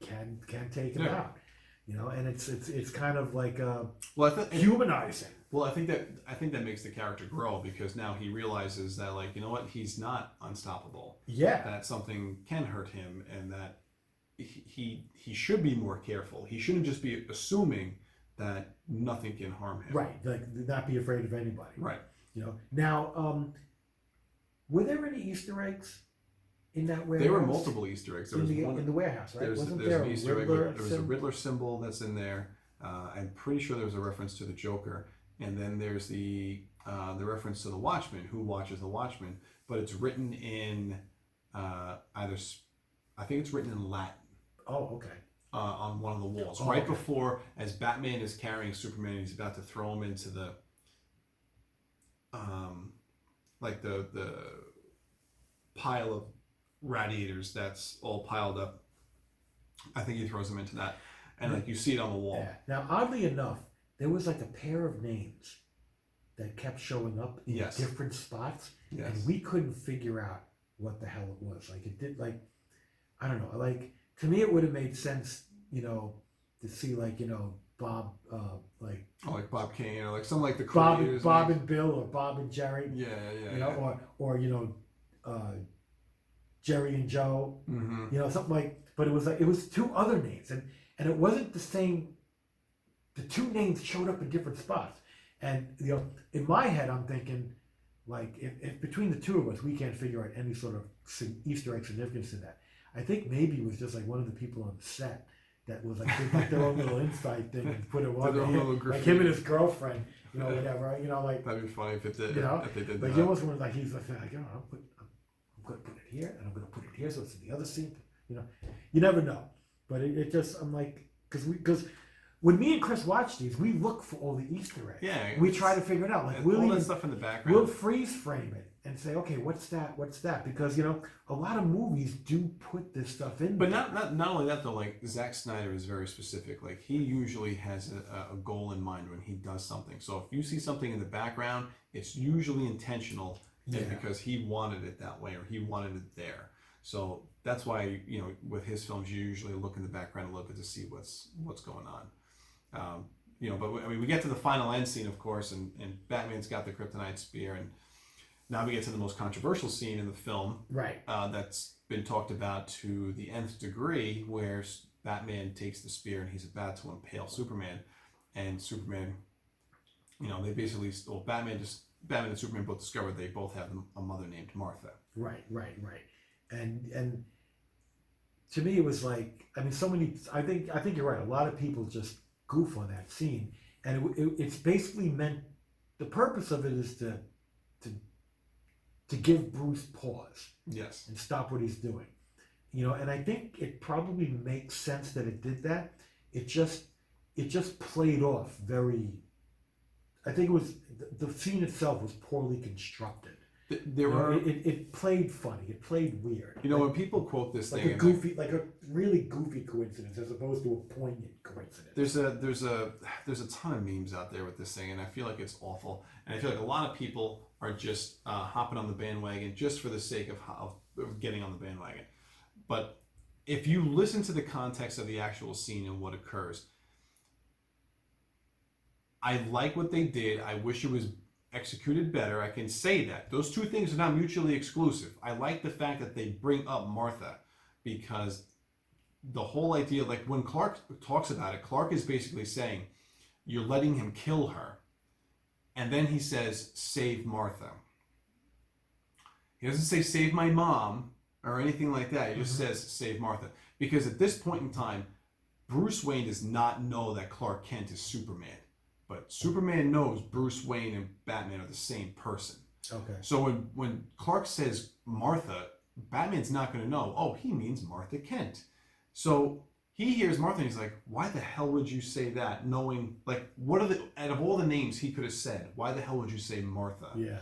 can can take him Yeah. out. You know, and it's it's it's kind of like uh, Well, I think humanizing. Well, I think that I think that makes the character grow because now he realizes that like you know what he's not unstoppable. Yeah, That something can hurt him, and that he he, he should be more careful. He shouldn't just be assuming that nothing can harm him. right. Like not be afraid of anybody. Right. You know. Now, um, were there any Easter eggs in that warehouse? There were multiple Easter eggs. There in was the one. in the warehouse, right? there's Wasn't there's there an Easter egg. With, there was a Riddler symbol that's in there. Uh, I'm pretty sure there was a reference to the Joker, and then there's the uh, the reference to the Watchman. Who watches the Watchman? But it's written in uh, either. I think it's written in Latin. Oh, okay. Uh, on one of the walls, Oh, right okay. before as Batman is carrying Superman, he's about to throw him into the, um, like the the pile of radiators that's all piled up. I think he throws him into that, and like you see it on the wall. Yeah. Now, oddly enough, there was like a pair of names that kept showing up in Yes. different spots, Yes. and we couldn't figure out what the hell it was. Like it did, like I don't know. Like to me, it would have made sense, you know, to see like you know Bob, uh, like Or like Bob Kane, or like some like the Bob, and. Bob and Bill, or Bob and Jerry, yeah, yeah, you know, yeah. or or you know, uh, Jerry and Joe, hmm you know, something like. But it was like it was two other names, and and it wasn't the same. The two names showed up in different spots, and you know, in my head, I'm thinking, like, if, if between the two of us, we can't figure out any sort of Easter egg significance in that. I think maybe it was just like one of the people on the set, that was like they took their own little inside thing and put it on there. like him and his girlfriend, you know, whatever, you know, like That'd be funny if it did. You know, if they did like that. you almost want like he's like, like you know, I'm, put, I'm, I'm gonna put it here and I'm gonna put it here, so it's in the other scene. You know, you never know, but it, it just I'm like because we because when me and Chris watch these, we look for all the Easter eggs. yeah, we try to figure it out. Like and we'll all that stuff in the background. we'll freeze frame it and say, okay, what's that? What's that? Because you know, a lot of movies do put this stuff in. But there. not, not not only that though, like Zack Snyder is very specific. Like he usually has a, a goal in mind when he does something. So if you see something in the background, it's usually intentional Yeah. because he wanted it that way or he wanted it there. So that's why you know with his films you usually look in the background a little bit to see what's what's going on. Um, you know, but we- I mean we get to the final end scene of course, and, and Batman's got the kryptonite spear, and now we get to the most controversial scene in the film, right. uh, that's been talked about to the nth degree, where Batman takes the spear and he's about to impale Superman, and Superman, you know, they basically, well, Batman just Batman and Superman both discover they both have a mother named Martha. Right, right, right. And and to me it was like I mean so many I think I think you're right. A lot of people just goof on that scene and it, it, it's basically meant the purpose of it is to to to give Bruce pause Yes. and stop what he's doing. You know, and I think it probably makes sense that it did that. It just it just played off very I think it was the, scene itself was poorly constructed. Th- There You know, it, it, played funny. It played weird. you know, like, when people quote this like thing, a and, like, goofy, like a really goofy coincidence as opposed to a poignant coincidence. there's a there's a there's a ton of memes out there with this thing, and I feel like it's awful. And I feel like a lot of people are just uh, hopping on the bandwagon just for the sake of, of getting on the bandwagon. But if you listen to the context of the actual scene and what occurs, I like what they did. I wish it was executed better. I can say that. Those two things are not mutually exclusive. I like the fact that they bring up Martha because the whole idea, like when Clark talks about it, Clark is basically saying, You're letting him kill her. And then he says, Save Martha. He doesn't say, Save my mom or anything like that. He just mm-hmm. says, Save Martha. Because at this point in time, Bruce Wayne does not know that Clark Kent is Superman. But Superman knows Bruce Wayne and Batman are the same person. Okay. So when, when Clark says Martha, Batman's not going to know, oh, he means Martha Kent. So he hears Martha and he's like, why the hell would you say that? Knowing, like, what are the, out of all the names he could have said, why the hell would you say Martha? Yeah.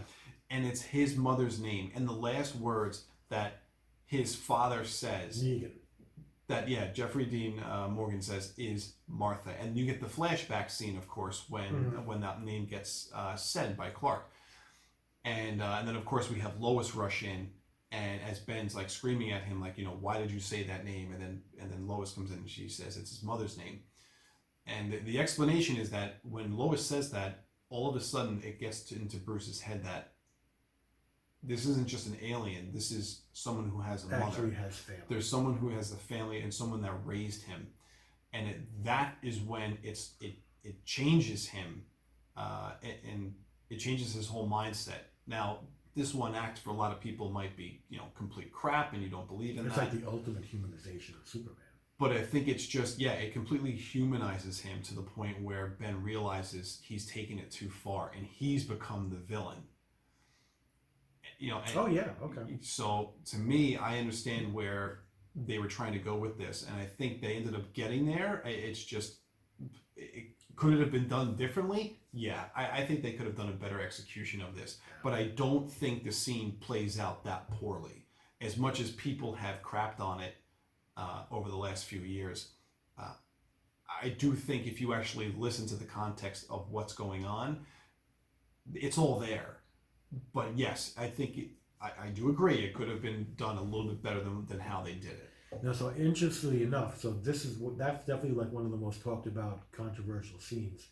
And it's his mother's name. And the last words that his father says, Negan. that yeah Jeffrey Dean uh, Morgan says is Martha, and you get the flashback scene, of course, when Mhm. when that name gets uh, said by Clark, and uh, and then of course we have Lois rush in, and as Ben's like screaming at him like you know why did you say that name, and then and then Lois comes in and she says it's his mother's name, and the, the explanation is that when Lois says that, all of a sudden it gets to, into Bruce's head that this isn't just an alien, this is someone who has a mother. has family. there's someone who has a family and someone that raised him. And it, that is when it's it it changes him uh, and, and it changes his whole mindset. Now this one act for a lot of people might be you know complete crap and you don't believe in that. It's that like the ultimate humanization of Superman. but I think it's just yeah, it completely humanizes him to the point where Ben realizes he's taken it too far and he's become the villain. You know, Oh yeah. Okay. so to me, I understand where they were trying to go with this, and I think they ended up getting there. It's just, it, could it have been done differently? Yeah, I, I think they could have done a better execution of this, but I don't think the scene plays out that poorly. As much as people have crapped on it uh, over the last few years, uh, I do think if you actually listen to the context of what's going on, it's all there. But yes, I think it, I, I do agree. It could have been done a little bit better than, than how they did it. Now, so interestingly enough, so this is what that's definitely like one of the most talked about controversial scenes.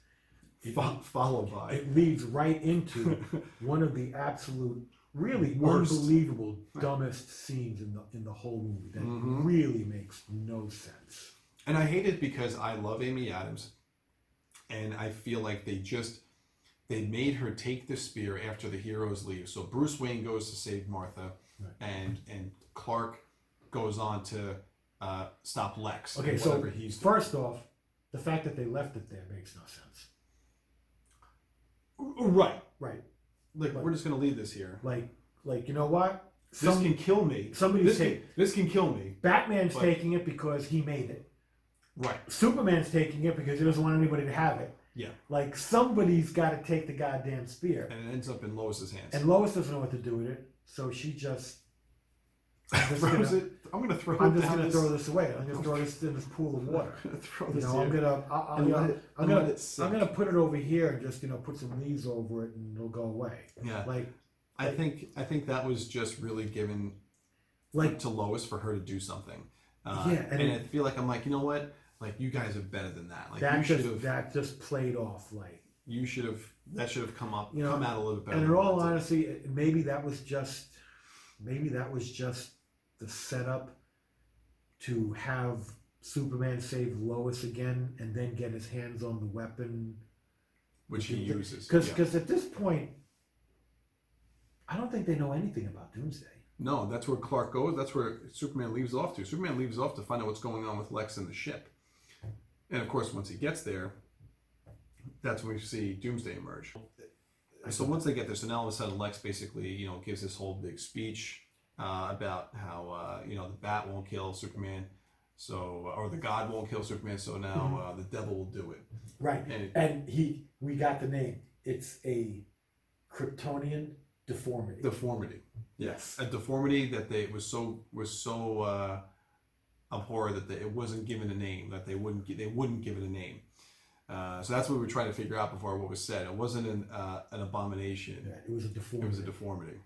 Fo- followed by it leads right into [LAUGHS] one of the absolute, really Worst. unbelievable, dumbest scenes in the in the whole movie. That Mhm. really makes no sense. And I hate it because I love Amy Adams, and I feel like they just they made her take the spear after the heroes leave. So Bruce Wayne goes to save Martha, Right. and and Clark goes on to uh, stop Lex. Okay, so whatever he's doing. first off, the fact that they left it there makes no sense. Right, Right. like we're just gonna leave this here. Like, like you know what? This can kill me. somebody's This take, can, this can kill me. Batman's but- taking it because he made it. Right. Superman's taking it because he doesn't want anybody to have it. Yeah. Like somebody's got to take the goddamn spear, And it ends up in Lois's hands. and Lois doesn't know what to do with it, so she just. [LAUGHS] I'm just throws gonna, it. I'm gonna throw I'm just gonna this. throw this away. I'm gonna throw this in this pool of water. I'm [LAUGHS] gonna throw You this know, I'm gonna, I, I, and you know, it, I'm gonna, let it sink. I'm gonna put it over here and just you know put some leaves over it and it'll go away. yeah. Like, I think I think that was just really given like to Lois for her to do something. Uh, Yeah, and and, it- I feel like I'm like, you know what? Like you guys are better than that. Like that you should just have. that just played off like. You should have. That should have come up. You know, come out a little bit better. And in all honesty, maybe that was just, maybe that was just the setup to have Superman save Lois again and then get his hands on the weapon. which he uses. Because yeah. at this point, I don't think they know anything about Doomsday. No, that's where Clark goes. That's where Superman leaves off to. Superman leaves off to find out what's going on with Lex and the ship. And of course, once he gets there, that's when we see Doomsday emerge. So once they get there, so now all of a sudden Lex basically, you know, gives this whole big speech uh, about how uh, you know the Bat won't kill Superman, so or the God won't kill Superman, so now uh, the devil will do it. Right. And And he, we got the name. It's a Kryptonian deformity. deformity, yes, a deformity that they was so was so uh, abhorrent that they, it wasn't given a name, that they wouldn't gi- they wouldn't give it a name. Uh, so that's what we were trying to figure out before what was said. It wasn't an uh, an abomination. Yeah, it was a deformity. It was a deformity.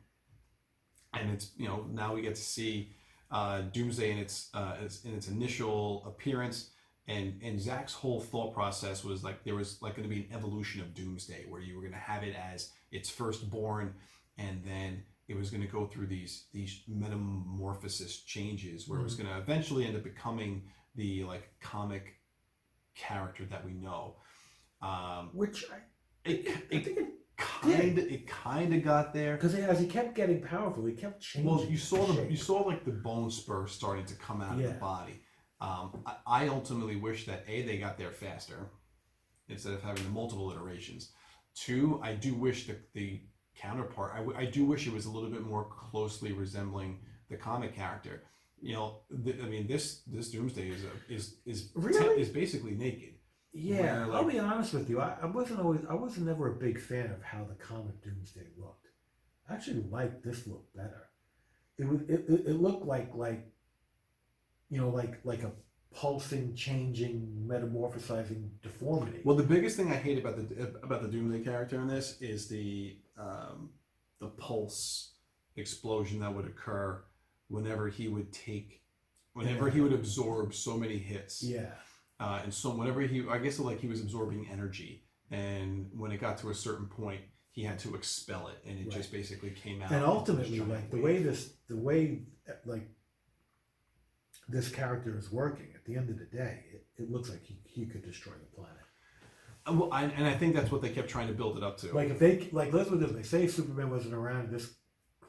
And it's you know now we get to see uh, Doomsday in its, uh, its in its initial appearance, and and Zack's whole thought process was like there was like going to be an evolution of Doomsday where you were going to have it as its firstborn, and then it was going to go through these these metamorphosis changes where it was going to eventually end up becoming the like comic character that we know. Um, Which I, it, I think it kind of it kind of got there. Because as he kept getting powerful, he kept changing. Well, you saw the shape. you saw like the bone spur starting to come out of Yeah. the body. Um, I, I ultimately wish that a they got there faster instead of having the multiple iterations. Two, I do wish that the counterpart. I, w- I do wish it was a little bit more closely resembling the comic character. You know, th- I mean, this this Doomsday is a, is is Really? is basically naked. Yeah, where, I'll be honest with you. I, I wasn't always. I wasn't never a big fan of how the comic Doomsday looked. I actually liked this look better. It was. It, it, it looked like like, you know, like like a pulsing, changing, metamorphosizing deformity. Well, the biggest thing I hate about the about the Doomsday character in this is the um, the pulse explosion that would occur whenever he would take, whenever Yeah. he would absorb so many hits, yeah, uh, and so whenever he, I guess like he was absorbing energy, and when it got to a certain point, he had to expel it, and it just basically came out. and ultimately, like the way this, the way like this character is working. At the end of the day, it, it looks like he, he could destroy the planet. Uh, well, I, and I think that's what they kept trying to build it up to. Like if they like let's this way, say Superman wasn't around, this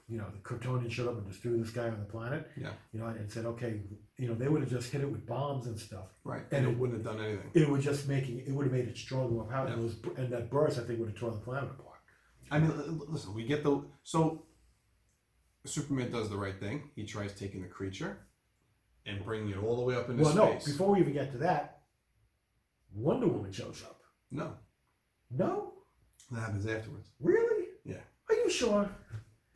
you know, the Kryptonian showed up and just threw this guy on the planet. Yeah. You know, and said, okay, you know, they would have just hit it with bombs and stuff. right, and and it it- wouldn't have done anything. It would just making it would have made it stronger powerful. Yeah. And, those, and that burst, I think, would have torn the planet apart. I mean, listen, we get the so Superman does the right thing. He tries taking the creature and bringing it all the way up into Well, no, before we even get to that, Wonder Woman shows up. no, No, that happens afterwards. really? Yeah. Are you sure?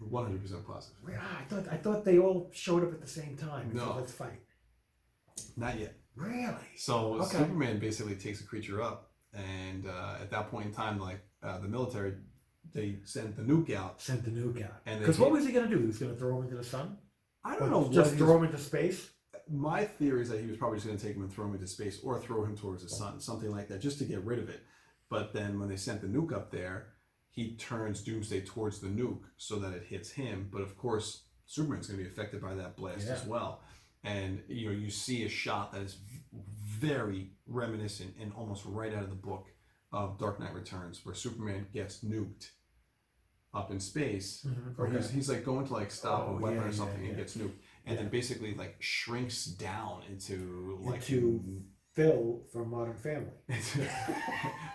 One hundred percent positive. Yeah, I thought I thought they all showed up at the same time. and said, No. let's fight. Not yet. Really? So Okay. Superman basically takes a creature up, and uh, at that point in time, like uh, the military, they sent the nuke out. Sent the nuke out. And they Because what was he going to do? He was going to throw him into the sun? I don't know. Just what throw him into space? my theory is that he was probably just going to take him and throw him into space or throw him towards the sun, something like that, just to get rid of it. But then when they sent the nuke up there, he turns Doomsday towards the nuke so that it hits him. But of course, Superman's going to be affected by that blast as well. And you know, you see a shot that is very reminiscent and almost right out of the book of Dark Knight Returns, where Superman gets nuked up in space Mhm, or okay. he's, he's like going to like stop Oh, a weapon yeah, or something yeah, and yeah. gets nuked. and then basically like shrinks down into like Into- Phil from Modern Family. [LAUGHS]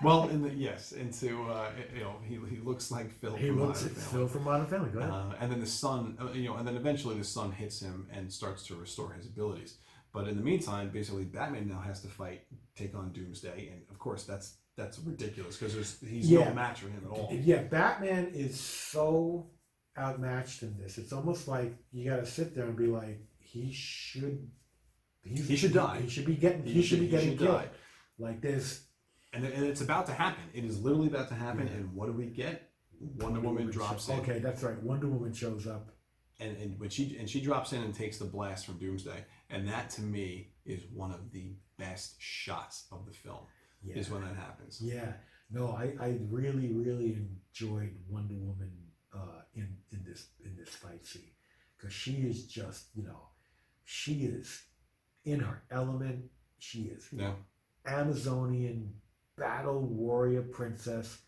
well, in the yes, into uh, you know he, he looks like Phil. He from looks Modern at Family. Phil from Modern Family. Go ahead. Uh, and then the sun, uh, you know, and then eventually the sun hits him and starts to restore his abilities. But in the meantime, basically, Batman now has to fight, take on Doomsday, and of course, that's that's ridiculous because he's Yeah. no match for him at all. Yeah, Batman is so outmatched in this. It's almost like you got to sit there and be like, he should. He's, He should die. He should be getting. He, should, be getting should killed. die. Like this. And, and it's about to happen. It is literally about to happen. And what do we get? Wonder Woman drops in, Okay, that's right. Wonder Woman shows up. and, and when she and she drops in and takes the blast from Doomsday, and that to me is one of the best shots of the film. Yeah. Is when that happens. Yeah. No, I, I really, really enjoyed Wonder Woman uh, in in this in this fight scene because she is just you know she is in her element. She is Yeah. Amazonian battle warrior princess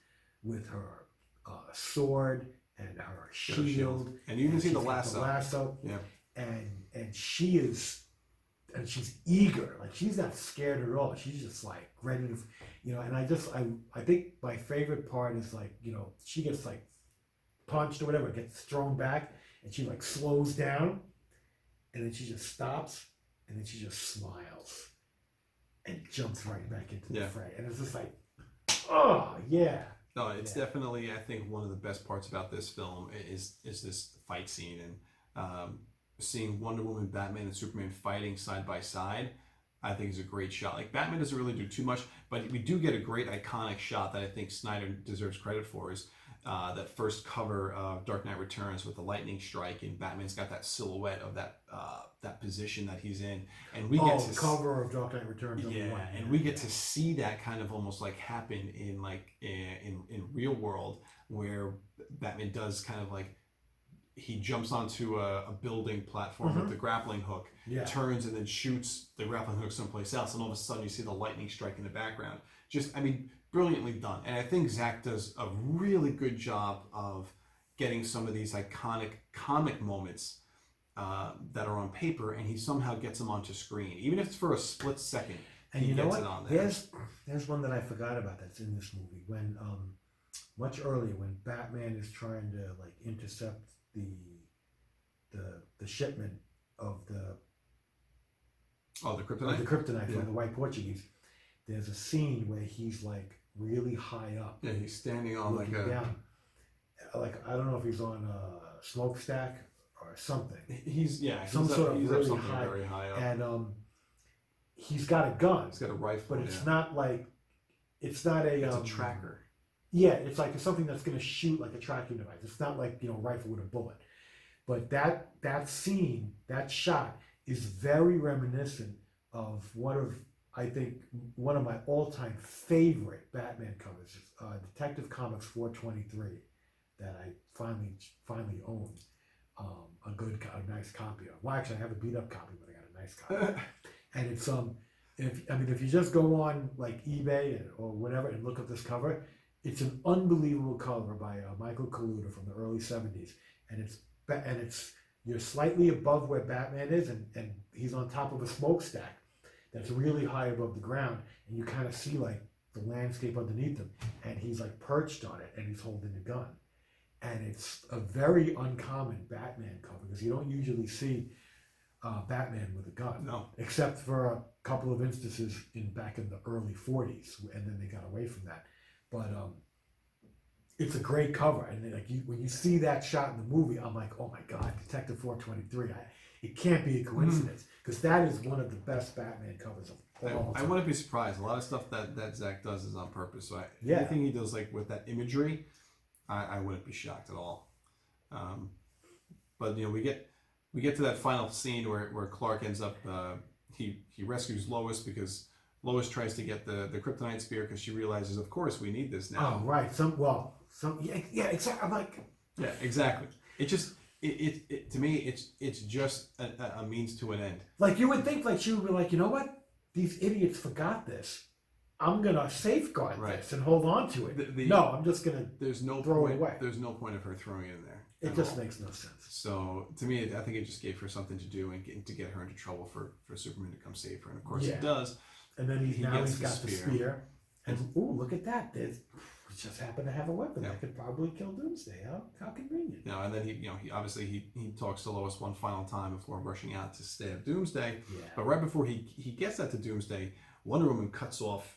with her uh, sword and her a shield. And you can see the lasso. lasso. Yeah. And and she is and she's eager. Like she's not scared at all. She's just like ready to you know, and I just I I think my favorite part is like, you know, she gets like punched or whatever, gets thrown back, and she like slows down, and then she just stops, and then she just smiles and jumps right back into the Yeah. fray. And it's just like, oh yeah. No, it's Yeah. definitely I think one of the best parts about this film is is this fight scene and um, seeing Wonder Woman, Batman, and Superman fighting side by side. I think is a great shot. Like Batman doesn't really do too much, but we do get a great iconic shot that I think Snyder deserves credit for. Is uh, that first cover of Dark Knight Returns with the lightning strike, and Batman's got that silhouette of that uh, that position that he's in, and we oh, get to s- cover of Dark Knight Returns. yeah, one. and we get to see that kind of almost like happen in like in in, in real world where Batman does kind of like he jumps onto a, a building platform Mhm. with the grappling hook, yeah. turns and then shoots the grappling hook someplace else, and all of a sudden you see the lightning strike in the background. Just, I mean, brilliantly done. And I think Zack does a really good job of getting some of these iconic comic moments uh, that are on paper, and he somehow gets them onto screen, even if it's for a split second. And he you know what? it on there. There's there's one that I forgot about that's in this movie. When um much earlier when Batman is trying to like intercept the the the shipment of the Oh, the kryptonite. the kryptonite Yeah. from the white Portuguese, there's a scene where he's like really high up, Yeah, he's standing on like a. down. Like I don't know if he's on a smokestack or something. He's yeah. He's Some up, sort of he's really up something high- very high up. And um he's got a gun, he's got a rifle. but it's yeah. not like it's not a It's um, a tracker. Yeah, it's like something that's going to shoot like a tracking device. It's not like you know rifle with a bullet, but that that scene, that shot is very reminiscent of one of I think one of my all-time favorite Batman covers, uh, Detective Comics 423, that I finally finally own um, a good, a nice copy of. Well, actually, I have a beat-up copy, but I got a nice copy. [LAUGHS] And it's um if I mean if you just go on like eBay or whatever and look up this cover, it's an unbelievable cover by uh, Michael Kaluta from the early '70s, and it's and it's you're slightly above where Batman is, and and he's on top of a smokestack that's really high above the ground, and you kind of see like the landscape underneath him, and he's like perched on it, and he's holding a gun, and it's a very uncommon Batman cover because you don't usually see uh, Batman with a gun. No. except for a couple of instances in back in the early 40s and then they got away from that. But um it's a great cover and like you, when you see that shot in the movie i'm like oh my god detective 423 I, it can't be a coincidence because that is one of the best batman covers of all I, I time. wouldn't be surprised. A lot of stuff that, that Zack does is on purpose. So I, Yeah. anything he does like with that imagery, I, I wouldn't be shocked at all. Um, but you know, we get we get to that final scene where, where Clark ends up uh, he he rescues Lois because Lois tries to get the the kryptonite spear because she realizes, of course, we need this now. oh right some well some yeah, yeah exactly i'm like Yeah, exactly. It just it, it, it to me it's it's just a, a means to an end. like you would think like she would be like you know what these idiots forgot this I'm gonna safeguard Right. this and hold on to it. The- the- no, I'm just gonna. There's no Throw it point. away. There's no point of her throwing it in there. It at just all. makes no sense. So to me, I think it just gave her something to do and get, to get her into trouble for, for Superman to come save her. And of course, Yeah. it does. And then he's He now gets he's the got the spear. spear. And ooh, look at that! There's just happen to have a weapon Yeah. that could probably kill Doomsday. How how convenient. Know, and then he, you know, he obviously he, he talks to Lois one final time before rushing out to stab Doomsday. Yeah. But right before he he gets that to Doomsday, Wonder Woman cuts off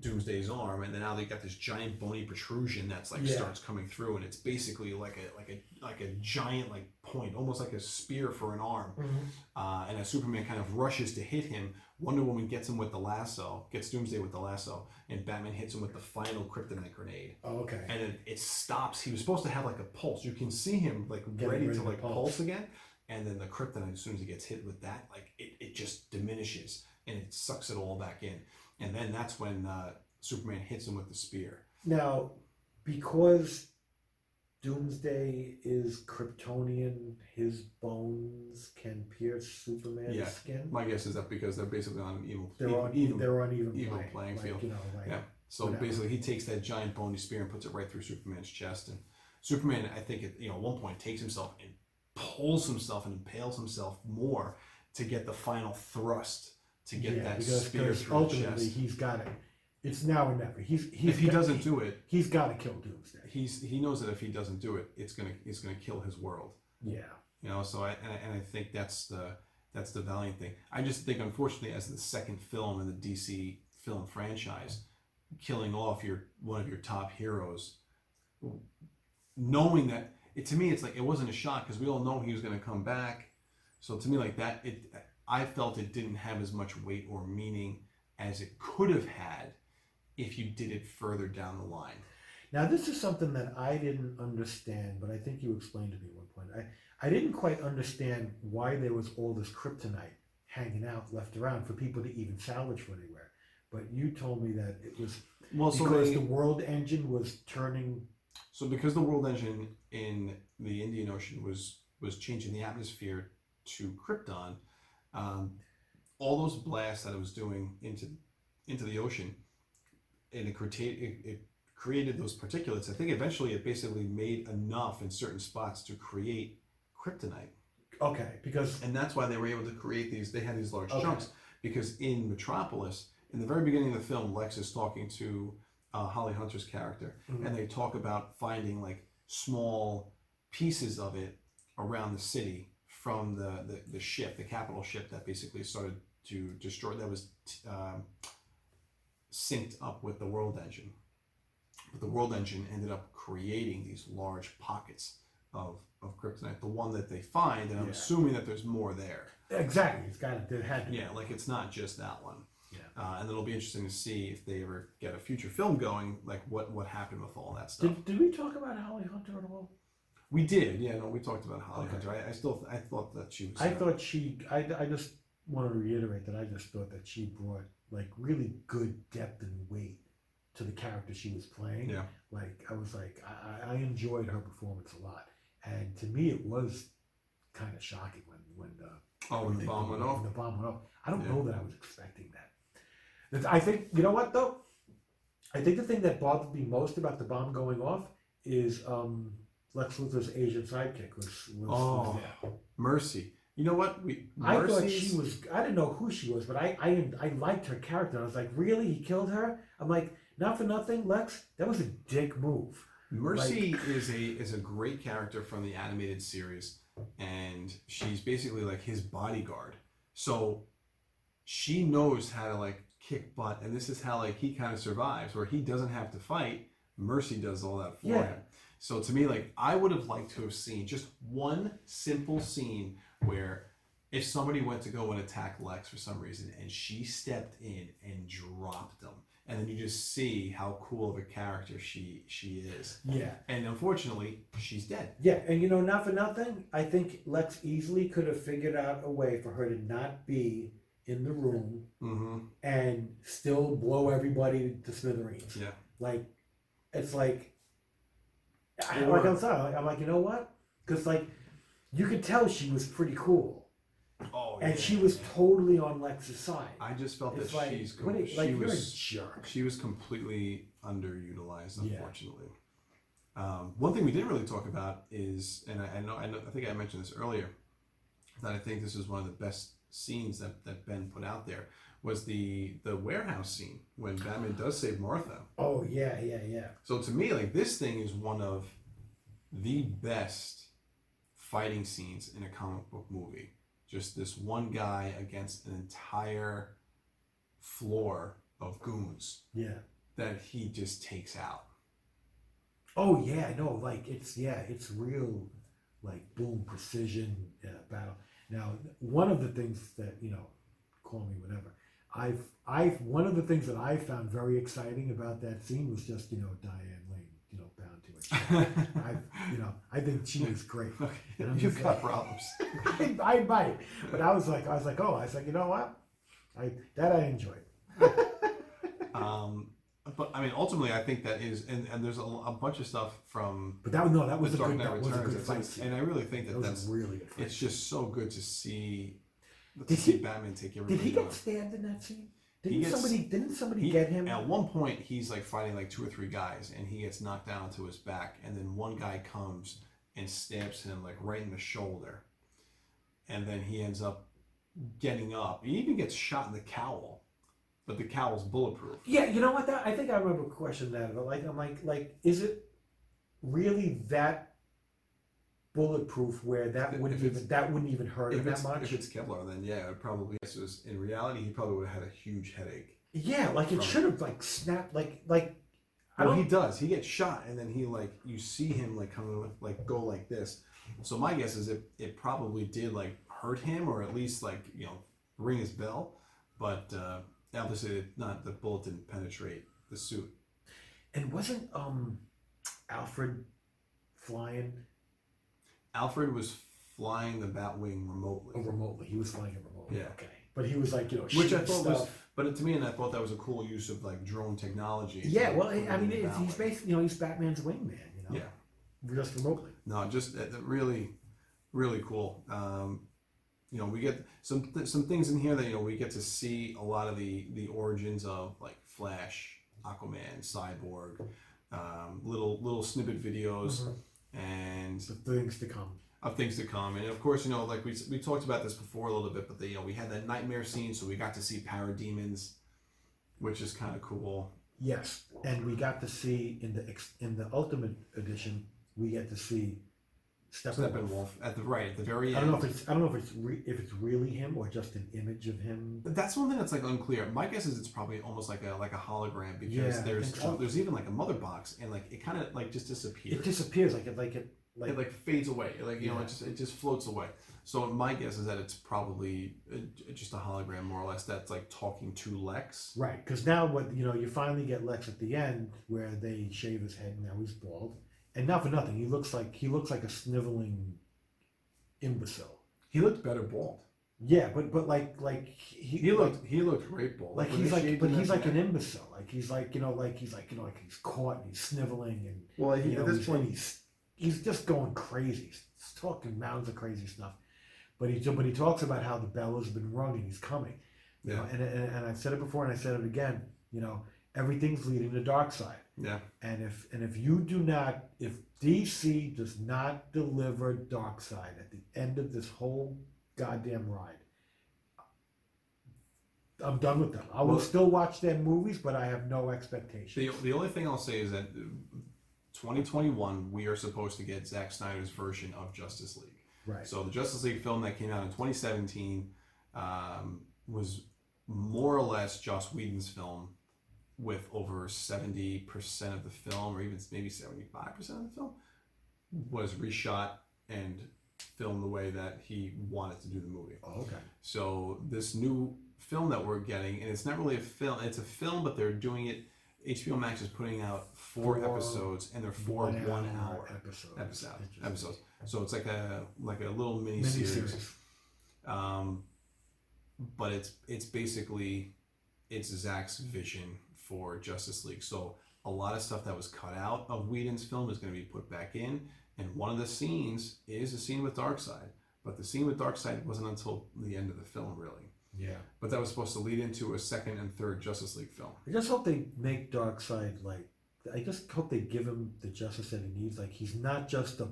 Doomsday's arm, and then now they got this giant bony protrusion that's like Yeah. starts coming through, and it's basically like a like a like a giant like point, almost like a spear for an arm. Mhm. Uh, and as Superman kind of rushes to hit him, Wonder Woman gets him with the lasso, gets Doomsday with the lasso, and Batman hits him with the final kryptonite grenade. Oh, okay. And it, it stops. He was supposed to have like a pulse. You can see him like Getting ready to like pulse. pulse. again. And then the kryptonite, as soon as he gets hit with that, like it, it just diminishes and it sucks it all back in. And then that's when uh, Superman hits him with the spear. Now, because Doomsday is Kryptonian, his bones can pierce Superman's Yeah. skin. My guess is that because they're basically on an evil, They're on even they're on even, even playing, playing like, field. You know, like Yeah. So Whatever. basically, he takes that giant bony spear and puts it right through Superman's chest. And Superman, I think, at you know, at one point, takes himself and pulls himself and impales himself more to get the final thrust to get yeah, that because, spear because through the ultimately chest. he's got it. It's now or never. He's, he's If he doesn't do it, he's got to kill Doomsday. he's he knows that if he doesn't do it, it's gonna it's gonna kill his world. Yeah. You know, so I and, I and I think that's the that's the valiant thing. I just think, unfortunately, as the second film in the DC film franchise, killing off your one of your top heroes, knowing that it to me, it's like it wasn't a shock because we all know he was going to come back. So to me, like that, it I felt it didn't have as much weight or meaning as it could have had if you did it further down the line. Now, this is something that I didn't understand, but I think you explained to me at one point. I, I didn't quite understand why there was all this kryptonite hanging out left around for people to even salvage from anywhere. But you told me that it was Well, so because they, the world engine was turning. So because the world engine in the Indian Ocean was was changing the atmosphere to Krypton, um, all those blasts that it was doing into into the ocean, and it created it, it created those particulates. I think eventually it basically made enough in certain spots to create kryptonite, Okay, because and that's why they were able to create these. They had these large Okay. chunks because in Metropolis, in the very beginning of the film, Lex is talking to uh, Holly Hunter's character Mhm. and they talk about finding like small pieces of it around the city from the, the, the ship, the capital ship that basically started to destroy, that was um, synced up with the world engine. But the world engine ended up creating these large pockets of, of kryptonite, the one that they find, and I'm Yeah. assuming that there's more there. exactly, it's got there had to. Yeah, like it's not just that one. Yeah. Uh, and it'll be interesting to see if they ever get a future film going, like what, what happened with all that stuff. Did, did we talk about Holly Hunter at all? We did, yeah. No, we talked about Holly Okay. Hunter. I, I still, I thought that she was. I uh, thought she. I, I just want to reiterate that I just thought that she brought like really good depth and weight to the character she was playing. Yeah. Like I was like I, I- enjoyed her performance a lot, and to me it was kind of shocking when when the Oh, when the bomb went off. the bomb went off. I don't Yeah. know that I was expecting that. I think you know what though. I think the thing that bothered me most about the bomb going off is um, Lex Luthor's Asian sidekick was was, was Oh, there. Mercy. You know what? We. I thought she was. I didn't know who she was, but I, I I liked her character. I was like, really? He killed her? I'm like, not for nothing, Lex. That was a dick move. Mercy is a is a great character from the animated series, and she's basically like his bodyguard. So she knows how to like kick butt, and this is how like he kind of survives, where he doesn't have to fight. Mercy does all that for Yeah. him. So to me, like I would have liked to have seen just one simple scene where if somebody went to go and attack Lex for some reason, and she stepped in and dropped them, and then you just see how cool of a character she she is. Yeah, And unfortunately, she's dead. yeah, and you know, not for nothing. I think Lex easily could have figured out a way for her to not be in the room Mm-hmm. and still blow everybody to smithereens. Yeah. Like, it's like, I, Or- like I'm sorry. I'm like, you know what? Because like, you could tell she was pretty cool. Oh and she was totally on Lex's side. I just felt It's that like, she's are- she like was jerk. she was completely underutilized, Yeah. unfortunately. Um, one thing we didn't really talk about is, and I, I know, I know, I think I mentioned this earlier, that I think this is one of the best scenes that, that Ben put out there was the the warehouse scene when Batman does save Martha. Oh yeah, yeah, yeah. So to me, like this thing is one of the best fighting scenes in a comic book movie. Just this one guy against an entire floor of goons Yeah. that he just takes out. Oh yeah, no, like it's yeah, it's real, like boom precision uh, battle. Now, one of the things that you know, call me whatever. I've I've one of the things that I found very exciting about that scene was just you know Diane to it. [LAUGHS] I you know I think she was great. And You've got like- problems. [LAUGHS] I, I might, but I was like I was like oh I was like you know what, I that I enjoyed. [LAUGHS] Um, but I mean, ultimately, I think that is, and, and there's a, a bunch of stuff from But that was no that was a Dark good Knight that was a good fight scene. and I really think that, That that's really good fight. it's just so good to see. To Did see he- Batman take everybody Did he get stabbed in that scene? Didn't gets- somebody didn't somebody He- get him? At one point, he's like fighting like two or three guys, and he gets knocked down to his back, and then one guy comes and stabs him like right in the shoulder, and then he ends up getting up. He even gets shot in the cowl, but the cowl's bulletproof. Yeah, you know what? That I think I remember questioning that, but like I'm like like is it really that bulletproof where that If wouldn't even that wouldn't even hurt him If that it's, much? if it's Kevlar, then yeah, it probably is. Just- In reality, he probably would have had a huge headache. yeah, like it should have like snapped like like I Well, don't he does. He gets shot, and then he like you see him like kind of like go like this. So my guess is it it probably did like hurt him, or at least like you know ring his bell. But uh, obviously, it not the bullet didn't penetrate the suit. and wasn't um Alfred flying Alfred was flying the Batwing remotely, oh, remotely? He was flying it remotely. Yeah. Okay, but he was like you know which I thought was. But to me, and I thought that was a cool use of like drone technology. Yeah, like, well, I mean, it's, he's basically you know he's Batman's wingman. You know, Yeah. just remotely. No, just uh, really, really cool. Um, you know, we get some th- some things in here that you know we get to see a lot of the the origins of like Flash, Aquaman, Cyborg, um, little little snippet videos, Mhm. And The things to come. of things to come. And of course, you know, like we we talked about this before a little bit, but the, you know we had that nightmare scene, so we got to see parademons, which is kind of cool. Yes, and we got to see in the ex- in the Ultimate Edition, we get to see Steppenwolf. Steppenwolf at the right at the very end. I don't know if it's I don't know if it's re- if it's really him or just an image of him. But That's one thing that's like unclear. My guess is it's probably almost like a like a hologram because Yeah, there's so. there's even like a mother box and like it kind of like just disappears. It disappears like it like it like, it like fades away. Like you know, it just it just floats away. So my guess is that it's probably uh, just a hologram, more or less. That's like talking to Lex. right because now what you know you finally get Lex at the end where they shave his head and now he's bald and not for nothing he looks like he looks like a sniveling imbecile. He looked better bald. Yeah, but but like like he, He like, looked he looked great bald. like he's like but he's like the an imbecile. Like he's like you know like he's like you know like he's caught and he's sniveling and Well, you he, know, at this point, he's he's just going crazy. He's talking mounds of crazy stuff. But he but he talks about how the bell has been rung and he's coming. You know, yeah, and, and, and I've said it before and I said it again you know everything's leading to Darkseid yeah. and if and if you do not if DC does not deliver Darkseid at the end of this whole goddamn ride I'm done with them. I will still watch their movies, but I have no expectations. The, the only thing I'll say is that uh, 2021 we are supposed to get Zack Snyder's version of Justice League. right. So the Justice League film that came out in 2017 um, was more or less Joss Whedon's film, with over 70% of the film, or even maybe 75% of the film, was reshot and filmed the way that he wanted to do the movie. Oh, okay. So this new film that we're getting, and it's not really a film; it's a film, but they're doing it. HBO Max is putting out four, Four episodes, and they're four one, hour episodes. episode, episodes. So it's like a like a little mini, series. Um, but it's it's basically it's Zack's vision for Justice League. So a lot of stuff that was cut out of Whedon's film is going to be put back in, and one of the scenes is a scene with Darkseid. But the scene with Darkseid wasn't until the end of the film, really. Yeah. But that was supposed to lead into a second and third Justice League film. I just hope they make Darkseid like. I just hope they give him the justice that he needs. Like he's not just a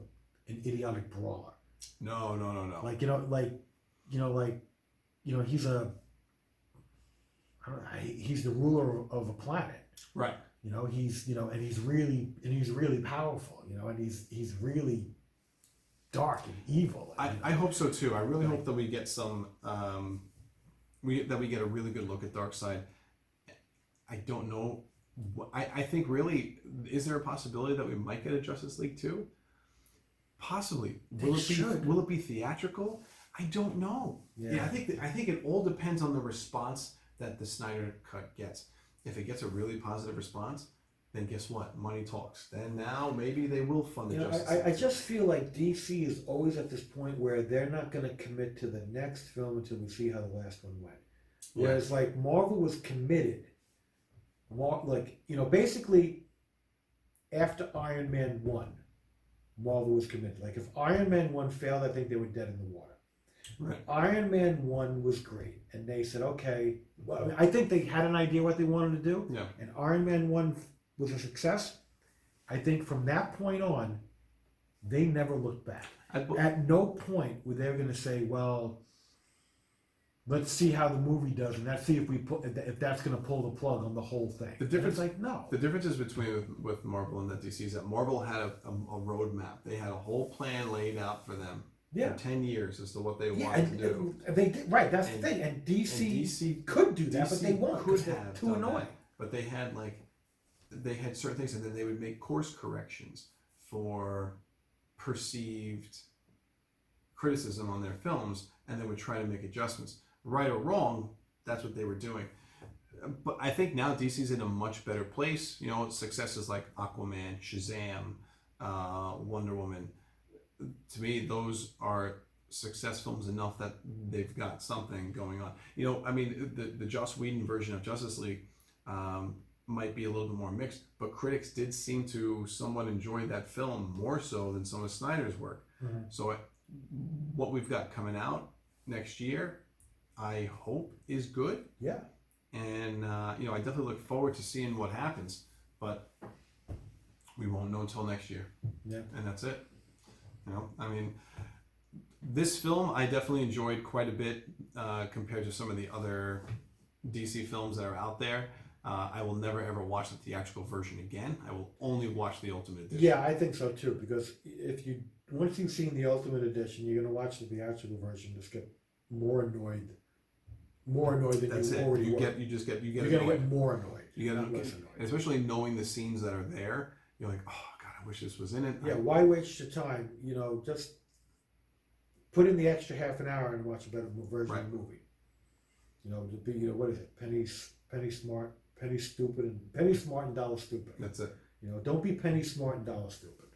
an idiotic brawler. No, no, no, no. Like you know, like you know, like you know, he's a. I he's the ruler of a planet. right. You know, he's you know, and he's really and he's really powerful. You know, and he's he's really dark and evil. I. I hope so too. I really hope that we get some um, we that we get a really good look at Darkseid. I don't know. I, I think really is there a possibility that we might get a Justice League too? Possibly. Will They it be will it be theatrical? I don't know. Yeah, I think that, I think it all depends on the response that the Snyder cut gets. If it gets a really positive response, then guess what? Money talks. Then now maybe they will fund the You know, Justice I, I, League. just feel like DC is always at this point where they're not going to commit to the next film until we see how the last one went. Yeah. Whereas, like, Marvel was committed. Mar- like, you know, basically, after Iron Man 1, Marvel was committed. Like, if Iron Man 1 failed, I think they were dead in the water. Right. Iron Man 1 was great. And they said, okay, well, I, think they had an idea what they wanted to do. Yeah. And Iron Man 1 was a success. I think from that point on, they never looked back. I, At no point were they going to say, well, let's see how the movie does and let's see if we put if that's going to pull the plug on the whole thing. The difference- it's like no. The differences between with, with Marvel and the DC is that Marvel had a, a, a roadmap. They had a whole plan laid out for them Yeah. for ten years as to what they Yeah, wanted and, to do. and they did right. That's And- the thing. And DC, And DC could do that, but DC they won't. could they're have [LAUGHS] too done annoying. that, but they had like they had certain things, and then they would make course corrections for perceived criticism on their films, and they would try to make adjustments. Right or wrong, that's what they were doing. But I think now DC's in a much better place. You know, successes like Aquaman, Shazam, uh, Wonder Woman. To me, those are success films enough that they've got something going on. You know, I mean, the the Joss Whedon version of Justice League um, might be a little bit more mixed, but critics did seem to somewhat enjoy that film more so than some of Snyder's work. Mhm. So, what we've got coming out next year, I hope is good, Yeah. and uh, you know, I definitely look forward to seeing what happens. But we won't know until next year Yeah. and that's it. You know, I mean, this film I definitely enjoyed quite a bit uh, compared to some of the other DC films that are out there. Uh, I will never ever watch the theatrical version again. I will only watch the Ultimate Edition. Yeah, I think so too. Because if you once you've seen the Ultimate Edition, you're going to watch the theatrical version, just get more annoyed, more annoyed than That's you it. already You were. get, you just get, you get you're going to get more annoyed. You get not less annoyed. Especially knowing the scenes that are there. You're like, oh I wish this was in it. Yeah, why waste your time? You know, just put in the extra half an hour and watch a better version of the movie. You know, to be you know what is it? Penny penny smart, penny stupid, and penny smart and dollar stupid. That's it. You know, don't be penny smart and dollar stupid.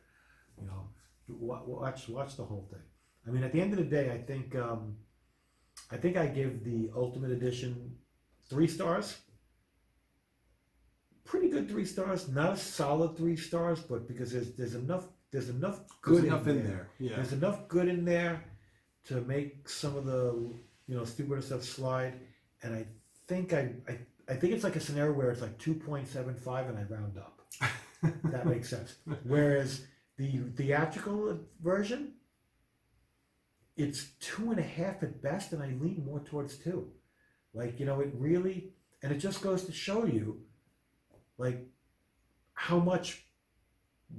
You know, wa- watch watch the whole thing. I mean, at the end of the day, I think um, I think I give the Ultimate Edition three stars. Pretty good three stars, not a solid three stars, but because there's there's enough there's enough good There's enough in there. there. Yeah. There's enough good in there to make some of the you know stupid stuff slide, and I think I I, I think it's like a scenario where it's like two point seven five, and I round up. [LAUGHS] That makes sense. Whereas the theatrical version, it's two and a half at best, and I lean more towards two. Like you know, it really, and it just goes to show you, like, how much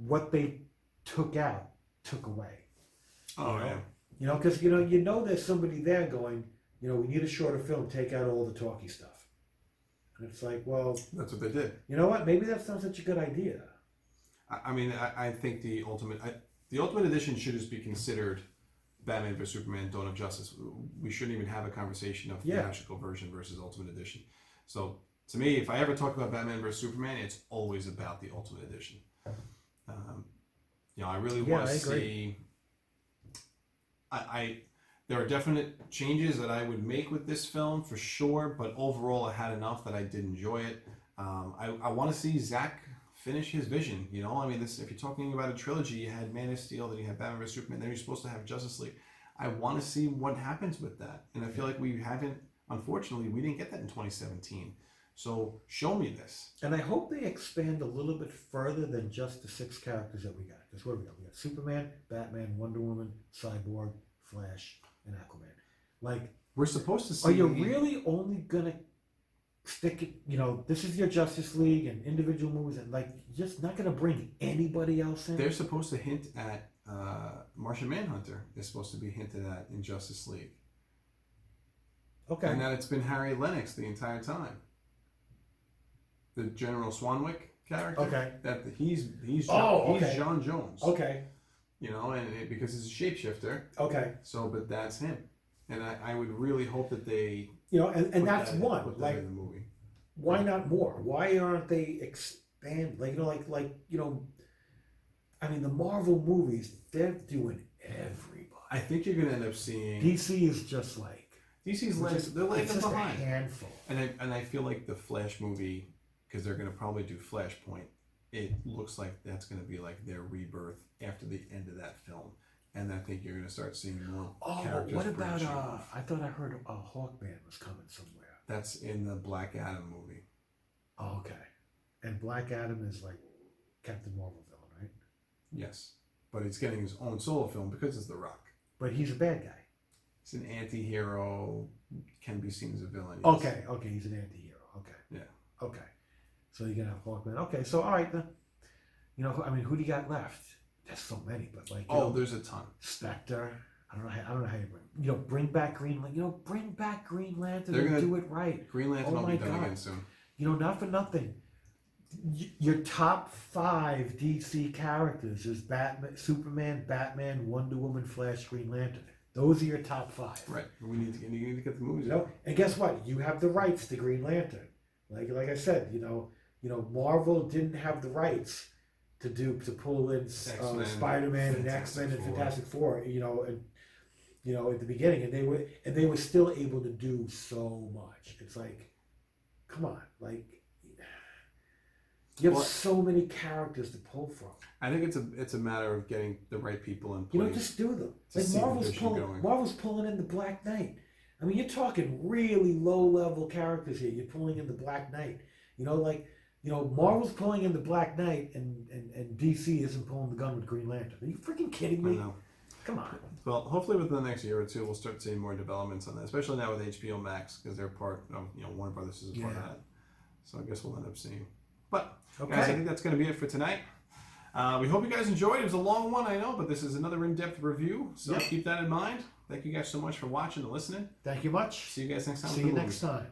what they took out took away. oh you know? yeah. You know, because you know, you know, there's somebody there going, you know, we need a shorter film. Take out all the talky stuff. And it's like, well, That's what they did. you know what? Maybe that's not such a good idea. I, I mean, I, I think the ultimate, I, the ultimate edition should just be considered Batman vs Superman: Dawn of Justice. We shouldn't even have a conversation of Yeah. theatrical version versus ultimate edition. So to me, if I ever talk about Batman vs Superman, it's always about the ultimate edition. Um, you know, I really Yeah, want to see. I, I there are definite changes that I would make with this film for sure, but overall, I had enough that I did enjoy it. Um, I, I want to see Zack finish his vision. You know, I mean, this if you're talking about a trilogy, you had Man of Steel, then you had Batman vs Superman, then you're supposed to have Justice League. I want to see what happens with that. And I feel like we haven't, unfortunately, we didn't get that in 2017. So show me this. And I hope they expand a little bit further than just the six characters that we got. Because what do we got? We got Superman, Batman, Wonder Woman, Cyborg, Flash, and Aquaman. Like, We're supposed to see. are you really only gonna stick it? You know, this is your Justice League and individual movies, and like, you're just not gonna bring anybody else in. They're supposed to hint at uh, Martian Manhunter is supposed to be hinted at in Justice League, okay. and that it's been Harry Lennix the entire time. The General Swanwick character. Okay. That he's he's Oh, he's. John Jones. Okay. You know, and it, because he's a shapeshifter, Okay. so but that's him, and I, I would really hope that they You know, and, and that's that- one. that Like, in the movie. why not more? Why aren't they expand? Like you know, like like you know, I mean, the Marvel movies they're doing everybody. I think you're gonna end up seeing DC is just like DC's just, they're just a behind. handful. And I and I feel like the Flash movie, because they're gonna probably do Flashpoint. It looks like that's gonna be like their rebirth after the end of that film, and I think you're gonna start seeing more Oh, characters. what about branching uh? off. I thought I heard a Hawkman was coming somewhere. That's in the Black Adam movie. Oh, okay. And Black Adam is like Captain Marvel villain, right? Yes, but he's getting his own solo film because it's The Rock. But he's a bad guy. He's an anti-hero, can be seen as a villain. yes. Okay, okay, he's an anti-hero. Okay. Yeah. Okay. So you're gonna have Hawkman. Okay, so all right then. You know, I mean, who do you got left? There's so many, but like, Oh, know, there's a ton. Spectre. I don't know. How, I don't know how you bring. You know, bring back Green. Lan- You know, bring back Green Lantern They're and gonna- do it right. Green Lantern Oh will be done God. again soon. You know, not for nothing. Y- Your top five DC characters is Batman, Superman, Batman, Wonder Woman, Flash, Green Lantern. Those are your top five. Right. We need to get, you need to get the movies You out. know, and guess what? You have the rights to Green Lantern. Like like I said, you know, you know, Marvel didn't have the rights to do to pull in uh, Spider Man and X Men and Fantastic Four. You know, and you know at the beginning, and they were and they were still able to do so much. It's like, come on, like. You have Well- so many characters to pull from. I think it's a it's a matter of getting the right people in place. You know, just do them. Like Marvel's pulling, going. Marvel's pulling in the Black Knight. I mean, you're talking really low level characters here. You're pulling in the Black Knight. You know, like you know, Marvel's pulling in the Black Knight, and and, and DC isn't pulling the gun with Green Lantern. Are you freaking kidding I me? know. Come on. Well, hopefully within the next year or two, we'll start seeing more developments on that, especially now with HBO Max because they're part of you know Warner Brothers is a part of that. So I guess we'll end up seeing. But Okay. guys, I think that's going to be it for tonight. Uh, we hope you guys enjoyed. It was a long one, I know, but this is another in-depth review, so Yep. keep that in mind. Thank you guys so much for watching and listening. Thank you much. See you guys next time. See you next time.